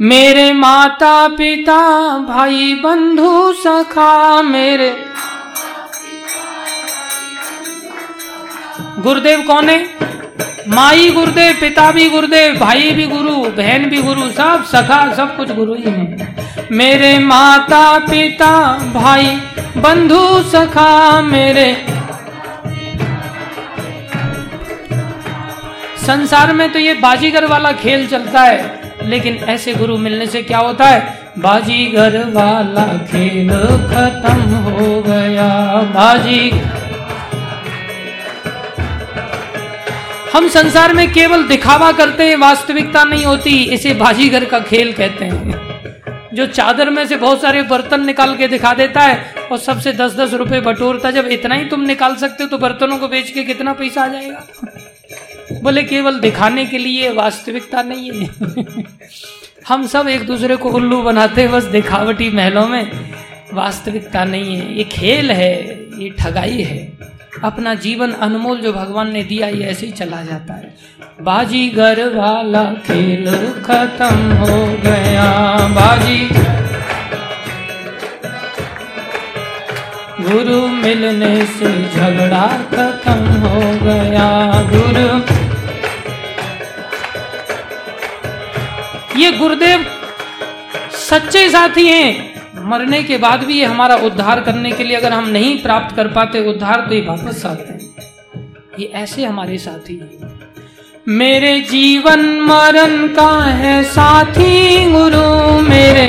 मेरे माता पिता भाई बंधु सखा, मेरे गुरुदेव कौन है? माई गुरुदेव, पिता भी गुरुदेव, भाई भी गुरु, बहन भी गुरु, सब सखा, सब कुछ गुरु ही है। मेरे माता पिता भाई बंधु सखा, मेरे संसार में तो ये बाजीगर वाला खेल चलता है, लेकिन ऐसे गुरु मिलने से क्या होता है? बाजीगर वाला खेल खत्म हो गया। बाजी हम संसार में केवल दिखावा करते हैं, वास्तविकता नहीं होती, इसे बाजीगर का खेल कहते हैं। जो चादर में से बहुत सारे बर्तन निकाल के दिखा देता है, और सबसे दस दस रुपए बटोरता, जब इतना ही तुम निकाल सकते हो तो बर्तनों को बेच के कितना पैसा आ जाएगा? बोले, केवल दिखाने के लिए वास्तविकता नहीं है। [LAUGHS] हम सब एक दूसरे को उल्लू बनाते हैं, बस दिखावटी महलों में वास्तविकता नहीं है। ये खेल है, ये ठगाई है। अपना जीवन अनमोल जो भगवान ने दिया, ये ऐसे ही चला जाता है। बाजी घर वाला खेल खत्म हो गया। बाजी गुरु मिलने से झगड़ा खत्म हो गया। गुरु ये गुरुदेव सच्चे साथी हैं। मरने के बाद भी ये हमारा उद्धार करने के लिए अगर हम नहीं प्राप्त कर पाते उद्धार तो ये वापस आते हैं। ये ऐसे हमारे साथी हैं। मेरे जीवन मरण का है साथी गुरु मेरे।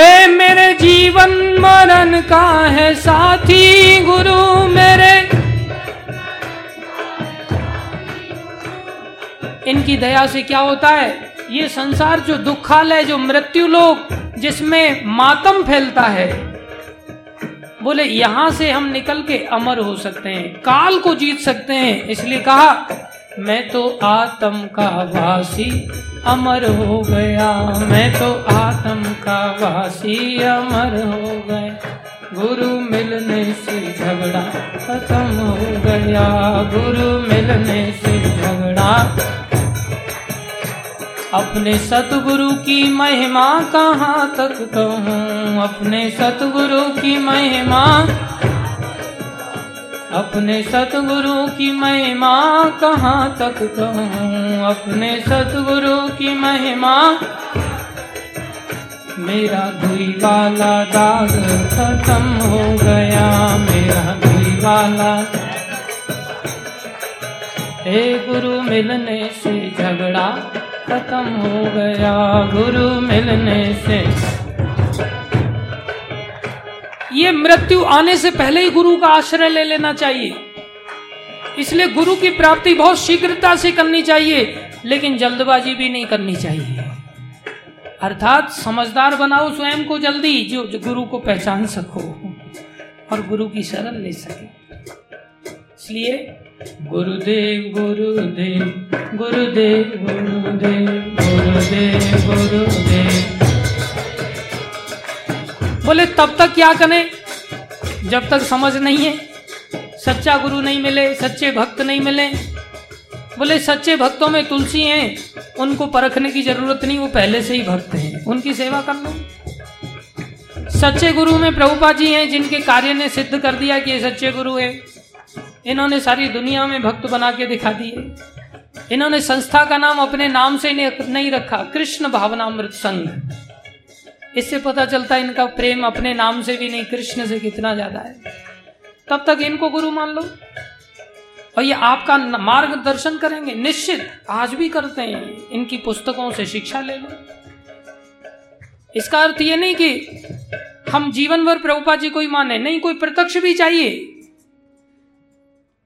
ए, मेरे जीवन मरण का है साथी गुरु मेरे। इनकी दया से क्या होता है? ये संसार जो दुखालय, जो मृत्यु लोग जिसमें मातम फैलता है। बोले, यहाँ से हम निकल के अमर हो सकते हैं, काल को जीत सकते हैं। इसलिए कहा, मैं तो आत्म का वासी, अमर हो गया। मैं तो आत्म का वासी, अमर हो गया। गुरु मिलने से झगड़ा खत्म हो गया। गुरु मिलने से झगड़ा अपने सतगुरु की महिमा कहाँ तक कहूँ? अपने सतगुरु की महिमा, अपने सतगुरु की महिमा कहाँ तक कहूँ? अपने सतगुरु की महिमा, मेरा दुई वाला दाग खत्म हो गया। मेरा दुई वाला हे गुरु मिलने से झगड़ा खत्म हो गया गुरु मिलने से। ये मृत्यु आने से पहले ही गुरु का आश्रय ले लेना चाहिए। इसलिए गुरु की प्राप्ति बहुत शीघ्रता से करनी चाहिए लेकिन जल्दबाजी भी नहीं करनी चाहिए। अर्थात समझदार बनाओ स्वयं को जल्दी जो, जो गुरु को पहचान सको और गुरु की शरण ले सके। इसलिए गुरुदेव गुरुदेव गुरुदेव गुरुदेव गुरुदेव। गुरुदेव बोले, तब तक क्या करें? जब तक समझ नहीं है, सच्चा गुरु नहीं मिले, सच्चे भक्त नहीं मिले। बोले, सच्चे भक्तों में तुलसी हैं, उनको परखने की ज़रूरत नहीं, वो पहले से ही भक्त हैं, उनकी सेवा कर लो सच्चे गुरु में प्रभुपा जी हैं, जिनके कार्य ने सिद्ध कर दिया कि ये सच्चे गुरु है। इन्होंने सारी दुनिया में भक्त बना के दिखा दिए। इन्होंने संस्था का नाम अपने नाम से नहीं रखा कृष्ण भावनामृत संघ। इससे पता चलता है इनका प्रेम अपने नाम से भी नहीं, कृष्ण से कितना ज़्यादा है। तब तक इनको गुरु मान लो। और ये आपका मार्गदर्शन करेंगे, निश्चित आज भी करते हैं। इनकी पुस्तकों से शिक्षा ले लो। इसका अर्थ ये नहीं कि हम जीवन भर प्रभुपा जी को ही माने, नहीं, कोई प्रत्यक्ष भी चाहिए।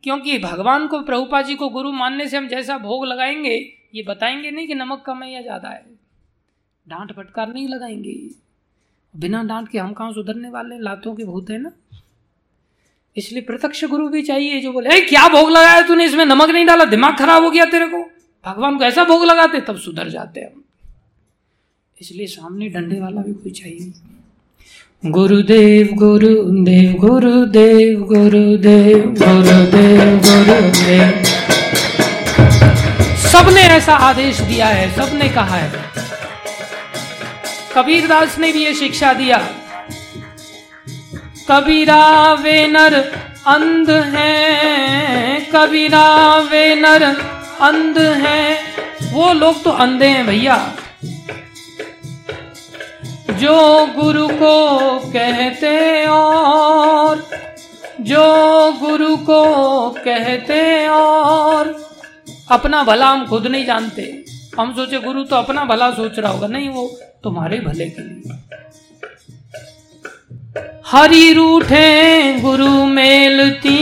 क्योंकि भगवान को प्रभुपा जी को गुरु मानने से हम जैसा भोग लगाएँगे, ये बताएँगे नहीं कि नमक कम है या ज़्यादा है। डांट फटकार नहीं लगाएँगे। बिना डांट के हम कहा सुधरने वाले लातों के भूत है ना? इसलिए प्रत्यक्ष गुरु भी चाहिए, जो बोले क्या भोग लगाया तूने? इसमें नमक नहीं डाला? दिमाग खराब हो गया तेरे को? भगवान को ऐसा भोग लगाते, तब सुधर जाते हम। इसलिए सामने डंडे वाला भी कोई चाहिए। गुरुदेव गुरुदेव गुरुदेव गुरुदेव गुरुदेव गुरुदेव। सबने ऐसा आदेश दिया है, सबने कहा है। कबीरदास ने भी ये शिक्षा दिया। कबीरा वे नर अंध है, कबीरा वे नर अंध है। वो लोग तो अंधे हैं भैया। जो गुरु को कहते और, जो गुरु को कहते और, अपना भला हम खुद नहीं जानते। हम सोचे गुरु तो अपना भला सोच रहा होगा, नहीं वो तुम्हारे भले के लिए। हरी रूठे गुरु मेलती,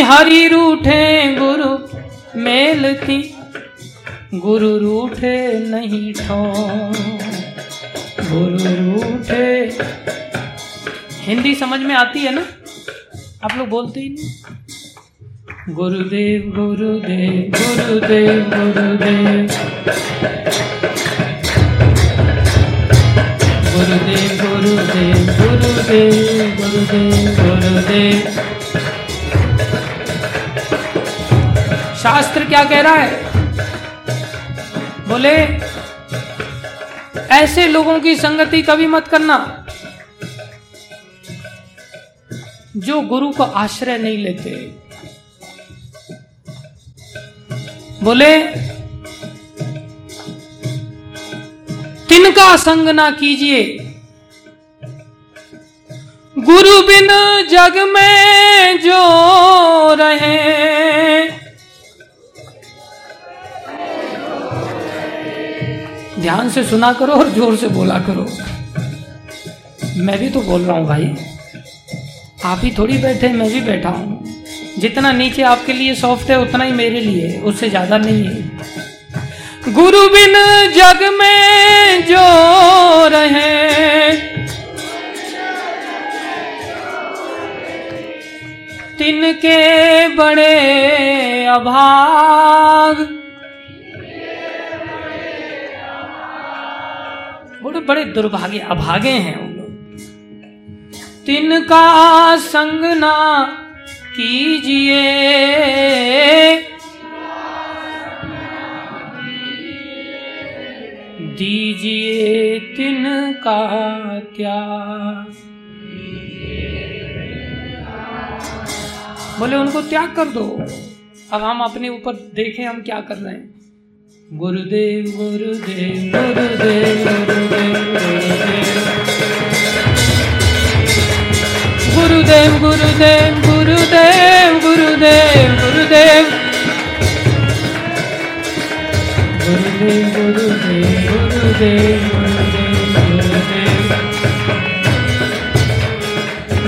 हरी रूठे गुरु मेलती, गुरु रूठे नहीं ठो। रूठे हिंदी समझ में आती है ना? आप लोग बोलते ही नहीं। गुरुदेव गुरुदेव गुरुदेव गुरुदेव। गुरुदेव गुरुदेव गुरुदेव गुरुदेव गुरुदेव। शास्त्र क्या कह रहा है? बोले ऐसे लोगों की संगति कभी मत करना। जो गुरु को आश्रय नहीं लेते। बोले, तिनका संग ना कीजिए। गुरु बिन जग में जो रहे ध्यान से सुना करो और ज़ोर से बोला करो। मैं भी तो बोल रहा हूँ भाई। आप ही थोड़ी बैठे मैं भी बैठा हूँ। जितना नीचे आपके लिए सॉफ्ट है, उतना ही मेरे लिए उससे ज़्यादा नहीं है। गुरु बिन जग में जो रहे, तिनके बड़े अभाग। बड़े बड़े दुर्भाग्य, अभागे हैं वो लोग। तिनका संग ना कीजिए। दीजिए तिनका त्याग। बोले उनको त्याग कर दो। अब हम अपने ऊपर देखें हम क्या कर रहे हैं। गुरुदेव गुरुदेव गुरुदेव गुरुदेव गुरुदेव गुरुदेव। गुरुदेव गुरुदेव गुरुदेव गुरुदेव गुरुदेव।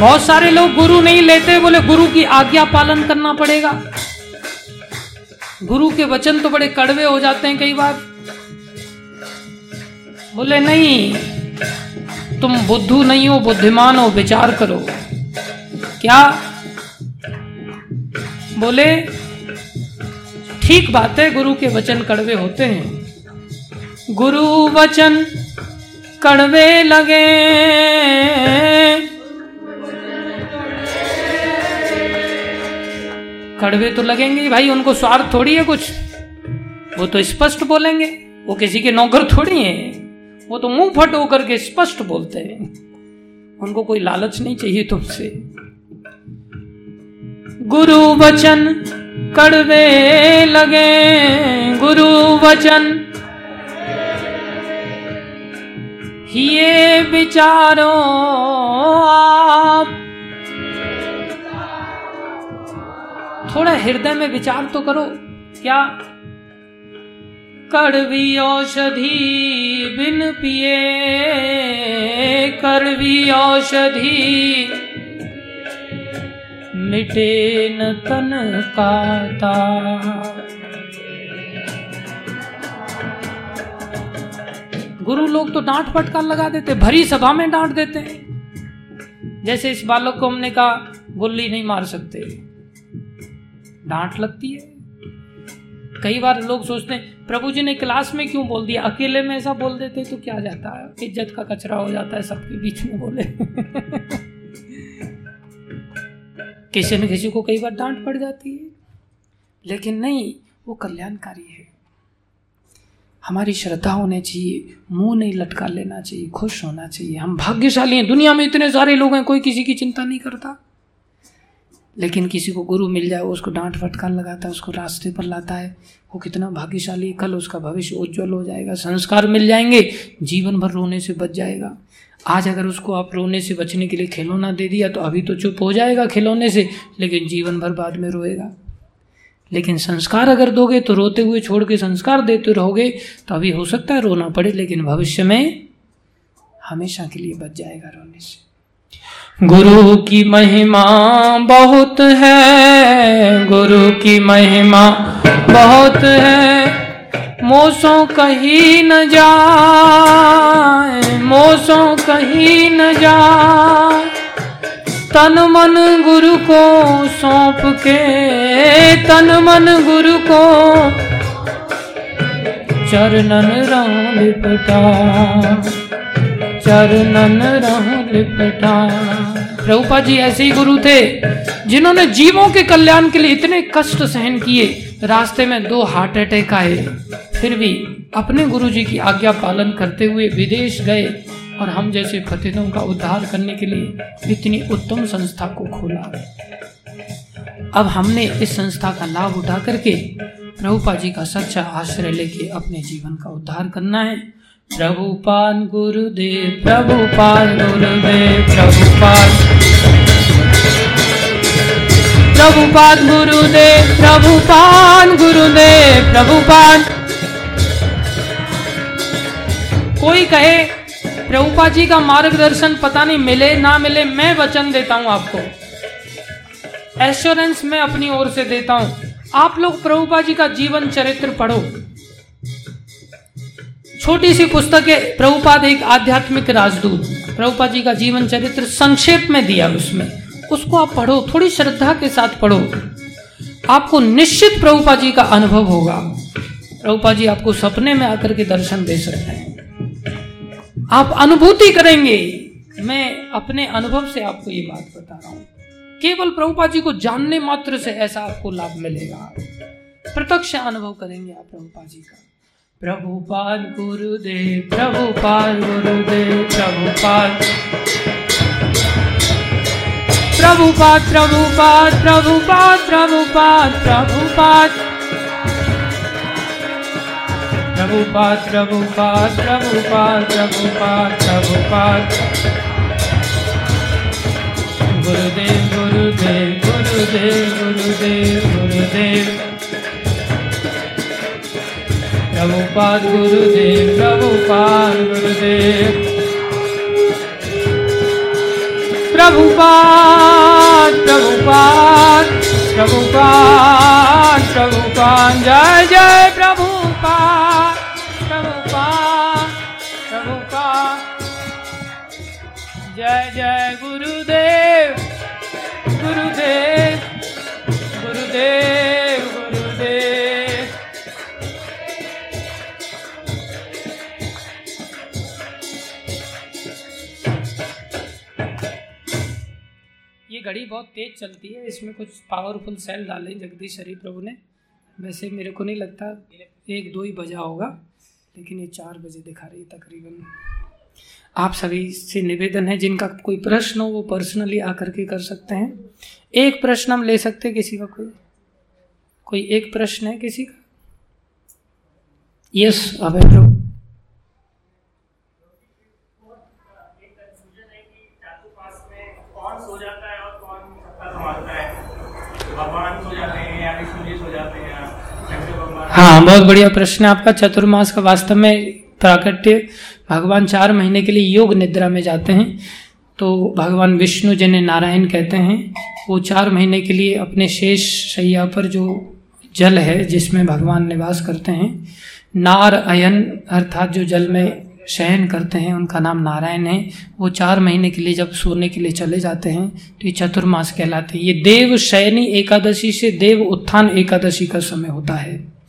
बहुत सारे लोग गुरु नहीं लेते, बोले गुरु की आज्ञा पालन करना पड़ेगा। गुरु के वचन तो बड़े कड़वे हो जाते हैं कई बार। बोले, नहीं, तुम बुद्धू नहीं हो, बुद्धिमान हो, विचार करो। क्या? बोले, ठीक बात है, गुरु के वचन कड़वे होते हैं। गुरु वचन कड़वे लगे। कड़वे तो लगेंगे भाई, उनको स्वार्थ थोड़ी है कुछ। वो तो स्पष्ट बोलेंगे। वो किसी के नौकर थोड़ी है। वो तो मुँह फट होकर के स्पष्ट बोलते हैं। उनको कोई लालच नहीं चाहिए तुमसे। गुरु वचन कड़वे लगे, गुरु वचन। ये विचारो आप थोड़ा हृदय में विचार तो करो। क्या? कड़वी औषधि बिन पिए, कड़वी औषधि मिटे न तन काता गुरु लोग तो डांट फटकार लगा देते, भरी सभा में डांट देते। जैसे इस बालक को हमने कहा, गुल्ली नहीं मार सकते। डांट लगती है। कई बार लोग सोचते हैं, प्रभु जी ने क्लास में क्यों बोल दिया? अकेले में ऐसा बोल देते तो क्या जाता? है इज़्ज़त का कचरा हो जाता है, सबके बीच में बोले। [LAUGHS] किसी न किसी को कई बार डांट पड़ जाती है। लेकिन नहीं, वो कल्याणकारी है। हमारी श्रद्धा होनी चाहिए, मुँह नहीं लटका लेना चाहिए, खुश होना चाहिए। हम भाग्यशाली हैं, दुनिया में इतने सारे लोग हैं, कोई किसी की चिंता नहीं करता। लेकिन किसी को गुरु मिल जाए उसको डांट फटकार लगाता है, उसको रास्ते पर लाता है, वो कितना भाग्यशाली कल, उसका भविष्य उज्जवल हो जाएगा, संस्कार मिल जाएँगे, जीवन भर रोने से बच जाएगा। आज अगर उसको आप रोने से बचने के लिए खिलौना दे दिया तो अभी तो चुप हो जाएगा खिलौने से, लेकिन जीवन भर बाद में रोएगा। लेकिन संस्कार अगर दोगे तो रोते हुए छोड़ के संस्कार देते रहोगे तो अभी हो सकता है रोना पड़े, लेकिन भविष्य में हमेशा के लिए बच जाएगा रोने से। गुरु की महिमा बहुत है, गुरु की महिमा बहुत है। मोसों कहीं न जाए, मोसों कहीं न जाए। तन मन गुरु को सौंप के, तन मन गुरु को चरणन रंग लिपटा चरणन राम लिपटा। प्रभुपा जी, ऐसे ही गुरु थे, जिन्होंने जीवों के कल्याण के लिए इतने कष्ट सहन किए, रास्ते में दो हार्ट अटैक आए। फिर भी अपने गुरु जी की आज्ञा पालन करते हुए विदेश गए और हम जैसे फतेहों का उद्धार करने के लिए इतनी उत्तम संस्था को खोला। अब हमने इस संस्था का लाभ उठा करके प्रभुपा जी का सच्चा आश्रय लेके अपने जीवन का उद्धार करना है। प्रभुपान गुरुदेव प्रभुपान गुरुदेव प्रभुपान प्रभुपान गुरुदेव प्रभुपान गुरुदेव प्रभुपान कोई कहे प्रभुपा जी का मार्गदर्शन पता नहीं मिले, ना मिले, मैं वचन देता हूँ आपको। एश्योरेंस मैं अपनी ओर से देता हूँ। आप लोग प्रभुपा जी का जीवन चरित्र पढ़ो। छोटी सी पुस्तक है प्रभुपाद एक आध्यात्मिक राजदूत प्रभुपाद जी का जीवन चरित्र संक्षेप में दिया उसमें। उसको आप पढ़ो, थोड़ी श्रद्धा के साथ पढ़ो। आपको निश्चित प्रभुपा जी का अनुभव होगा। प्रभुपा जी आपको सपने में आकर के दर्शन दे सकते हैं। आप अनुभूति करेंगे। मैं अपने अनुभव से आपको ये बात बता रहा हूँ। केवल प्रभुपा जी को जानने मात्र से ऐसा आपको लाभ मिलेगा। प्रत्यक्ष अनुभव करेंगे आप प्रभुपा जी का। प्रभुपाद गुरुदेव प्रभुपाद गुरुदेव प्रभुपाद प्रभुपाद प्रभुपाद प्रभुपाद प्रभुपाद प्रभुपाद प्रभुपाद प्रभुपाद प्रभुपाद प्रभुपाद प्रभुपाद गुरुदेव गुरुदेव गुरुदेव गुरुदेव गुरुदेव। प्रभुपाद गुरुदेव प्रभुपाद गुरुदेव। प्रभुपाद प्रभुपाद प्रभुपाद प्रभुपाद, जय जय प्रभुपाद प्रभुपाद प्रभुपाद। जय जय गुरुदेव गुरुदेव गुरुदेव। गुरुदेव घड़ी बहुत तेज चलती है, इसमें कुछ पावरफुल सेल डाले जगदीश हरि प्रभु ने। वैसे मेरे को नहीं लगता एक दो ही बजा होगा, लेकिन ये चार बजे दिखा रही है तकरीबन। आप सभी से निवेदन है, जिनका कोई प्रश्न हो, वो पर्सनली आकर के कर सकते हैं। एक प्रश्न हम ले सकते हैं किसी का कोई? कोई एक प्रश्न है किसी का? यस अभय प्रभु। हाँ। बहुत बढ़िया प्रश्न है आपका। चतुर्मास का वास्तव में प्राकट्य, भगवान चार महीने के लिए योग निद्रा में जाते हैं। तो भगवान विष्णु जिन्हें नारायण कहते हैं, वो चार महीने के लिए अपने शेष शैया पर जो जल है, जिसमें भगवान निवास करते हैं, नार अयन, अर्थात जो जल में शयन करते हैं, उनका नाम नारायण है, वो चार महीने के लिए जब सोने के लिए चले जाते हैं तो ये चतुर्मास कहलाते हैं। ये देव शयनी एकादशी से देव उत्थान एकादशी का समय होता है।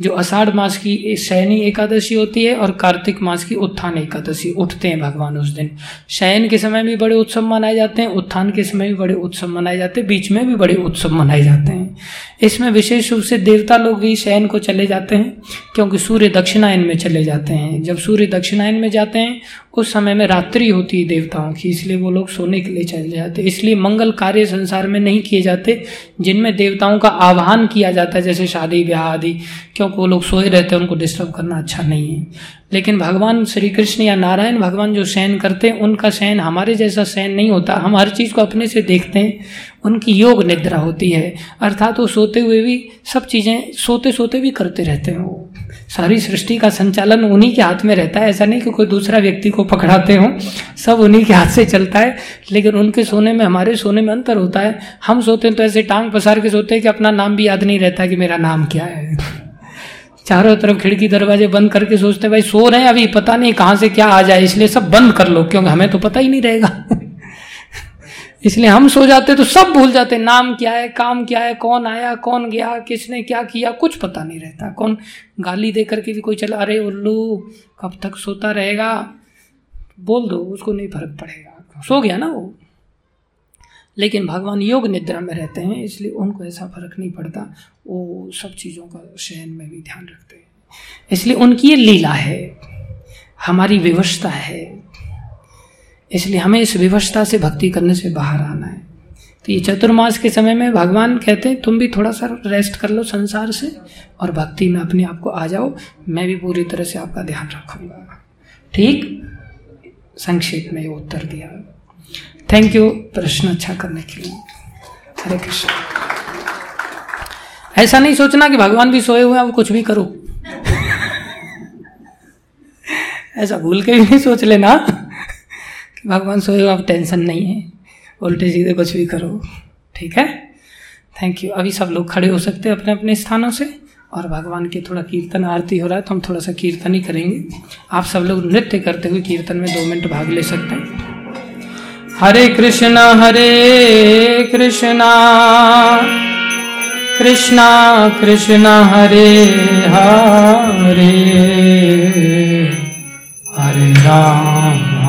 जो अषाढ़ मास की शयनी एकादशी होती है और कार्तिक मास की उत्थान एकादशी, उठते हैं भगवान उस दिन। शयन के समय भी बड़े उत्सव मनाए जाते हैं, उत्थान के समय भी बड़े उत्सव मनाए जाते हैं, बीच में भी बड़े उत्सव मनाए जाते हैं। इसमें विशेष रूप से देवता लोग भी शयन को चले जाते हैं, क्योंकि सूर्य दक्षिणायन में चले जाते हैं। जब सूर्य दक्षिणायन में जाते हैं उस समय में रात्रि होती है देवताओं की, इसलिए वो लोग सोने के लिए चले जाते इसलिए मंगल कार्य संसार में नहीं किए जाते, जिनमें देवताओं का आह्वान किया जाता है, जैसे शादी ब्याह आदि, क्योंकि वो लोग सोए रहते हैं, उनको डिस्टर्ब करना अच्छा नहीं है। लेकिन भगवान श्री कृष्ण या नारायण भगवान जो शयन करते हैं, उनका शयन हमारे जैसा शयन नहीं होता। हम हर चीज़ को अपने से देखते हैं, उनकी योग निद्रा होती है। अर्थात वो सोते हुए भी सब चीज़ें सोते सोते भी करते रहते हैं वो। सारी सृष्टि का संचालन उन्हीं के हाथ में रहता है। ऐसा नहीं कि कोई दूसरा व्यक्ति को पकड़ाते हो। सब उन्हीं के हाथ से चलता है, लेकिन उनके सोने में, हमारे सोने में अंतर होता है। हम सोते हैं तो ऐसे टांग पसार के सोते हैं कि अपना नाम भी याद नहीं रहता कि मेरा नाम क्या है। चारों तरफ़ खिड़की दरवाजे बंद करके सोचते भाई सो रहे हैं अभी, पता नहीं कहाँ से क्या आ जाए, इसलिए सब बंद कर लो, क्योंकि हमें तो पता ही नहीं रहेगा। इसलिए हम सो जाते तो सब भूल जाते, नाम क्या है, काम क्या है, कौन आया, कौन गया, किसने क्या किया, कुछ पता नहीं रहता। कौन गाली दे करके भी कोई चला, अरे उल्लू, कब तक सोता रहेगा? बोल दो, उसको नहीं फ़र्क पड़ेगा। सो गया ना वो। लेकिन भगवान योग निद्रा में रहते हैं, इसलिए उनको ऐसा फ़र्क नहीं पड़ता। वो सब चीज़ों का शयन में भी ध्यान रखते हैं। इसलिए उनकी ये लीला है, हमारी विवशता है। इसलिए हमें इस विवशता से भक्ति करने से बाहर आना है। तो ये चतुर्मास के समय में भगवान कहते हैं, तुम भी थोड़ा सा रेस्ट कर लो संसार से और भक्ति में अपने आप को आ जाओ। मैं भी पूरी तरह से आपका ध्यान रखूँगा। ठीक? संक्षेप में ये उत्तर दिया। थैंक यू प्रश्न अच्छा करने के लिए। हरे कृष्ण। ऐसा नहीं सोचना कि भगवान भी सोए हुए हैं और कुछ भी करो। [LAUGHS] ऐसा भूल के भी नहीं सोच लेना। भगवान सोए अब टेंशन नहीं है। उल्टे सीधे कुछ भी करो, ठीक है? थैंक यू अभी सब लोग खड़े हो सकते हैं अपने अपने स्थानों से। और भगवान के थोड़ा कीर्तन, आरती हो रहा है तो हम थोड़ा सा कीर्तन ही करेंगे। आप सब लोग नृत्य करते हुए कीर्तन में दो मिनट भाग ले सकते हैं। हरे कृष्णा हरे कृष्णा कृष्णा कृष्णा, हरे हरे। हरे राम।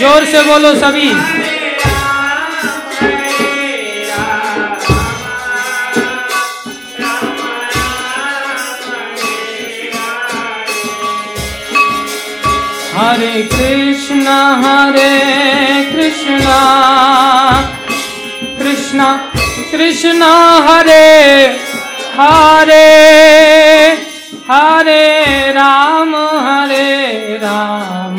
ज़ोर से बोलो सभी। हरे कृष्ण हरे कृष्ण कृष्ण कृष्ण, हरे हरे हरे राम हरे राम।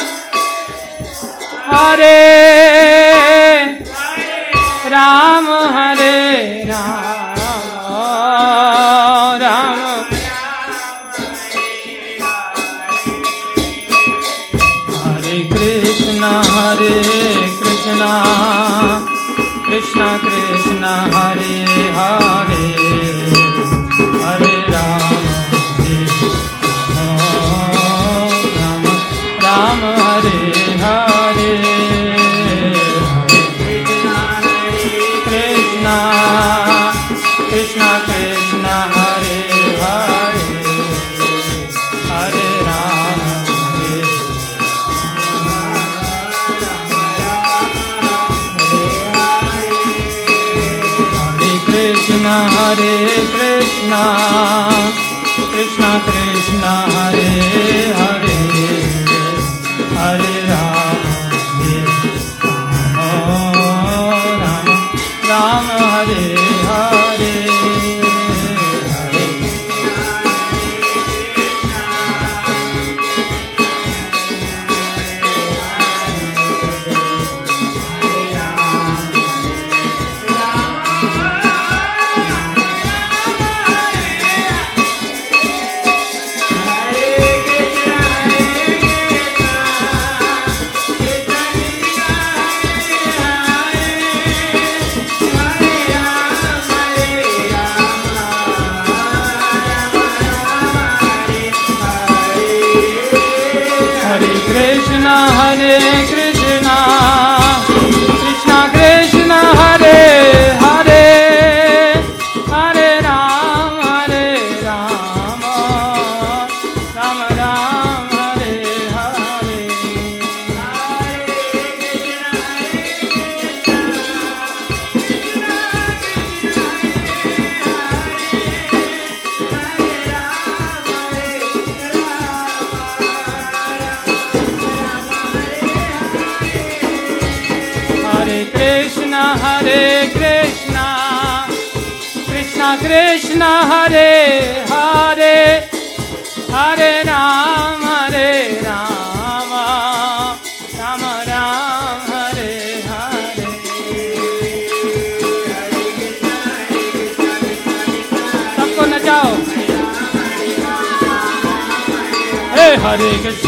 हरे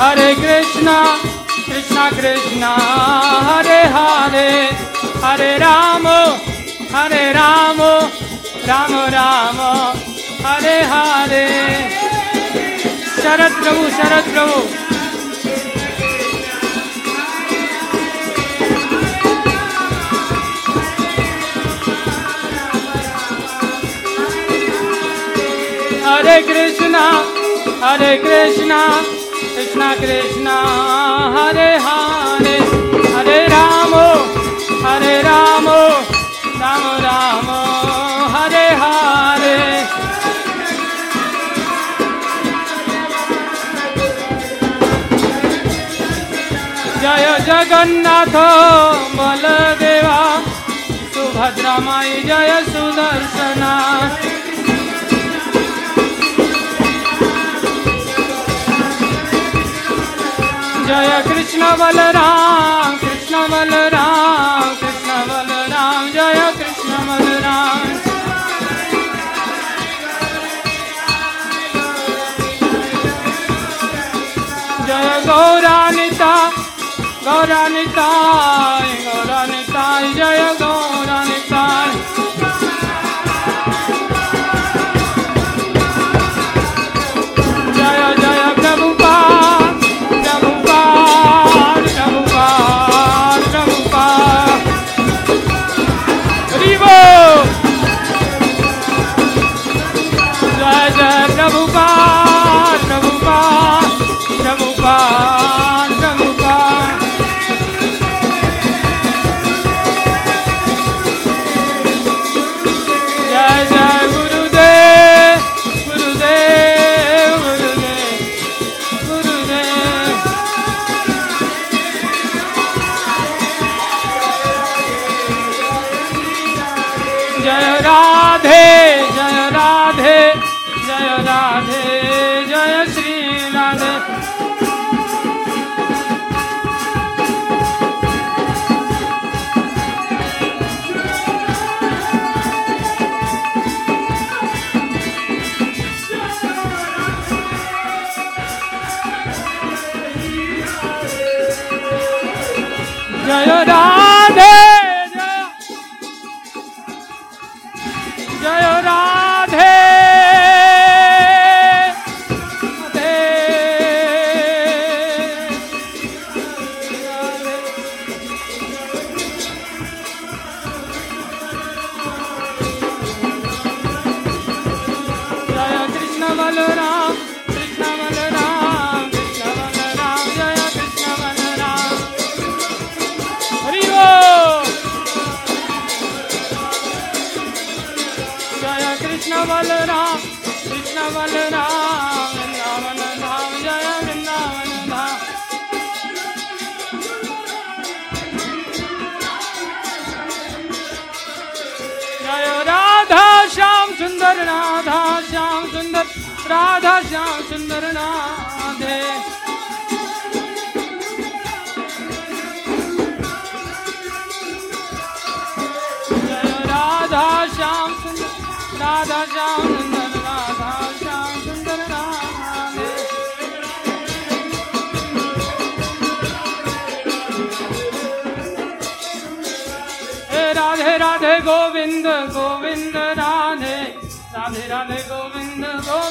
Hare Krishna, Krishna Krishna, Hare Hare, Hare Rama, Hare Rama, Rama Rama, Hare Hare. Sharad Prabhu, Sharad Prabhu. Hare Krishna, Hare Krishna, Krishna Krishna, Hare Hare. हरे राम हरे राम राम राम, हरे हरे। जय जगन्नाथ, बलदेवा, सुभद्रा माई, जय सुदर्शना। जय कृष्ण बलराम कृष्ण बलराम कृष्ण बलराम, जय कृष्ण बलराम। जय गौरानिता गौरानिता गौरानिता, जय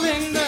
coming